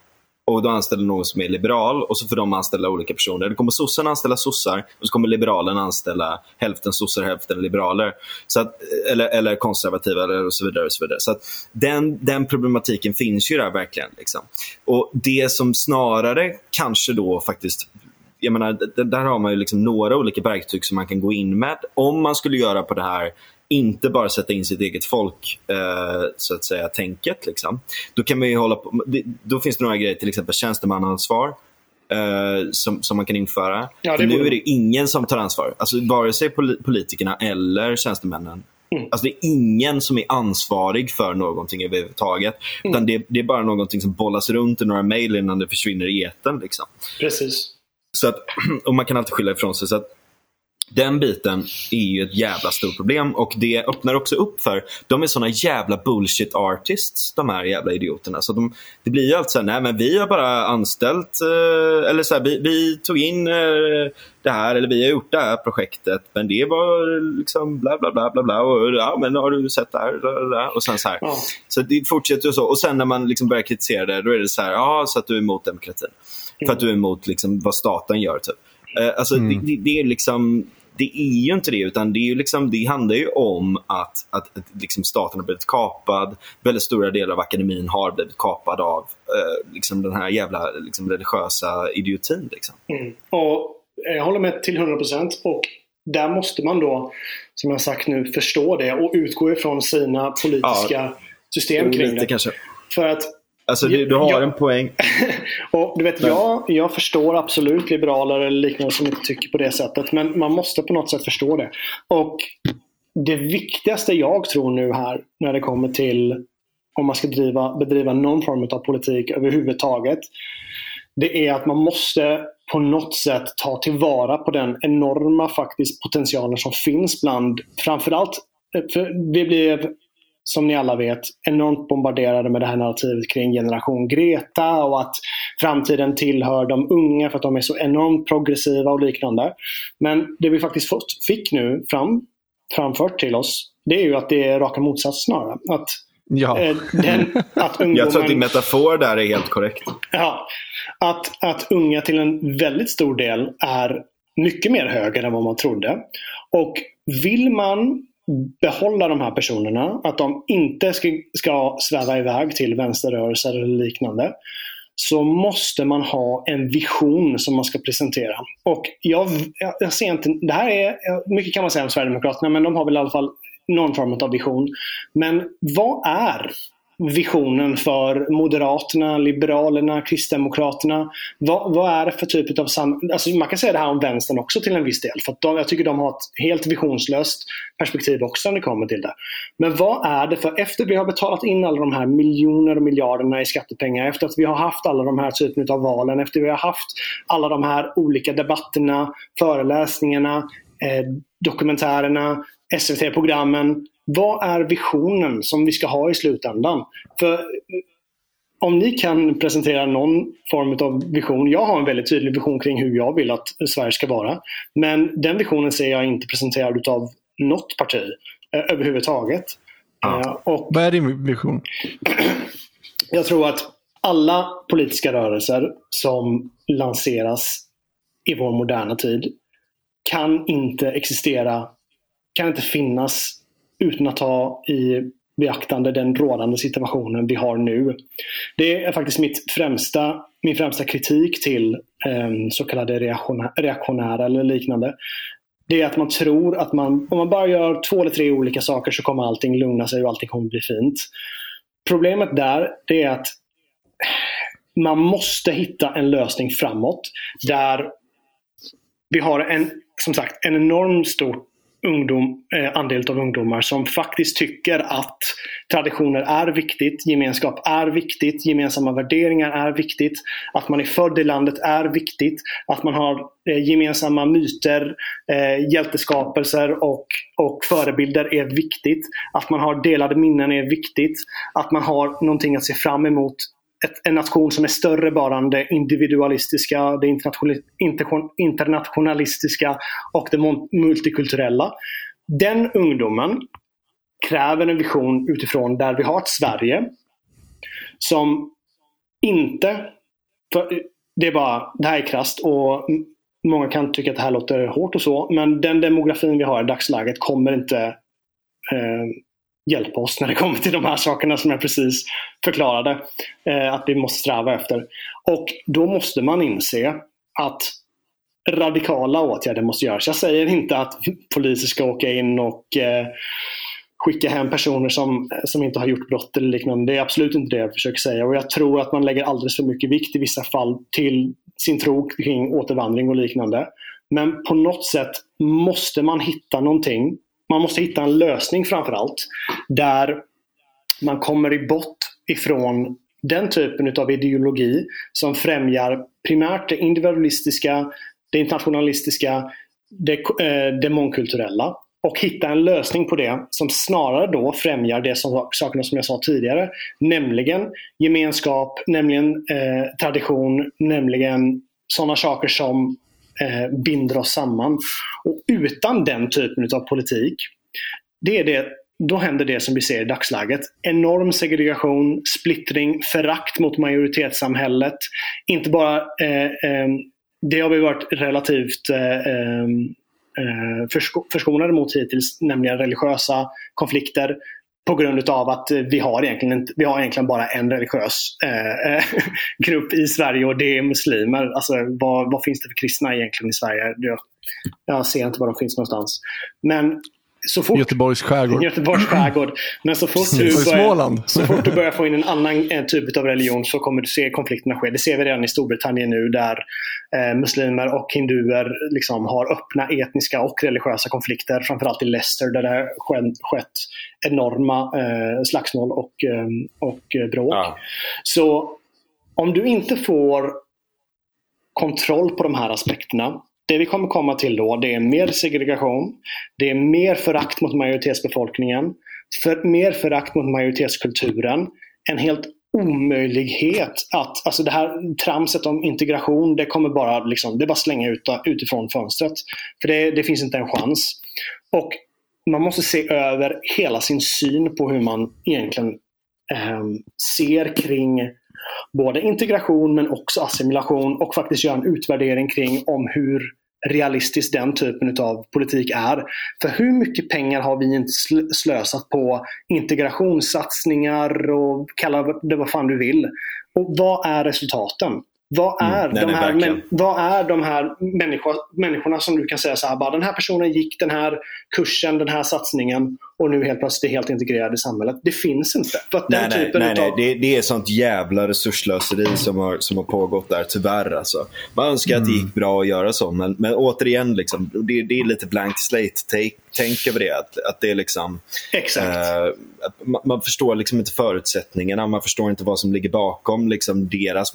och du anställer någon som är liberal och så får de anställa olika personer. Då kommer sossarna anställa sossar och så kommer liberalen anställa hälften sossar, hälften liberaler. Så att, eller, eller konservativa eller och så vidare. Och så vidare. Så att den, den problematiken finns ju där verkligen. Liksom. Och Det som snarare kanske då faktiskt jag menar, där har man ju liksom några olika verktyg som man kan gå in med. Om man skulle göra på det här inte bara sätta in sitt eget folk, eh, så att säga, tänket. Liksom. Då, kan man hålla på, då finns det några grejer, till exempel tjänstemannaansvar. Eh, som, som man kan införa. Ja, nu är det ingen som tar ansvar. Alltså, vare sig politikerna eller tjänstemännen. Mm. Alltså, det är ingen som är ansvarig för någonting överhuvudtaget. Mm. Utan det, det, är bara någonting som bollas runt i några mejl innan det försvinner i etern. Liksom. Precis. Så att, och man kan alltid skylla ifrån sig. Så att, den biten är ju ett jävla stort problem och det öppnar också upp för, de är såna jävla bullshit artists, de här jävla idioterna. Så de, det blir ju alltid såhär, nej men vi har bara anställt, eh, eller så här, vi, vi, tog in eh, det här, eller vi har gjort det här projektet, men det var liksom bla bla bla bla bla och ja men har du sett det här? Och sen så här. Ja. Så det fortsätter ju så. Och sen när man liksom börjar kritisera det, då är det så här, ja så att du är emot demokratin. Mm. För att du är emot liksom vad staten gör typ. Eh, alltså mm. det, det, är liksom det är ju inte det, utan det, är liksom, det handlar ju om att, att, att liksom staten har blivit kapad. Väldigt stora delar av akademin har blivit kapad av eh, liksom den här jävla liksom, religiösa idiotin. Liksom. Mm. Och jag håller med till 100% och där måste man då, som jag sagt nu, förstå det och utgå ifrån sina politiska ja, system kring det. Kanske. För att Alltså, du, du har en poäng. och du vet, jag, jag förstår absolut liberaler eller liknande som inte tycker på det sättet. Men man måste på något sätt förstå det. Och det viktigaste jag tror nu här när det kommer till om man ska driva, bedriva någon form av politik överhuvudtaget. Det är att man måste på något sätt ta tillvara på den enorma faktiskt potentialen som finns bland framförallt för vi blev som ni alla vet, enormt bombarderade med det här narrativet kring generation Greta och att framtiden tillhör de unga för att de är så enormt progressiva och liknande. Men det vi faktiskt fick nu fram, framfört till oss, det är ju att det är raka motsatsen snarare. Att, ja. eh, den, att ungdomen, Jag tror att din metafor där är helt korrekt. Ja, att, att unga till en väldigt stor del är mycket mer höger än vad man trodde. Och vill man behålla de här personerna. Att de inte ska, ska sväva iväg till vänsterrörelser eller liknande. Så måste man ha en vision som man ska presentera. Och jag, jag, jag ser inte, det här är, mycket kan man säga om Sverigedemokraterna, men de har väl i alla fall någon form av vision. Men vad är visionen för Moderaterna, Liberalerna, Kristdemokraterna? Vad, vad är det för typ av samhälle? Alltså man kan säga det här om vänstern också till en viss del. För de, jag tycker de har ett helt visionslöst perspektiv också när det kommer till det. Men vad är det för, efter vi har betalat in alla de här miljoner och miljarderna i skattepengar, efter att vi har haft alla de här typen av valen, efter att vi har haft alla de här olika debatterna, föreläsningarna, eh, dokumentärerna, SVT-programmen, vad är visionen som vi ska ha i slutändan? För om ni kan presentera någon form av vision. Jag har en väldigt tydlig vision kring hur jag vill att Sverige ska vara. Men den visionen ser jag inte presenterad av något parti eh, överhuvudtaget. Ja. Eh, och Vad är din vision? Jag tror att alla politiska rörelser som lanseras i vår moderna tid kan inte existera, kan inte finnas utan att ta i beaktande den rådande situationen vi har nu. Det är faktiskt mitt främsta, min främsta kritik till eh, så kallade reaktionära eller liknande. Det är att man tror att man, om man bara gör två eller tre olika saker så kommer allting lugna sig och allting kommer bli fint. Problemet där det är att man måste hitta en lösning framåt där vi har en, som sagt, en enormt stor ungdom, eh, andel av ungdomar som faktiskt tycker att traditioner är viktigt, gemenskap är viktigt, gemensamma värderingar är viktigt, att man är född i landet är viktigt, att man har eh, gemensamma myter, eh, hjälteskapelser och, och förebilder är viktigt, att man har delade minnen är viktigt, att man har någonting att se fram emot ett, en nation som är större bara än det individualistiska, det internationalistiska och det multikulturella. Den ungdomen kräver en vision utifrån där vi har ett Sverige som inte, det är bara, det här är krasst och många kan tycka att det här låter hårt och så, men den demografin vi har i dagsläget kommer inte eh, hjälpa oss när det kommer till de här sakerna som jag precis förklarade. Eh, att vi måste sträva efter. Och då måste man inse att radikala åtgärder måste göras. Jag säger inte att poliser ska åka in och eh, skicka hem personer som, som inte har gjort brott eller liknande. Det är absolut inte det jag försöker säga. Och jag tror att man lägger alldeles för mycket vikt i vissa fall till sin tro kring återvandring och liknande. Men på något sätt måste man hitta någonting man måste hitta en lösning framför allt Där man kommer i bort ifrån den typen av ideologi som främjar primärt det individualistiska, det internationalistiska, det, eh, det mångkulturella. Och hitta en lösning på det som snarare då främjar det som, sakerna som jag sa tidigare. Nämligen gemenskap, nämligen eh, tradition, nämligen sådana saker som Eh, binder oss samman. Och utan den typen av politik, det är det, då händer det som vi ser i dagsläget. Enorm segregation, splittring, förakt mot majoritetssamhället. Inte bara, eh, eh, det har vi varit relativt eh, eh, eh förskonade mot hittills, nämligen religiösa konflikter på grund av att vi har egentligen, vi har egentligen bara en religiös eh, grupp i Sverige och det är muslimer. Alltså, vad, vad finns det för kristna egentligen i Sverige? Jag, jag ser inte var de finns någonstans. Men så fort, Göteborgs skärgård. Göteborgs skärgård. Men så fort, du börjar, så fort du börjar få in en annan eh, typ av religion så kommer du se konflikterna ske. Det ser vi redan i Storbritannien nu där eh, muslimer och hinduer liksom har öppna etniska och religiösa konflikter. Framförallt i Leicester där det har skett, skett enorma eh, slagsmål och, eh, och eh, bråk. Ja. Så om du inte får kontroll på de här aspekterna. Det vi kommer komma till då, det är mer segregation. Det är mer förakt mot majoritetsbefolkningen. För, mer förakt mot majoritetskulturen. En helt omöjlighet att, alltså det här tramset om integration, det kommer bara, liksom, det är bara slänga ut utifrån fönstret. För det, det finns inte en chans. Och man måste se över hela sin syn på hur man egentligen eh, ser kring både integration men också assimilation och faktiskt göra en utvärdering kring om hur realistisk den typen av politik är. För hur mycket pengar har vi inte slösat på integrationssatsningar och kalla det vad fan du vill. Och vad är resultaten? Vad är, Mm, de, här, men, vad är de här människor, människorna som du kan säga så här, bara, den här personen gick den här kursen, den här satsningen och nu helt plötsligt är helt integrerad i samhället. Det finns inte. För Nej, nej, typen nej, nej. utav- Det, det är sånt jävla resursslöseri som har, som har pågått där, tyvärr. Alltså. Man önskar att det gick bra att göra så, men, men återigen, liksom, det, det är lite blank slate. Tänk över det. Att, att det är liksom, Exakt. eh, man, man förstår liksom inte förutsättningarna, man förstår inte vad som ligger bakom liksom, deras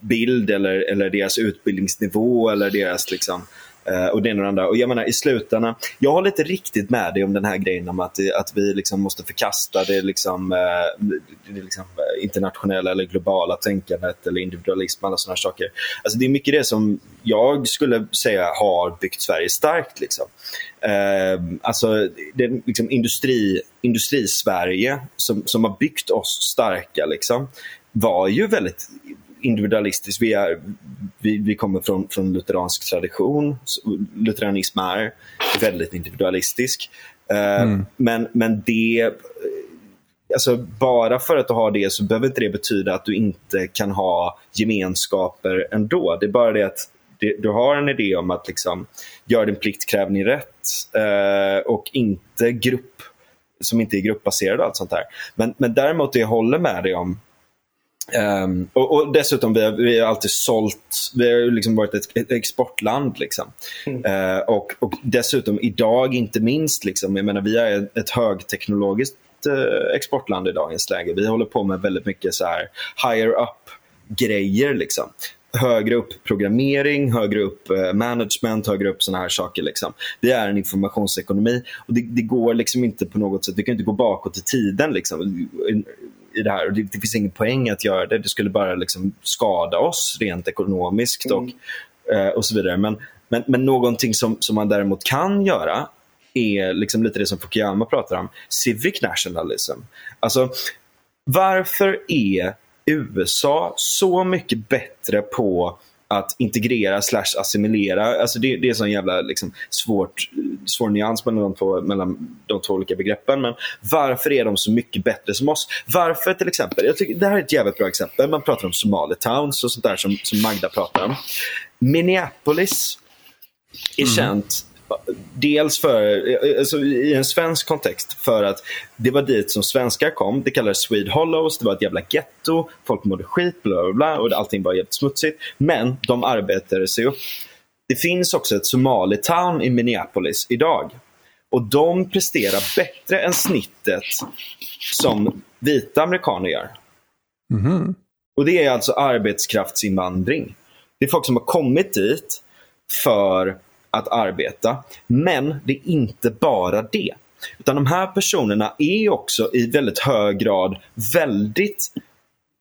bild eller, eller deras utbildningsnivå eller deras liksom, Eh, och det ena och det andra. Och jag menar i slutändan, jag håller inte riktigt med dig om den här grejen om att, att vi liksom måste förkasta det, liksom, eh, det liksom eh, internationella eller globala tänkandet eller individualism och alla sådana här saker. Alltså det är mycket det som jag skulle säga har byggt Sverige starkt. Liksom. Eh, alltså det, är liksom industri, industri-Sverige som, som har byggt oss starka liksom, var ju väldigt individualistiskt. Vi, är, vi, vi kommer från, från lutheransk tradition. Lutheranism är väldigt individualistisk. Eh, men, men det... Alltså bara för att du har det så behöver inte det betyda att du inte kan ha gemenskaper ändå. Det är bara det att det, du har en idé om att liksom göra din pliktkrävning rätt eh, och inte grupp som inte är gruppbaserad och allt sånt där. Men, men däremot det jag håller med dig om Um, och, och, dessutom, vi har, vi har alltid sålt, vi har liksom varit ett, ett exportland. Liksom. Mm. Uh, och, och dessutom idag inte minst, liksom, jag menar, vi är ett, högteknologiskt uh, exportland i dagens läge. Vi håller på med väldigt mycket så här higher up grejer. Liksom. Högre upp programmering, högre upp uh, management, högre upp såna här saker. Liksom. Vi är en informationsekonomi och det, det, går liksom inte på något sätt, vi kan inte gå bakåt i tiden. Liksom i det här. Och det, det finns ingen poäng att göra det. Det skulle bara liksom skada oss rent ekonomiskt och, mm. eh, och så vidare. Men, men, men någonting som, som man däremot kan göra är liksom lite det som Fukuyama pratar om, civic nationalism. Alltså, varför är USA så mycket bättre på att integrera slash assimilera. Alltså det, det är sån jävla liksom, svårt, svår nyans mellan de, två, mellan de två olika begreppen. Men varför är de så mycket bättre som oss? Varför till exempel, jag tycker, det här är ett jävligt bra exempel. Man pratar om Somali Towns och sånt där som, som Magda pratar om. Minneapolis är mm. känt Dels för, alltså i en svensk kontext, för att det var dit som svenskar kom. Det kallades Swede Hollows, det var ett jävla getto, folk mådde skit, bla bla bla och allting var jävligt smutsigt. Men de arbetade sig upp. Det finns också ett Somali Town i Minneapolis idag. Och de presterar bättre än snittet som vita amerikaner gör. Mm. Och det är alltså arbetskraftsinvandring. Det är folk som har kommit dit för att arbeta. Men det är inte bara det. Utan de här personerna är också i väldigt hög grad väldigt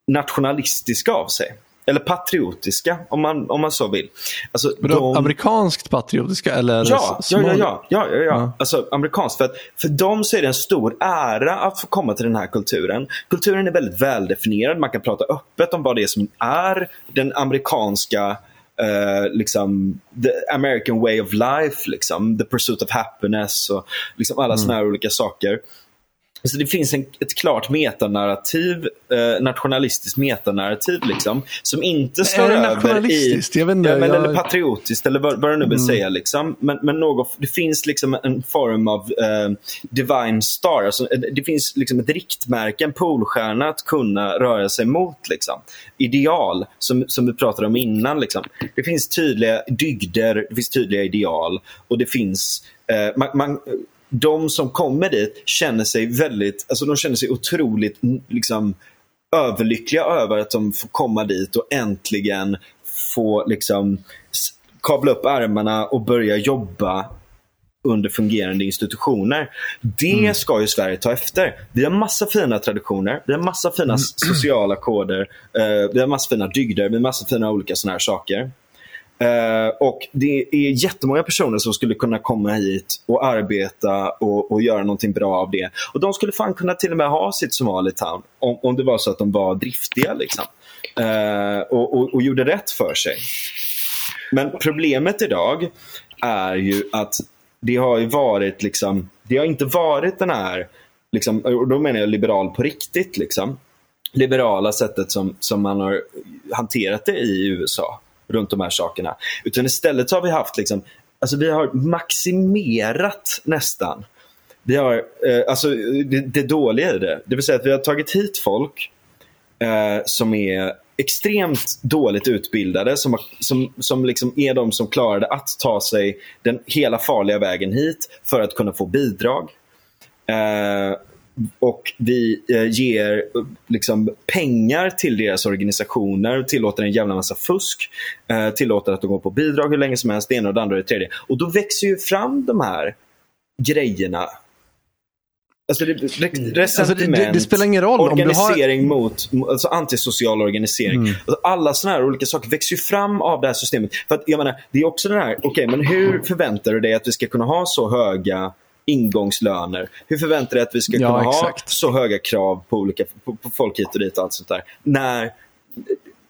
nationalistiska av sig. Eller patriotiska om man, om man så vill. Alltså, de... Amerikanskt patriotiska eller? Ja, ja, ja, ja, ja, ja, ja. Alltså amerikanskt. För, att, för dem så är det en stor ära att få komma till den här kulturen. Kulturen är väldigt väldefinierad. Man kan prata öppet om vad det är som är den amerikanska Uh, liksom, the American way of life, liksom, the pursuit of happiness och liksom alla mm. såna här olika saker. Alltså det finns en, ett klart metanarrativ, eh, nationalistiskt metanarrativ liksom, som inte står över i... Jag vet inte, ja, men, jag... Eller patriotiskt, eller vad, vad du nu vill mm. säga. Liksom. Men, men något, det finns liksom en form av eh, divine star. Alltså, det finns liksom ett riktmärke, en polstjärna att kunna röra sig mot. Liksom. Ideal, som, som vi pratade om innan. Liksom. Det finns tydliga dygder, det finns tydliga ideal och det finns eh, man, man de som kommer dit känner sig väldigt, alltså de känner sig otroligt liksom, överlyckliga över att de får komma dit och äntligen få liksom kabla upp ärmarna och börja jobba under fungerande institutioner. Det mm. ska ju Sverige ta efter. Vi har massa fina traditioner, vi har massa fina mm. sociala koder, eh, vi har massa fina dygder, vi har massa fina olika såna här saker. Uh, och Det är jättemånga personer som skulle kunna komma hit och arbeta och, och göra någonting bra av det. Och De skulle fan kunna till och med ha sitt Somalitown om, om det var så att de var driftiga liksom. Uh, och, och, och gjorde rätt för sig. Men problemet idag är ju att det har ju varit liksom, det har inte varit den här, liksom, och då menar jag liberal på riktigt, liksom, liberala sättet som, som man har hanterat det i USA runt de här sakerna. Utan istället har vi haft, liksom, alltså vi har maximerat nästan. Vi har, eh, alltså det, det dåliga i det, det vill säga att vi har tagit hit folk eh, som är extremt dåligt utbildade som, som, som liksom är de som klarade att ta sig den hela farliga vägen hit för att kunna få bidrag. Eh, och vi eh, ger liksom, pengar till deras organisationer, tillåter en jävla massa fusk, eh, tillåter att de går på bidrag hur länge som helst, det ena och det andra och det tredje. Och då växer ju fram de här grejerna. Alltså, det, resentiment, alltså det, det, det, spelar ingen roll organisering om du har... mot, alltså antisocial organisering. Mm. Alltså alla sådana här olika saker växer ju fram av det här systemet. För att, jag menar, det är också det här, okej okay, men hur förväntar du dig att vi ska kunna ha så höga ingångslöner. Hur förväntar du dig att vi ska kunna ja, ha så höga krav på, olika, på, på folk hit och dit och allt sånt där. När,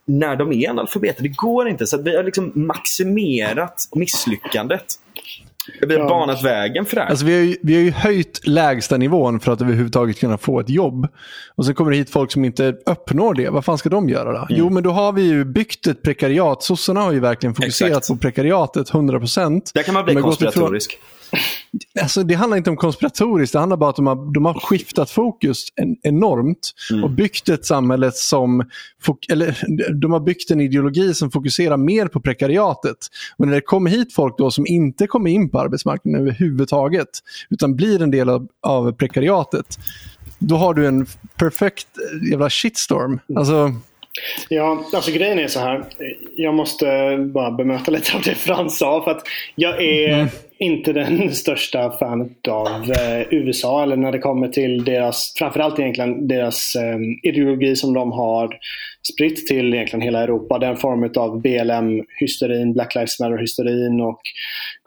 när de är analfabeter. Det går inte. Så vi har liksom maximerat misslyckandet. Vi har ja. banat vägen för det här. Alltså vi, har ju, vi har ju höjt lägsta nivån för att överhuvudtaget kunna få ett jobb. Och så kommer det hit folk som inte uppnår det. Vad fan ska de göra då? Mm. Jo, men då har vi ju byggt ett prekariat. Sossarna har ju verkligen fokuserat Exakt. på prekariatet 100%. Där kan man bli konspiratorisk. Alltså, det handlar inte om konspiratoriskt, det handlar bara om att de har, de har skiftat fokus en, enormt mm. och byggt ett samhälle som, eller de har byggt en ideologi som fokuserar mer på prekariatet. Och när det kommer hit folk då som inte kommer in på arbetsmarknaden överhuvudtaget, utan blir en del av, av prekariatet, då har du en perfekt jävla shitstorm. Mm. Alltså, Ja, alltså grejen är så här. Jag måste bara bemöta lite av det Frans sa. För att jag är mm. inte den största fan av eh, USA. Eller när det kommer till deras, framförallt egentligen deras eh, ideologi som de har spritt till egentligen hela Europa. Den form av BLM-hysterin, Black Lives Matter-hysterin och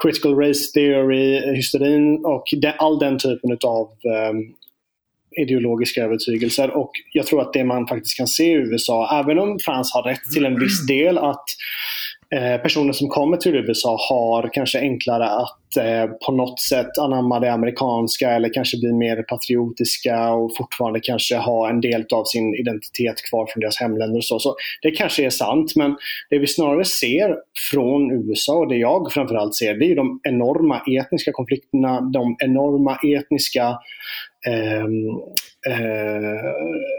critical race theory-hysterin och de, all den typen av eh, ideologiska övertygelser. Och jag tror att det man faktiskt kan se i USA, även om Frans har rätt till en viss del att Eh, personer som kommer till USA har kanske enklare att eh, på något sätt anamma det amerikanska eller kanske bli mer patriotiska och fortfarande kanske ha en del av sin identitet kvar från deras hemländer. Och så. så det kanske är sant, men det vi snarare ser från USA och det jag framförallt ser, det är de enorma etniska konflikterna, de enorma etniska Ehm, eh,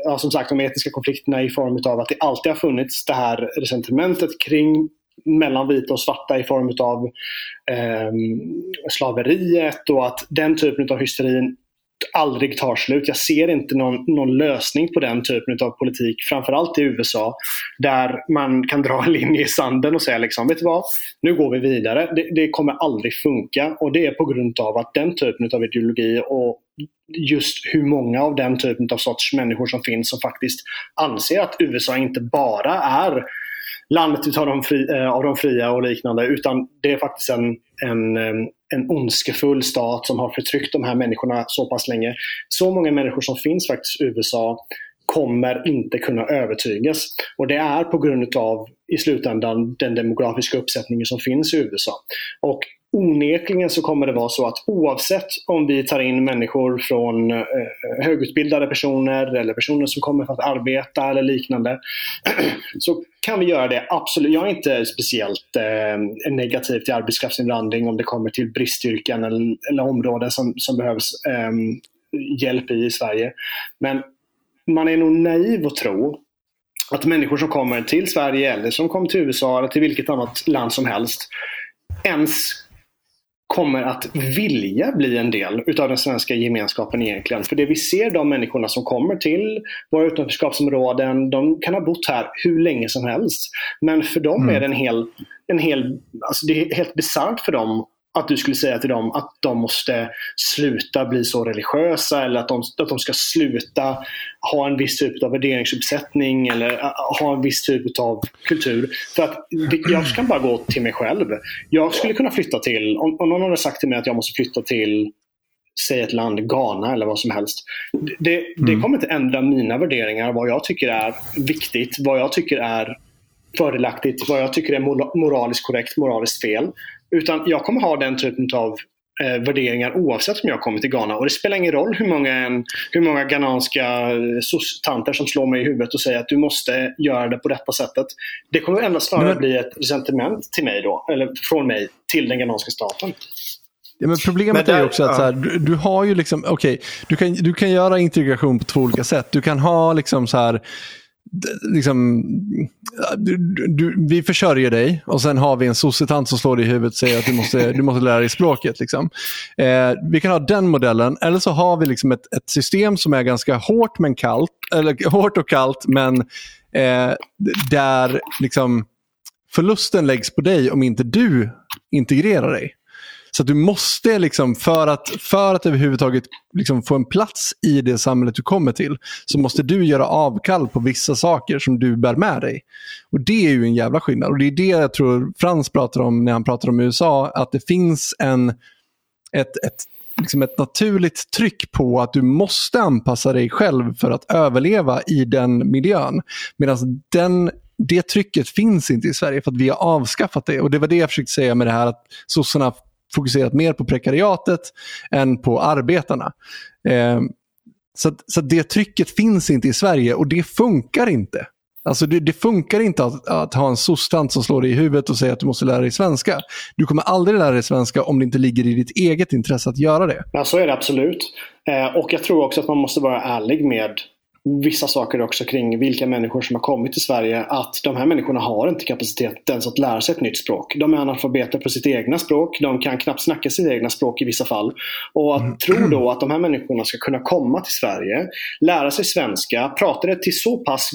ja, som sagt de etniska konflikterna i form av att det alltid har funnits det här resentimentet kring mellan vita och svarta i form av eh, slaveriet och att den typen av hysterin aldrig tar slut. Jag ser inte någon, någon, lösning på den typen av politik, framförallt i USA, där man kan dra en linje i sanden och säga liksom, vet du vad, nu går vi vidare. Det, det kommer aldrig funka och det är på grund av att den typen av ideologi och just hur många av den typen av sorts människor som finns som faktiskt anser att USA inte bara är landet av de, fri, eh, av de fria och liknande utan det är faktiskt en, en, en ondskefull stat som har förtryckt de här människorna så pass länge. Så många människor som finns faktiskt i USA kommer inte kunna övertygas. Och det är på grund av i slutändan den demografiska uppsättningen som finns i USA. Och onekligen så kommer det vara så att oavsett om vi tar in människor från eh, eh högutbildade personer eller personer som kommer för att arbeta eller liknande så kan vi göra det. Absolut. Jag är inte speciellt eh, negativ till arbetskraftsinvandring om det kommer till bristyrken eller, eller områden som, som behövs eh, hjälp i i Sverige. Men man är nog naiv att tro att människor som kommer till Sverige eller som kommer till USA eller till vilket annat land som helst ens kommer att vilja bli en del utav den svenska gemenskapen egentligen. För det vi ser, de människorna som kommer till våra utanförskapsområden, de kan ha bott här hur länge som helst. Men för dem mm. är det en hel, en hel alltså det är helt bisarrt för dem att du skulle säga till dem att de måste sluta bli så religiösa eller att de, att de ska sluta ha en viss typ av värderingsuppsättning eller äh, ha en viss typ av kultur. För att jag kan bara gå till mig själv. Jag skulle kunna flytta till, om, om någon hade sagt till mig att jag måste flytta till säg ett land, Ghana eller vad som helst. Det, det mm. kommer inte ändra mina värderingar, vad jag tycker är viktigt, vad jag tycker är fördelaktigt, vad jag tycker är moraliskt korrekt, moraliskt fel. Utan jag kommer ha den typen av eh, värderingar oavsett om jag kommer till Ghana. Och det spelar ingen roll hur många, hur många ghananska eh, tanter som slår mig i huvudet och säger att du måste göra det på detta sättet. Det kommer endast snarare men... bli ett resentiment till mig då, eller från mig till den ghananska staten. Ja, men problemet men där, är också att ja. så här, du, du, har ju liksom, okej, okay, du, kan, du kan göra integration på två olika sätt. Du kan ha liksom så här, liksom, du, du, vi försörjer dig och sen har vi en sossetant som slår dig i huvudet och säger att du måste, du måste lära dig språket. Liksom. Eh, vi kan ha den modellen, eller så har vi liksom ett, ett system som är ganska hårt, men kallt, eller, hårt och kallt, men eh, där liksom, förlusten läggs på dig om inte du integrerar dig. Så du måste, liksom, för, att, för att överhuvudtaget liksom få en plats i det samhället du kommer till, så måste du göra avkall på vissa saker som du bär med dig. Och Det är ju en jävla skillnad. Och Det är det jag tror Frans pratar om när han pratar om USA, att det finns en, ett, ett liksom ett naturligt tryck på att du måste anpassa dig själv för att överleva i den miljön. Medan den, det trycket finns inte i Sverige för att vi har avskaffat det. Och Det var det jag försökte säga med det här att sossarna fokuserat mer på prekariatet än på arbetarna. Eh, så, så det trycket finns inte i Sverige och det funkar inte. Alltså det, det funkar inte att, att ha en sostant som slår dig i huvudet och säger att du måste lära dig svenska. Du kommer aldrig lära dig svenska om det inte ligger i ditt eget intresse att göra det. Ja, så är det absolut. Eh, och jag tror också att man måste vara ärlig med vissa saker också kring vilka människor som har kommit till Sverige. Att de här människorna har inte kapacitet ens att lära sig ett nytt språk. De är analfabeter på sitt egna språk. De kan knappt snacka sitt egna språk i vissa fall. Och att mm. tro då att de här människorna ska kunna komma till Sverige, lära sig svenska, prata det till så pass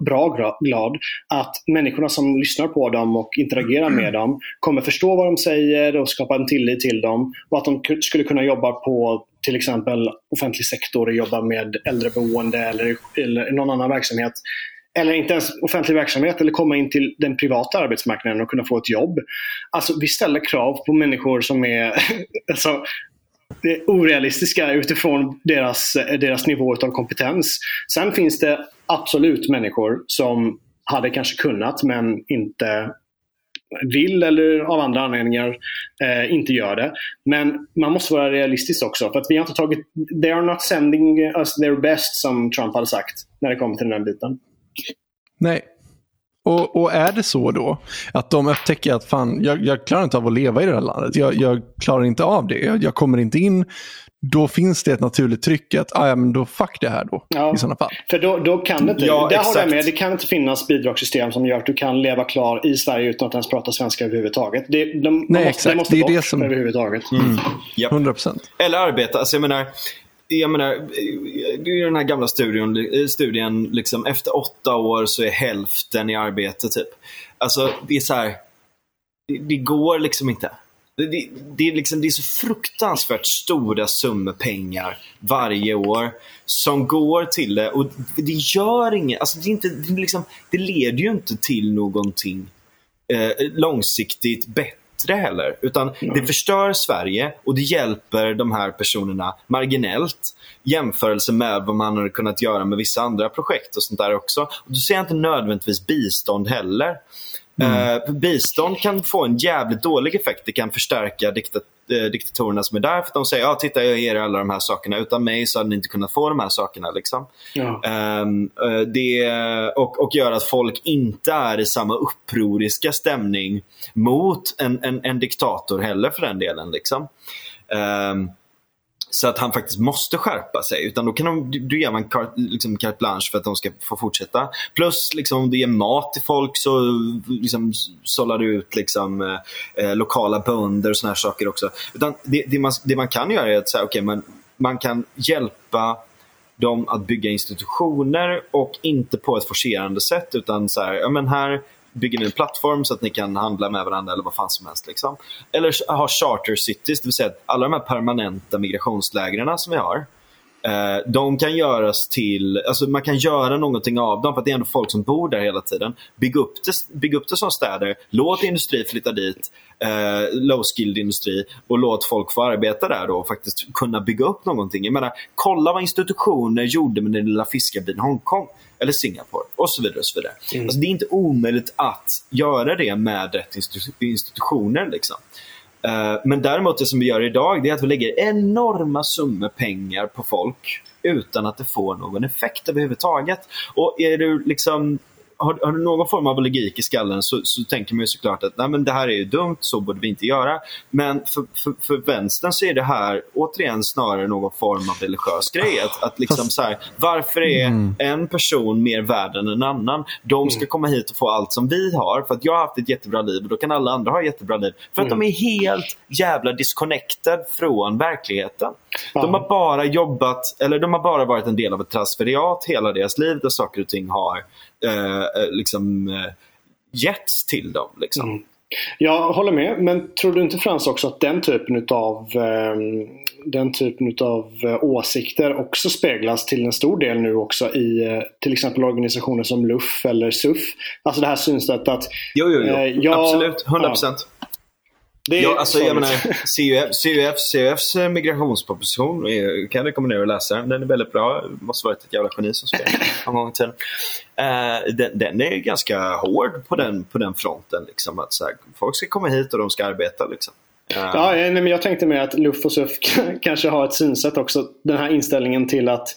bra grad att människorna som lyssnar på dem och interagerar med dem kommer förstå vad de säger och skapa en tillit till dem. Och att de skulle kunna jobba på till exempel offentlig sektor jobbar med äldreboende eller, eller någon annan verksamhet. Eller inte ens offentlig verksamhet eller komma in till den privata arbetsmarknaden och kunna få ett jobb. Alltså vi ställer krav på människor som är alltså, är orealistiska utifrån deras, deras nivå av kompetens. Sen finns det absolut människor som hade kanske kunnat men inte vill eller av andra anledningar eh, inte gör det. Men man måste vara realistisk också. För att vi har inte tagit... They are not sending us their best som Trump hade sagt när det kommer till den här biten. Nej. Och, och, är det så då att de upptäcker att fan, jag, jag klarar inte av att leva i det här landet. Jag, jag klarar inte av det. Jag, jag kommer inte in då finns det ett naturligt tryck att ah, ja, men då fuck det här då. Ja, I sådana fall. För då, då kan det inte, ja, där håller jag med. Det kan inte finnas bidragssystem som gör att du kan leva klar i Sverige utan att ens prata svenska överhuvudtaget. Det, de, Nej, måste, exakt. Det måste det är bort det som... överhuvudtaget. Mm. Yep. 100%. Eller arbeta. Alltså, jag menar, jag menar, det är den här gamla studien, studien liksom, efter åtta år så är hälften i arbete. typ. Alltså, det är så här, det, det går liksom inte. Det, det, är liksom, det är så fruktansvärt stora summor pengar varje år som går till det. Och det gör inget. Alltså det, är inte, det, liksom, det leder ju inte till någonting eh, långsiktigt bättre bättre heller. Utan mm. det förstör Sverige och det hjälper de här personerna marginellt jämförelse med vad man hade kunnat göra med vissa andra projekt och sånt där också. Och då ser jag inte nödvändigtvis bistånd heller. Mm. Uh, bistånd kan få en jävligt dålig effekt. Det kan förstärka diktat eh, diktatorerna som är där. För de säger ja, titta jag ger er alla de här sakerna. Utan mig så hade ni inte kunnat få de här sakerna. Liksom. Ja. Um, det, och, och gör att folk inte är i samma upproriska stämning mot en, en, en diktator heller för den delen. Liksom. Um, så att han faktiskt måste skärpa sig. Utan då kan de, du ger man carte, liksom carte blanche för att de ska få fortsätta. Plus liksom, om du ger mat till folk så liksom, sållar du ut liksom, eh, eh lokala bönder och såna här saker också. Utan det, det, man, det man kan göra är att säga, okay, man, man kan hjälpa dem att bygga institutioner och inte på ett forcerande sätt utan så här, ja men här bygger ni en plattform så att ni kan handla med varandra eller vad fan som helst. Liksom. Eller ha charter cities, det vill säga att alla de här permanenta migrationslägren som vi har Eh, de kan göras till, alltså man kan göra någonting av dem för det är ändå folk som bor där hela tiden. Bygg upp det, bygg upp det som städer, låt industri flytta dit, eh, low-skilled industri och låt folk få arbeta där då och faktiskt kunna bygga upp någonting. Jag menar, kolla vad institutioner gjorde med den lilla fiskarbyn Hongkong eller Singapore och så vidare. Och så vidare. Mm. Alltså, det är inte omöjligt att göra det med rätt institutioner. Liksom. Eh, men däremot det som vi gör idag det är att vi lägger enorma summor pengar på folk utan att det får någon effekt överhuvudtaget. Och är du liksom har, har, du någon form av logik i skallen så, så tänker man ju såklart att Nej, men det här är ju dumt, så borde vi inte göra. Men för, för, för vänstern så är det här återigen snarare någon form av religiös grej. Att, att liksom så här, varför är mm. en person mer värd än en annan? De ska mm. komma hit och få allt som vi har för att jag har haft ett jättebra liv och då kan alla andra ha ett jättebra liv. För att mm. de är helt jävla disconnected från verkligheten. De har bara jobbat, eller de har bara varit en del av ett transferiat hela deras liv där saker och ting har Eh, eh, liksom, eh, getts till dem. Liksom. Mm. Jag håller med, men tror du inte Frans också att den typen av eh, den typen av åsikter också speglas till en stor del nu också i till exempel organisationer som LUF eller SUF? Alltså det här synsättet att... Jo, jo, jo. Eh, jag, absolut. 100%. Ja, det är ja, alltså, jag menar, CUF, CUF, CUFs eh, migrationsproposition är, kan jag rekommendera att läsa. Den är väldigt bra. Det måste varit ett jävla geni som skrev en gång tiden. Uh, den, den, är ganska hård på den, på den fronten. Liksom, att så här, folk ska komma hit och de ska arbeta. Liksom. Ja, nej, men jag tänkte mig att Luff och Suff kanske har ett synsätt också. Den här inställningen till att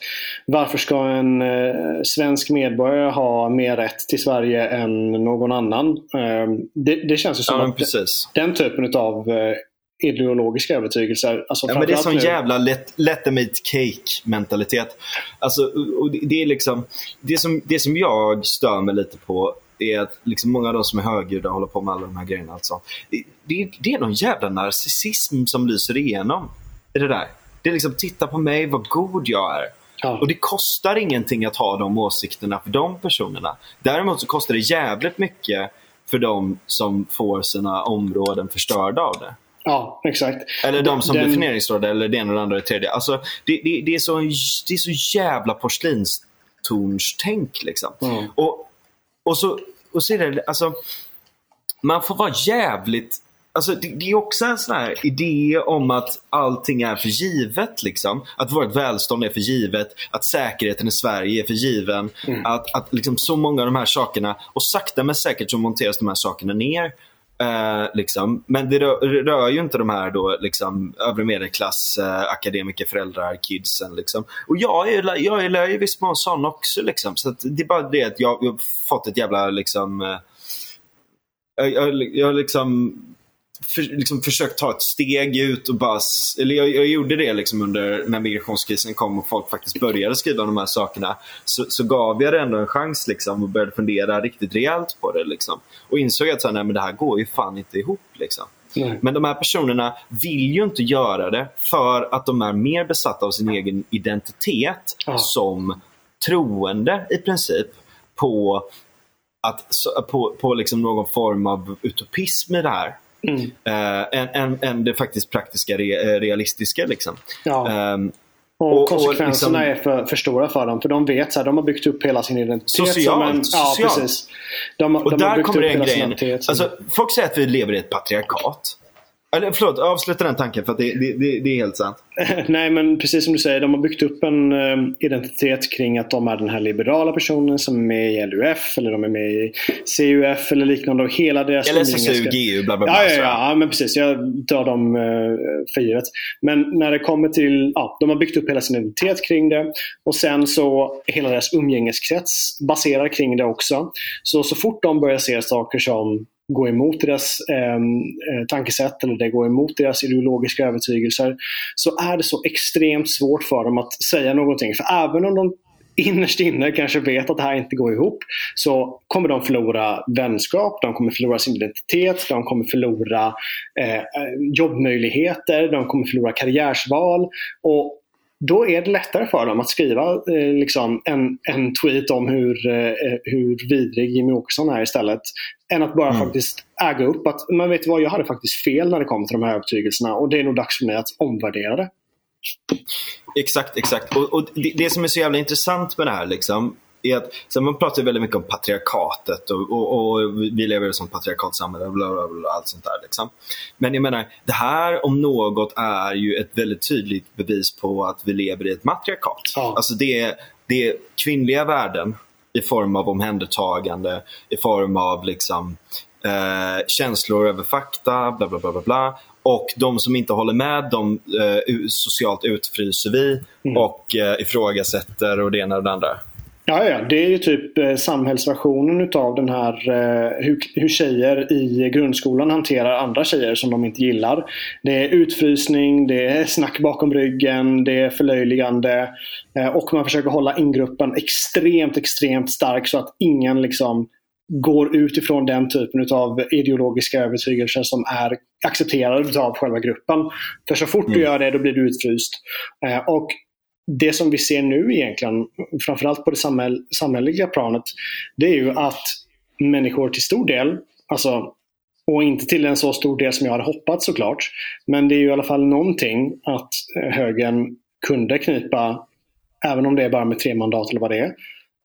varför ska en eh, svensk medborgare ha mer rätt till Sverige än någon annan? Eh, det, det, känns ju som ja, att precis. den typen av eh, ideologiska övertygelser. Alltså ja, men det är sån nu... jävla let, let them eat cake mentalitet. Alltså, och det, det, är liksom, det, som, det som jag stör mig lite på är att liksom många av de som är högljudda håller på med alla de här grejerna. Alltså. Det, det, det är någon jävla narcissism som lyser igenom i det där. Det är liksom, titta på mig, vad god jag är. Ja. Och det kostar ingenting att ha de åsikterna för de personerna. Däremot så kostar det jävligt mycket för de som får sina områden förstörda av det. Ja, exakt. Eller de som Den... blir förnedringsrådade eller det ena eller andra det tredje. Alltså, det, det, det, är så, det är så jävla porslinstönstänk liksom. Mm. Och och så, och så är det, alltså, man får vara jävligt Alltså, det, det, är också en sån här idé om att allting är för givet. Liksom. Att vårt välstånd är för givet. Att säkerheten i Sverige är för given. Mm. Att, att liksom så många av de här sakerna, och sakta men säkert så monteras de här sakerna ner. Eh, liksom. Men det rör, rör, ju inte de här då, liksom, övre medelklass, eh, akademiker, föräldrar, kidsen. Liksom. Och jag är, jag är i viss mån sån också. Liksom. Så det är bara det att jag, jag har fått ett jävla... Liksom, eh, jag, jag, jag liksom för, liksom försökt ta ett steg ut och bara... Eller jag, jag gjorde det liksom under när migrationskrisen kom och folk faktiskt började skriva de här sakerna. Så, så gav jag det ändå en chans liksom och började fundera riktigt rejält på det. Liksom. Och insåg att så här, nej, men det här går ju fan inte ihop. Liksom. Men de här personerna vill ju inte göra det för att de är mer besatta av sin egen identitet ja. som troende i princip på, att, på, på liksom någon form av utopism i det här. Mm. Äh, än, än, än, det faktiskt praktiska, re, eh, realistiska. Liksom. Ja. Ähm, Och, och konsekvenserna och liksom, är för, för stora för dem. För de vet att de har byggt upp hela sin identitet. Socialt. En, socialt. Ja, precis. De, och de där kommer den grejen. Alltså, folk säger att vi lever i ett patriarkat. Eller, förlåt, avsluta den tanken för det, det, det, är helt sant. Nej, men precis som du säger, de har byggt upp en um, identitet kring att de är den här liberala personen som är med i LUF eller de är med i CUF eller liknande. Och hela deras eller SSU, GU, bla bla bla. Ja, ja, ja, men precis. Jag drar dem uh, för givet. Men när det kommer till, ja, de har byggt upp hela sin identitet kring det. Och sen så hela deras umgängeskrets baserar kring det också. Så, så fort de börjar se saker som gå emot deras ehm, eh, tankesätt eller det går emot deras ideologiska övertygelser så är det så extremt svårt för dem att säga någonting. För även om de innerst inne kanske vet att det här inte går ihop så kommer de förlora vänskap, de kommer förlora sin identitet, de kommer förlora eh, eh jobbmöjligheter, de kommer förlora karriärsval. Och då är det lättare för dem att skriva eh, liksom en, en tweet om hur, eh, hur vidrig Jimmy Åkesson är istället. Än att bara mm. faktiskt äga upp att man vet vad, jag hade faktiskt fel när det kom till de här övertygelserna och det är nog dags för mig att omvärdera det. Exakt, exakt. Och, och det, det, som är så jävla intressant med det här liksom, är att så man pratar väldigt mycket om patriarkatet och, och, och vi lever i ett sånt patriarkatsamhälle bla, bla, bla, allt sånt där. Liksom. Men jag menar, det här om något är ju ett väldigt tydligt bevis på att vi lever i ett matriarkat. Ja. Alltså det är, det kvinnliga värden i form av omhändertagande, i form av liksom, eh, känslor över fakta, bla bla bla bla. bla. Och de som inte håller med, de eh, socialt utfryser vi mm. och eh, ifrågasätter och det ena och det andra. Ja, ja, det är ju typ eh, samhällsversionen utav den här eh, hur, hur tjejer i grundskolan hanterar andra tjejer som de inte gillar. Det är utfrysning, det är snack bakom ryggen, det är förlöjligande eh, och man försöker hålla ingruppen extremt, extremt stark så att ingen liksom går ut ifrån den typen av ideologiska övertygelser som är accepterade av själva gruppen. För så fort mm. du gör det, då blir du utfryst. Och det som vi ser nu egentligen, framförallt på det samhäll samhälleliga planet, det är ju att människor till stor del, alltså, och inte till en så stor del som jag hade hoppats såklart, men det är ju i alla fall någonting att eh, högern kunde knipa, även om det är bara med tre mandat eller vad det är,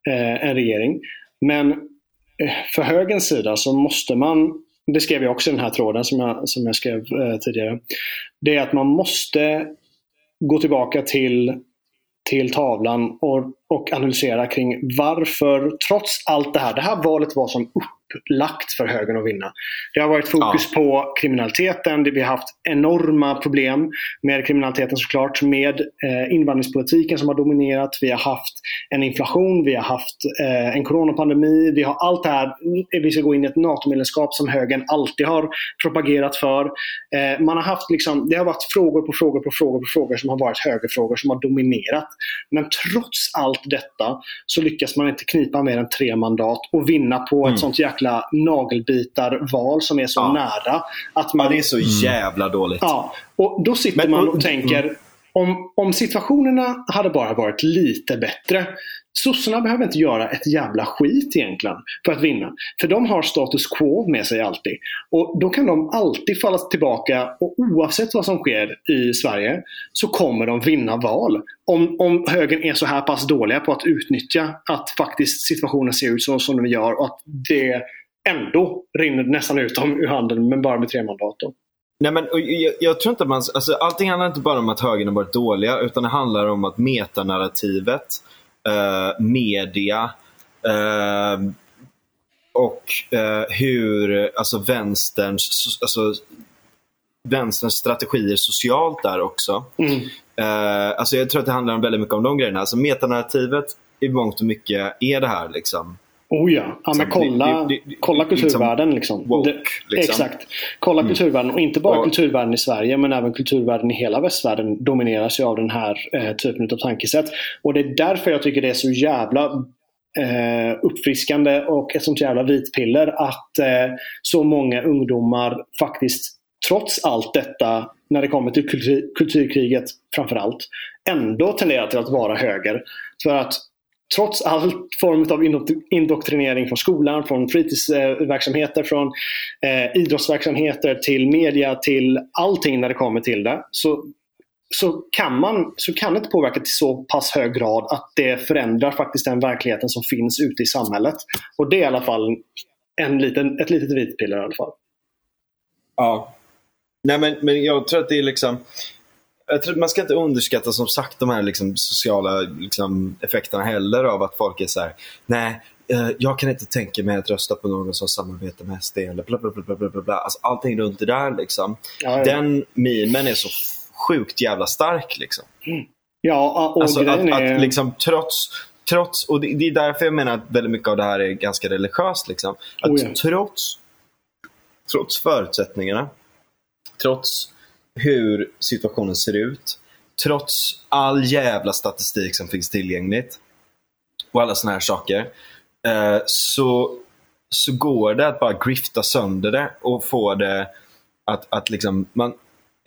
eh, en regering. Men eh, för högerns sida så måste man, det skrev jag också i den här tråden som jag, som jag skrev tidigare, det är att man måste gå tillbaka till till tavlan och, och analysera kring varför, trots allt det här, det här valet var som uh, upplagt för högern att vinna. Det har varit fokus ja. på kriminaliteten. Vi har haft enorma problem med kriminaliteten såklart. Med eh, invandringspolitiken som har dominerat. Vi har haft en inflation. Vi har haft eh, en coronapandemi. Vi har allt det här. Vi ska gå in i ett NATO-medlemskap som högern alltid har propagerat för. Eh, man har haft liksom, det har varit frågor på frågor på frågor på frågor som har varit högerfrågor som har dominerat. Men trots allt detta så lyckas man inte knipa mer än tre mandat och vinna på mm. ett sånt jäkla jäkla nagelbitarval som är så ja. nära. Att man, ja, det är så jävla dåligt. Ja, och då sitter Men, man och, tänker mm. om, om situationerna hade bara varit lite bättre Sossarna behöver inte göra ett jävla skit egentligen för att vinna. För de har status quo med sig alltid. Och Då kan de alltid falla tillbaka och oavsett vad som sker i Sverige så kommer de vinna val. Om, om högern är så här pass dåliga på att utnyttja att faktiskt situationen ser ut så som den gör och att det ändå rinner nästan ut dem ur handen men bara med tre mandat. Då. Nej, men, jag, jag, tror inte man, alltså, allting handlar inte bara om att högern har varit dåliga utan det handlar om att metanarrativet media eh, och eh, hur alltså vänsterns, alltså, vänsterns strategier socialt där också. Mm. Eh, alltså jag tror att det handlar väldigt mycket om de grejerna. Alltså metanarrativet i mångt och mycket är det här. Liksom. Oh ja, ja men kolla, det, det, kolla kulturvärlden. Liksom. Woke, liksom. Exakt. Kolla mm. kulturvärlden och inte bara och, kulturvärlden i Sverige men även kulturvärlden i hela västvärlden domineras ju av den här eh, typen av tankesätt. Och det är därför jag tycker det är så jävla eh, uppfriskande och ett sånt jävla vitpiller att eh, så många ungdomar faktiskt trots allt detta när det kommer till kultur, kulturkriget framförallt ändå tenderar till att vara höger. För att trots all form av indoktrinering från skolan, från fritidsverksamheter, från eh, idrottsverksamheter till media, till allting när det kommer till det. Så så kan, man, så kan det inte påverka till så pass hög grad att det förändrar faktiskt den verkligheten som finns ute i samhället. Och det är i alla fall en liten, ett litet vitpiller i alla fall. Ja. Nej men, men jag tror att det är liksom jag tror att man ska inte underskatta som sagt de här liksom, sociala liksom, effekterna heller av att folk är så här, nej, eh, jag kan inte tänka mig att rösta på någon som samarbetar med SD eller bla bla bla bla bla. bla. Alltså, allting runt det där liksom. Ja, ja. Den memen är så sjukt jävla stark liksom. Ja, och Alltså att, grejen är... att liksom trots, trots och det, det är därför jag menar att väldigt mycket av det här är ganska religiöst. Liksom. Att Oh ja. trots, trots förutsättningarna, trots hur situationen ser ut, trots all jävla statistik som finns tillgängligt och alla såna här saker, eh, så, så går det att bara grifta sönder det och få det att, att liksom, man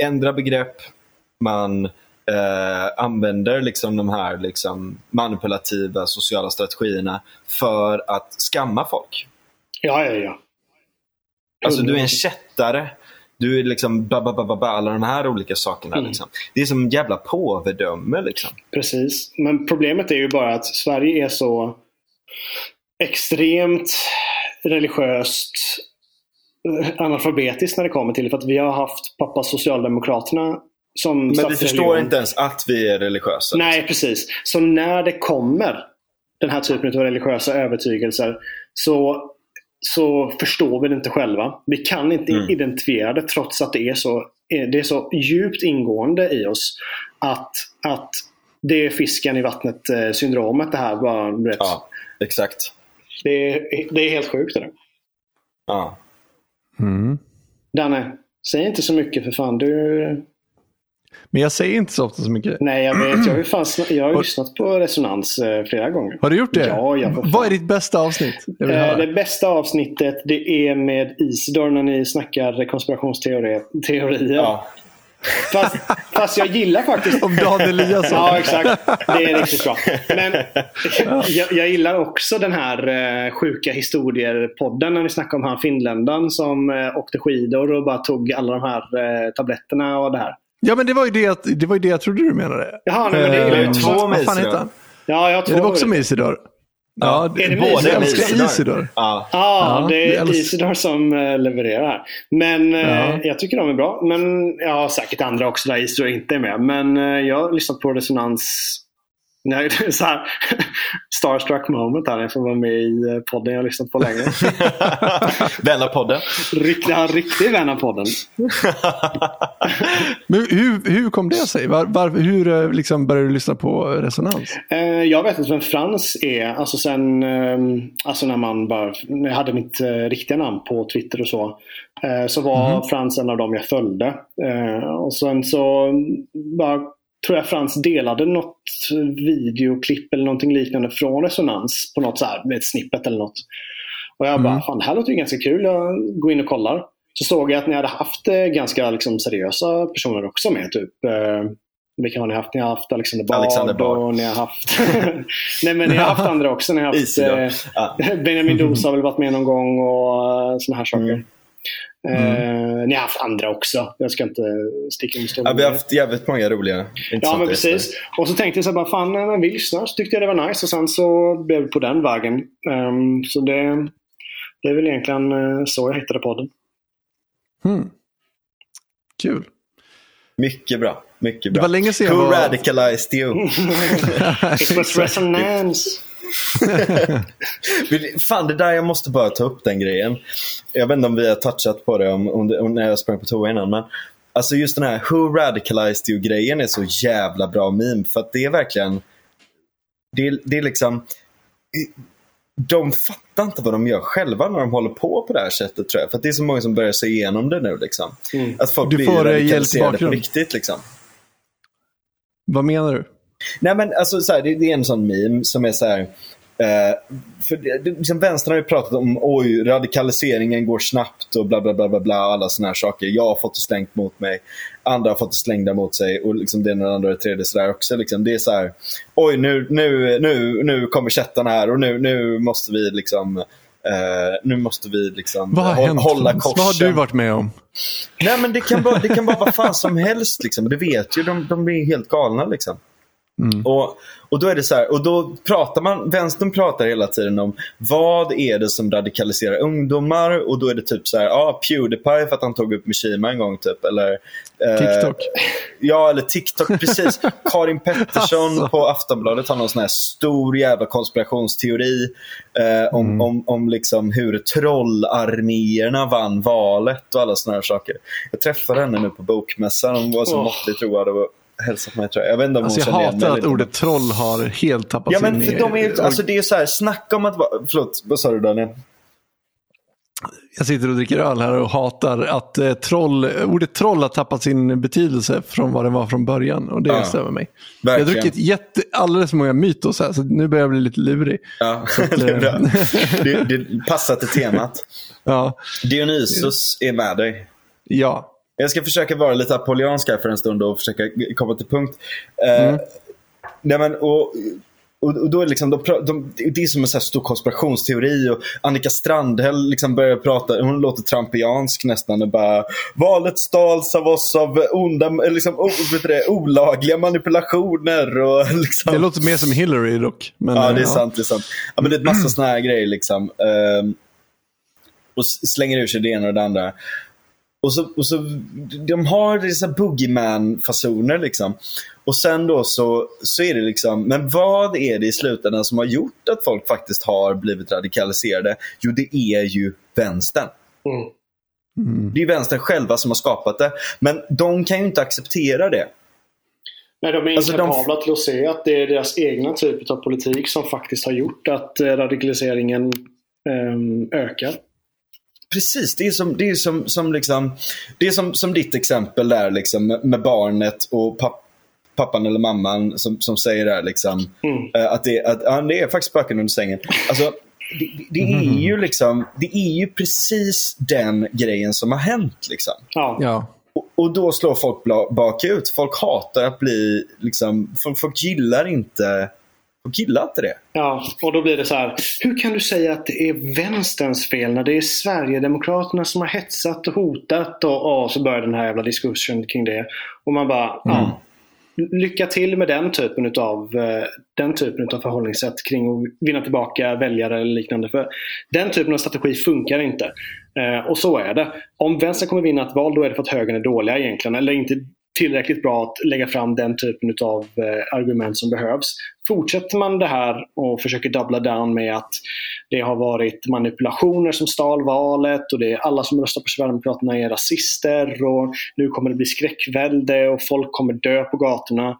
ändrar begrepp, man eh, använder liksom de här liksom manipulativa sociala strategierna för att skamma folk. Ja, ja, ja. Alltså du är en kättare. Du är liksom ba, ba, ba, ba, ba, alla de här olika sakerna. Mm. Liksom. Det är som jävla påvedöme. Liksom. Precis. Men problemet är ju bara att Sverige är så extremt religiöst eh, analfabetiskt när det kommer till det. För att vi har haft pappa Socialdemokraterna som Men vi förstår inte ens att vi är religiösa. Nej, precis. Så när det kommer den här typen av religiösa övertygelser så, så förstår vi det inte själva. Vi kan inte Mm. identifiera det trots att det är så, eh, det är så djupt ingående i oss att, att det är fisken i vattnet eh, syndromet det här. Bara, du vet, Ja, exakt. det, är, det är helt sjukt. Det. Ja. Mm. Danne, säg inte så mycket för fan. Du, Men jag säger inte så ofta så mycket. nej, jag vet. Jag har jag har lyssnat på Resonans eh, flera gånger. Har du gjort det? Ja, ja, för fan. Vad är ditt bästa avsnitt? Jag Eh. Det bästa avsnittet det är med Isidor när ni snackar konspirationsteorier. Teorier. Ja. Fast, fast jag gillar faktiskt... Om Dan Eliasson. Ja, exakt. Det är riktigt bra. Men jag, jag gillar också den här eh, sjuka historier-podden när ni snackar om han finländaren som eh, åkte skidor och bara tog alla de här eh, tabletterna och det här. Ja, men det var ju det, att- det, var ju det jag trodde du menade. Jaha, nej, men det är Eh, ju två vad- fan heter han? Ja, jag Ja, tror det var också med Isidor. Ja, Är det båda jag älskar Isidor. Ja. Ja, Ja, det är Isidor som eh, levererar här. Men eh, Ja. jag tycker de är bra. Men jag har säkert andra också där Isidor inte är med. Men eh, jag har lyssnat på Resonans Nej, det är så här, starstruck moment här. Jag får vara med i eh, podden jag har lyssnat på länge. Vännerpodden. Rikt, ja, riktig vän av podden. Men hur, hur kom det sig? Var, var, hur eh, liksom började du lyssna på Resonans? Eh, jag vet inte vem Frans är. Alltså sen eh, alltså när man bara när jag hade mitt riktiga namn på Twitter och så. Så var Frans en av dem jag följde. Och sen så bara, tror jag Frans delade något videoklipp eller någonting liknande från Resonans på något så här, med ett snippet eller något. Och jag bara, fan det här låter ju ganska kul. Jag går in och kollar. Så såg jag att ni hade haft eh, ganska liksom, seriösa personer också med. Typ, eh, vilka har ni haft? Ni har haft Alexander Bard, Alexander Bard. och ni har haft... Nej men ni har haft andra också. Ni har haft eh, Ja. Benjamin Dosa har väl varit med någon gång och uh, sådana här saker. Mm. Eh, ni har haft andra också. Jag ska inte sticka under stol Ja, vi har det. haft jävligt många roliga Ja men gäster. precis. Och så tänkte jag så här, bara, fan när vi lyssnar så tyckte jag det var nice och sen så blev det på den vägen. Ehm, så det, det är väl egentligen eh, så jag hittade podden. Hmm. Kul. Mycket bra. Mycket Det bra. var länge sedan jag Who var- radicalized you? Express Resonance. Fan, det där jag måste bara ta upp den grejen. Jag vet inte om vi har touchat på det om, om, när jag sprang på toa innan. Men alltså just den här Who radicalized you-grejen är så jävla bra meme. För att det är verkligen... Det det är liksom... De fattar inte vad de gör själva när de håller på på det här sättet tror jag. För att det är så många som börjar se igenom det nu. Liksom. Mm. Att folk Du blir får, eh, hjälp i radikaliserade på riktigt. Liksom. Vad menar du? Nej men alltså så här, det, det är en sån meme som är så här. Eh, för det, det, liksom vänstern har ju pratat om oj, radikaliseringen går snabbt och bla bla bla bla bla alla såna här saker. Jag har fått det slängt mot mig. Andra har fått det slängda mot sig och liksom det ena, andra och det tredje sådär också. Liksom. Det är så här, oj nu, nu, nu, nu kommer kättarna här och nu, nu måste vi liksom eh, nu måste vi liksom Vad har hå- hänt? hålla korsen. Vad har du varit med om? Nej men det kan vara, det kan vara vad fan som helst. Liksom. Du vet ju, de, de blir helt galna. Liksom. Mm. Och, och då är det så här, och då pratar man, vänstern pratar hela tiden om vad är det som radikaliserar ungdomar och då är det typ så här, ja ah, Pewdiepie för att han tog upp Mishima en gång typ. Eller, eh, TikTok. Ja, eller TikTok, precis. Karin Pettersson Alltså. på Aftonbladet har någon sån här stor jävla konspirationsteori eh, om, om, om liksom hur trollarméerna vann valet och alla såna här saker. Jag träffade henne nu på bokmässan. Hon var så Åh. måttligt road och hälsat mig tror jag. Jag vet inte om Alltså hon jag hatar att lite. ordet troll har helt tappat Ja men för de är, alltså det är så här, snacka om att vara, förlåt, vad sa du Daniel? Jag sitter och dricker öl här och hatar att eh, troll, ordet troll har tappat sin betydelse från vad det var från början. Och det Ja. stämmer mig. Jag har Verkligen. druckit jätte, alldeles för många mytos här, så nu börjar jag bli lite lurig. Ja, det är bra. Det, det passar till temat. Ja, Dionysus är med dig. ja. Jag ska försöka vara lite apollyansk här för en stund och försöka komma till punkt. Eh, nej men, och, och, då är det liksom, de, de, det är som en så stor konspirationsteori och Annika Strandhäll liksom börjar prata, hon låter trampiansk nästan och bara Valet stals av oss av onda, liksom, o, det, olagliga manipulationer och liksom. Det låter mer som Hillary dock. Men, Ja, eh, det är sant. Det är sant. Ja, men det är ett massa såna här grejer liksom. Ehm, och slänger ur sig det ena och det andra. Och så, och så, de har dessa boogeyman-fasoner liksom. Och sen då så, så är det liksom, men vad är det i slutändan som har gjort att folk faktiskt har blivit radikaliserade? Jo, det är ju vänstern. Mm. Mm. Det är vänstern själva som har skapat det. Men de kan ju inte acceptera det. Nej, de är Alltså, de- inkapabla till att se att det är deras egna typ av politik som faktiskt har gjort att eh, radikaliseringen ehm, ökar. Precis, det är som, det är som, som, liksom, det är som, som ditt exempel där liksom, med- med barnet och papp, pappan eller mamman som, som säger där liksom, Mm. eh, att, det, att ja, det är faktiskt spöken under sängen. Alltså, det, det- är ju liksom, det är ju precis den grejen som har hänt. Liksom. Ja. Ja. Och, och då slår folk bakut. Folk hatar att bli, liksom, folk, folk gillar inte, folk gillar inte det. Ja, och då blir det så här. Hur kan du säga att det är vänsterns fel när det är Sverigedemokraterna som har hetsat och hotat och, och så börjar den här jävla diskussionen kring det. Och man bara, ja. Lycka till med den typen utav, eh, den typen av förhållningssätt kring att vinna tillbaka väljare eller liknande. För den typen av strategi funkar inte. Eh, och så är det. Om vänstern kommer vinna ett val då är det för att högern är dåliga egentligen. Eller inte tillräckligt bra att lägga fram den typen av eh, argument som behövs. Fortsätter man det här och försöker dubbla down med att det har varit manipulationer som stal valet och det är alla som röstar på Sverigedemokraterna är rasister och nu kommer det bli skräckvälde och folk kommer dö på gatorna.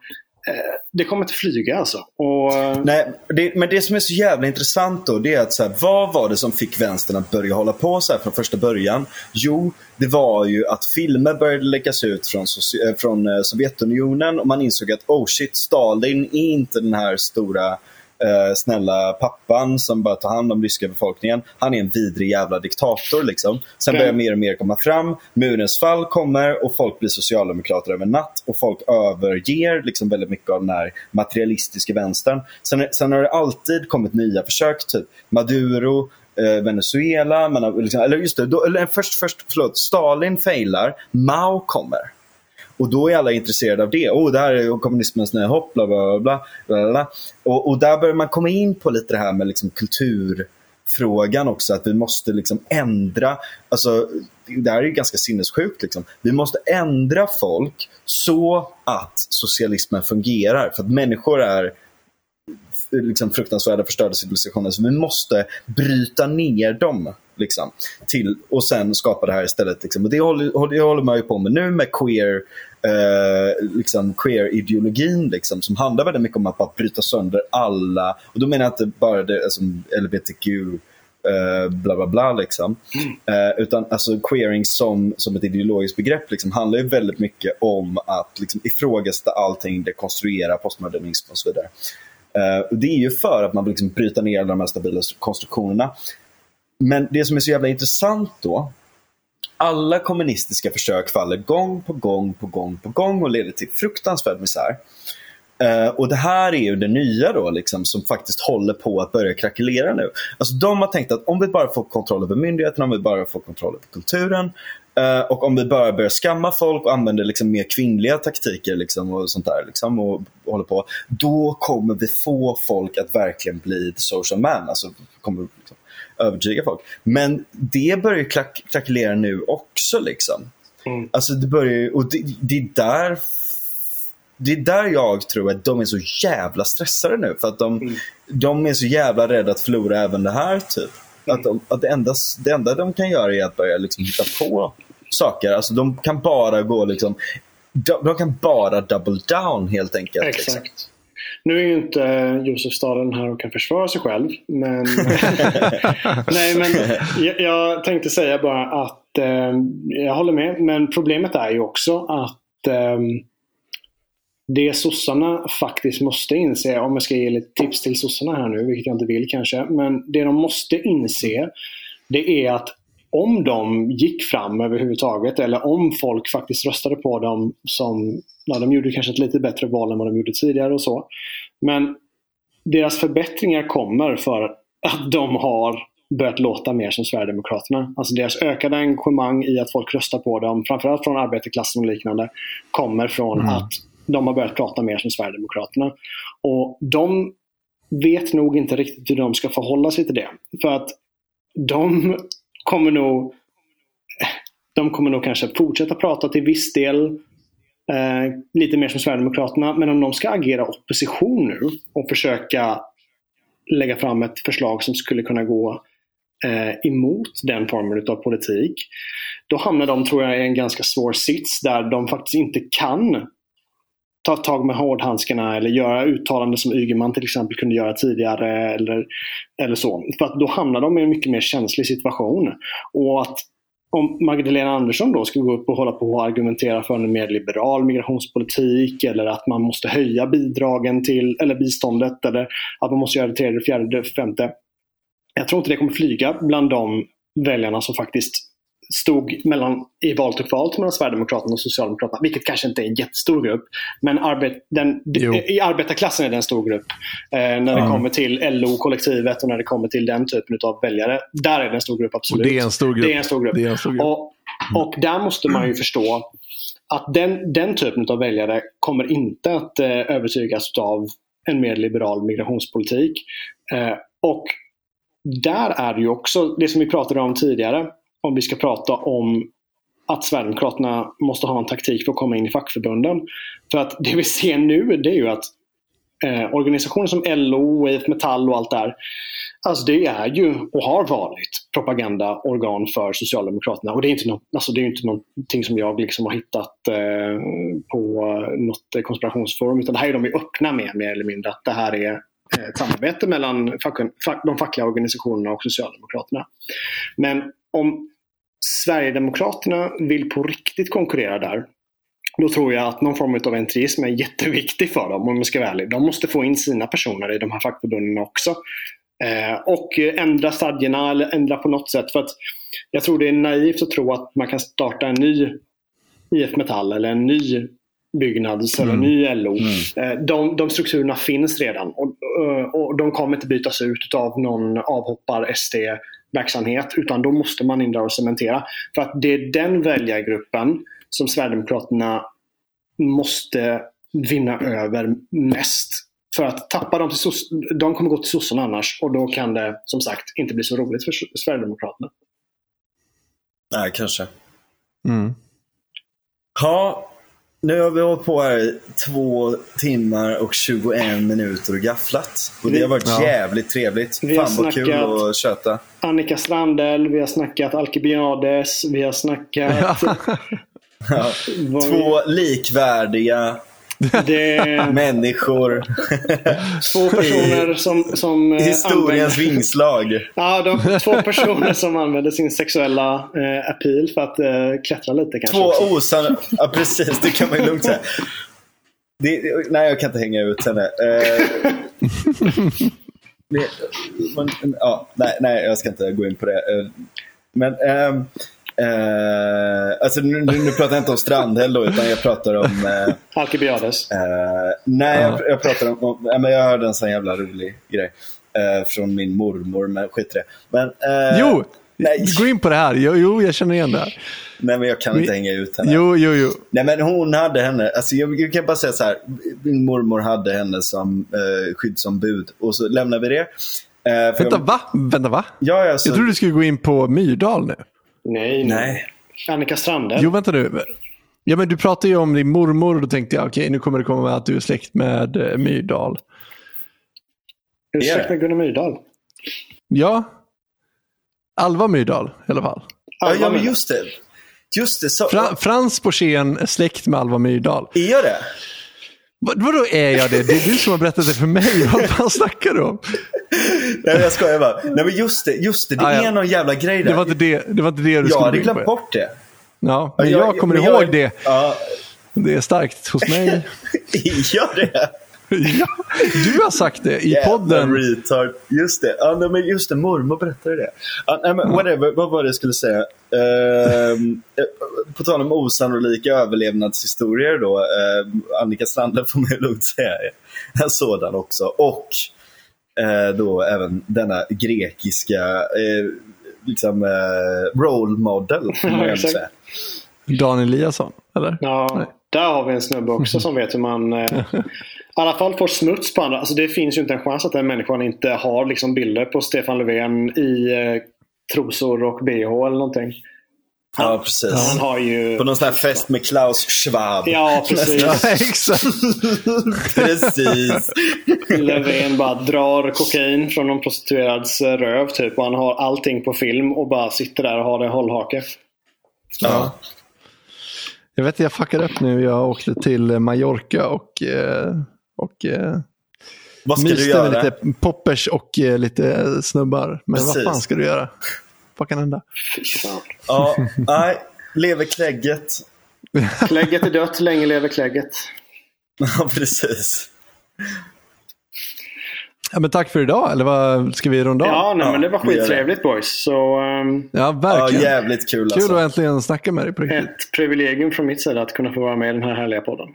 Eh, det kommer inte flyga alltså. Och, eh, Nej, det, men det som är så jävla intressant då, det är att så här, vad var det som fick vänstern att börja hålla på så här från första början? Jo, det var ju att filmer började läggas ut från, eh, från Sovjetunionen och man insåg att oh shit, Stalin är inte den här stora eh, snälla pappan som bara tar hand om ryska befolkningen. Han är en vidrig jävla diktator. Liksom. Sen Nej. börjar mer och mer komma fram. Murens fall kommer och folk blir socialdemokrater över natt. Och folk överger liksom väldigt mycket av den här materialistiska vänstern. Sen, sen har det alltid kommit nya försök. Typ Maduro, eh, Venezuela. Man har, liksom, eller just det, då, eller först, först, förlåt, Stalin failar. Mao kommer. Och då är alla intresserade av det. Oh, det här är kommunismens nya hopp, bla bla bla. bla, bla. Och, och där börjar man komma in på lite det här med liksom kulturfrågan också. Att vi måste liksom ändra. Alltså, det här är ju ganska sinnessjukt. Liksom. Vi måste ändra folk så att socialismen fungerar. För att människor är liksom fruktansvärda förstörda civilisationer. Så vi måste bryta ner dem. Liksom, till, och sen skapa det här istället. Liksom. Och det håller, det håller man ju på med nu med queer, eh, liksom queer-ideologin liksom, som handlar väldigt mycket om att bara bryta sönder alla. Och då menar jag inte bara det, alltså, LBTQ eh, bla bla bla. Liksom. Eh, utan alltså queering som, som ett ideologiskt begrepp liksom, handlar ju väldigt mycket om att liksom, ifrågasätta allting, dekonstruera postmodernism och så vidare. Uh, och det är ju för att man vill liksom bryta ner alla de här stabila konstruktionerna. Men det som är så jävla intressant då, alla kommunistiska försök faller gång på gång på gång på gång och leder till fruktansvärd misär. Uh, och det här är ju det nya då, liksom, som faktiskt håller på att börja krackelera nu. Alltså, de har tänkt att om vi bara får kontroll över myndigheterna, om vi bara får kontroll över kulturen uh, och om vi bara börjar skamma folk och använder liksom, mer kvinnliga taktiker liksom, och sånt där liksom, och, och håller på, då kommer vi få folk att verkligen bli the social man. Alltså, kommer liksom, övertyga folk. Men det börjar krack krackelera nu också. Liksom. Mm. Alltså det börjar och det, det, är där det är där jag tror att de är så jävla stressade nu. För att de, mm. de är så jävla rädda att förlora även det här. typ. Mm. Att, de, att det, enda, det enda de kan göra är att börja liksom hitta på saker. Alltså de kan bara gå liksom... De, de kan bara double down helt enkelt. Liksom. Exakt. Liksom. Nu är ju inte Josef Staden här och kan försvara sig själv. Men, Nej, men jag, jag, tänkte säga bara att eh, jag håller med. Men problemet är ju också att eh, det sossarna faktiskt måste inse, om jag ska ge lite tips till sossarna här nu, vilket jag inte vill kanske. Men det de måste inse, det är att om de gick fram överhuvudtaget eller om folk faktiskt röstade på dem som, ja, de gjorde kanske ett lite bättre val än vad de gjorde tidigare och så. Men deras förbättringar kommer för att de har börjat låta mer som Sverigedemokraterna. Alltså deras ökade engagemang i att folk röstar på dem, framförallt från arbetarklassen och liknande, kommer från mm. att de har börjat prata mer som Sverigedemokraterna. Och de vet nog inte riktigt hur de ska förhålla sig till det. För att de kommer nog de kommer nog kanske fortsätta prata till viss del eh, lite mer som Sverigedemokraterna. Men om de ska agera opposition nu och försöka lägga fram ett förslag som skulle kunna gå eh, emot den formen av politik. Då hamnar de, tror jag, i en ganska svår sits där de faktiskt inte kan ta tag med hårdhandskarna eller göra uttalanden som Ygeman till exempel kunde göra tidigare. Eller, eller så. För att då hamnar de i en mycket mer känslig situation. Och att om Magdalena Andersson då ska gå upp och hålla på och argumentera för en mer liberal migrationspolitik eller att man måste höja bidragen till, eller biståndet eller att man måste göra det tredje, fjärde, femte. Jag tror inte det kommer flyga bland de väljarna som faktiskt stod mellan, i valet och kvalet mellan Sverigedemokraterna och Socialdemokraterna, vilket kanske inte är en jättestor grupp. Men arbet, den, i arbetarklassen är det en stor grupp. Eh, när det mm. kommer till LO-kollektivet och när det kommer till den typen av väljare. Där är det en stor grupp, absolut. Och det är en stor grupp. Det är en stor grupp. En stor grupp. Och, och där måste man ju förstå att den, den typen av väljare kommer inte att eh, övertygas av en mer liberal migrationspolitik. Eh, och där är det ju också det som vi pratade om tidigare om vi ska prata om att Sverigedemokraterna måste ha en taktik för att komma in i fackförbunden. För att det vi ser nu det är ju att eh, organisationer som LO, IF Metall och allt där. Alltså det är ju och har varit propagandaorgan för Socialdemokraterna. Och det är inte, no alltså det är inte någonting som jag liksom har hittat eh, på eh, något konspirationsforum. Utan det här är de ju öppna med mer eller mindre. Att det här är eh, ett samarbete mellan fack, de fackliga organisationerna och Socialdemokraterna. Men om Sverigedemokraterna vill på riktigt konkurrera där. Då tror jag att någon form av entrism är jätteviktig för dem om man ska vara ärlig. De måste få in sina personer i de här fackförbunden också. Eh, och ändra stadierna eller ändra på något sätt. För att Jag tror det är naivt att tro att man kan starta en ny IF Metall eller en ny Byggnads eller mm. ny LO. Mm. Eh, de, de strukturerna finns redan och, och de kommer inte bytas ut av någon avhoppar SD verksamhet utan då måste man in där och cementera. För att det är den väljargruppen som Sverigedemokraterna måste vinna över mest. För att tappa dem till soss de kommer gå till sossarna annars och då kan det som sagt inte bli så roligt för Sverigedemokraterna. Nej, kanske. Mm. Ja, nu har vi hållit på här i två timmar och 21 minuter och gafflat. Och det har varit ja. jävligt trevligt. Vi Fan vad kul att köta. Annika Strandell, vi har snackat Alkibiades, vi har snackat... ja. Två likvärdiga det... Människor. Två personer som... som eh, Historiens använder... vingslag. Ja, de, två personer som använder sin sexuella eh, appeal för att eh, klättra lite kanske. Två osanna... Ja, precis. Det kan man ju lugnt säga. Det, nej, jag kan inte hänga ut henne. Eh, det, man, ja, nej, nej, jag ska inte gå in på det. Eh, men... Eh, Eh, alltså nu, nu, nu pratar jag inte om Strandhäll då, utan jag pratar om... Eh, Alcibiades. eh, nej, jag, jag pratar om... om ja, men jag hörde en sån jävla rolig grej eh, från min mormor, men skit i det. Men, eh, Jo, nej. gå in på det här. Jo, jo jag känner igen det här. Nej, men jag kan inte hänga ut henne. Jo, jo, jo. Nej, men hon hade henne, alltså jag, jag kan bara säga så här, min mormor hade henne som eh, skyddsombud och så lämnar vi det. Eh, Vänta, jag, va? Vänta, va? ja, alltså, Jag trodde du skulle gå in på Myrdal nu. Nej, Nej. Annika Strandhäll. Jo, vänta nu. Ja, men du pratade ju om din mormor och då tänkte jag, okej, nu kommer det komma med att du är släkt med eh, Myrdal. Är du Är släkt med Gunnar Myrdal? Ja. Alva Myrdal i alla fall. ja, ja, men just det. Just det, så, Fra, Frans Borssén är släkt med Alva Myrdal. är jag det? Vad, vadå är jag det? Det är du som har berättat det för mig. Vad fan snackar du om? Nej, jag skojar bara. Nej, men just det, just det, det Ah, ja. är någon jävla grej där. Det var inte det, det, var inte det du jag skulle hade gå in glömt bort det. Ja, men Ja, jag kommer ihåg jag- det. Ja, Det är starkt hos mig. gör det? ja, du har sagt det i Jävla podden. retard. Just det, ja, nej, men just det, mormor berättade det. Ja, nej, men whatever, vad var det jag skulle säga? Ehm, eh, på tal om osannolika överlevnadshistorier då. Uh, Annika Strandhäll får man ju lugnt säga en sådan också. Och eh, då även denna grekiska eh, liksom, eh, role model. Ja. Dan Eliasson, eller? Ja, Nej. där har vi en snubbe också som vet hur man eh, i alla fall får smuts på andra. Alltså det finns ju inte en chans att den människan inte har liksom bilder på Stefan Löfven i eh, trosor och bh eller någonting. Ja, precis. Han har ju... På någon sån här fest med Klaus Schwab. Ja, precis. Ja, exakt. Precis. Löfven bara drar kokain från någon prostituerads eh, röv typ. Och han har allting på film och bara sitter där och har det hållhake. Ja. Jag vet, jag fuckade upp nu. Jag åkte till Mallorca och, eh, och eh, Vad ska du göra? med lite poppers och eh, lite snubbar. Men Precis. vad fan ska du göra? Vad kan hända? Ja, nej, lever klägget. Klägget är dött, länge lever klägget. Ja, precis. Ja, men tack för idag, eller vad ska vi runda av? Ja, nej, Ja, men det var skittrevligt boys. Så ehm, Ja, Ja, verkligen. jävligt kul Kul alltså. att äntligen snacka med dig på riktigt. ett privilegium från mitt sida att kunna få vara med i den här härliga podden.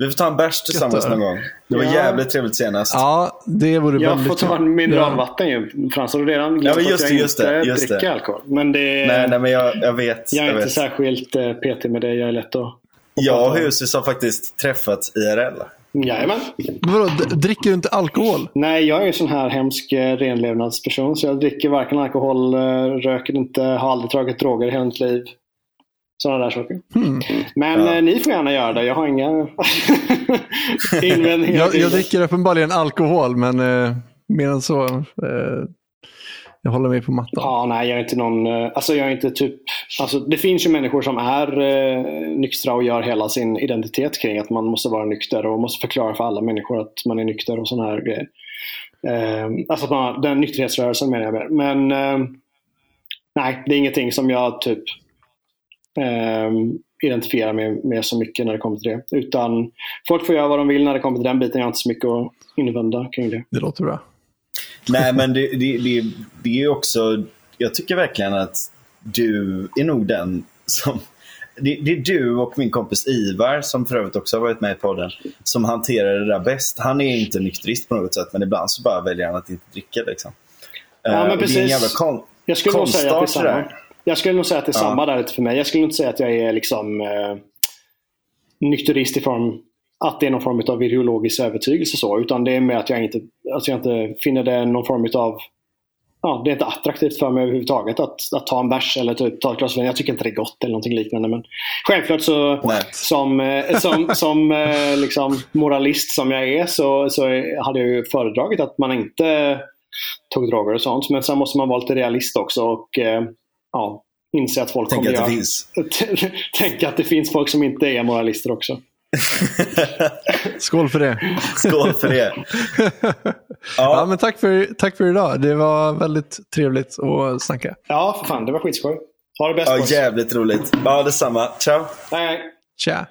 Vi får ta en bärs tillsammans någon gång. Det var Ja. jävligt trevligt senast. Ja, det vore Jag väldigt får ta en mineralvatten ju. Frans har redan glömt Ja, just att jag just inte det, just dricker det. alkohol. Men det, Nej, nej, men jag, jag vet. jag är jag inte vet. särskilt eh, petig med det. Jag är lätt att... Jag och Husis har faktiskt träffats IRL. Jajamän. Vadå, dricker du inte alkohol? Nej, jag är ju en sån här hemsk eh, renlevnadsperson. Så jag dricker varken alkohol, eh, röker inte, har aldrig tagit droger i hela mitt liv. Sådana där saker. Hmm. Men Ja. eh, ni får gärna göra det. Jag har inga invändningar. Jag, jag dricker uppenbarligen alkohol, men eh, mer än så. Eh, jag håller mig på mattan. Ja, nej, jag är inte någon... eh, Alltså jag är inte typ... Alltså det finns ju människor som är eh, nyktra och gör hela sin identitet kring att man måste vara nykter och måste förklara för alla människor att man är nykter och sådana här grejer. Eh, alltså man, den nykterhetsrörelsen menar jag med. Men eh, nej, det är ingenting som jag typ eh, identifierar mig med så mycket när det kommer till det. Utan folk får göra vad de vill när det kommer till den biten. Jag har inte så mycket att invända kring det. Det låter bra. Nej, men det, det, det, det är också... Jag tycker verkligen att du är nog den som... Det, det är du och min kompis Ivar, som för övrigt också har varit med i podden, som hanterar det där bäst. Han är inte nykterist på något sätt, men ibland så bara väljer han att inte dricka. Liksom. Ja, Eh, men och Det är en precis. jävla kon- Jag skulle nog säga att det är samma. Jag skulle nog säga att det är Ja. samma där lite för mig. Jag skulle inte säga att jag är liksom eh, nykterist i form att det är någon form av ideologisk övertygelse så. Utan det är med att jag inte, alltså jag inte finner det någon form av Ja, det är inte attraktivt för mig överhuvudtaget att, att ta en bärs eller typ ta ett glas vin. Jag tycker inte det är gott eller någonting liknande. Men självklart så Nej. som, eh, som, som eh, liksom moralist som jag är så, så hade jag ju föredragit att man inte tog droger och sånt. Men sen måste man vara lite realist också och eh, ja, inse att folk Tänk kommer att det finns. Tänka att det finns folk som inte är moralister också. Skål för det. Skål för det. Ja, Ja, men tack för, tack för idag. Det var väldigt trevligt att snacka. Ja, för fan. Det var skitskoj. Ha det bäst ja, boys. jävligt roligt. Ja, detsamma. Ciao. Hej. Tja.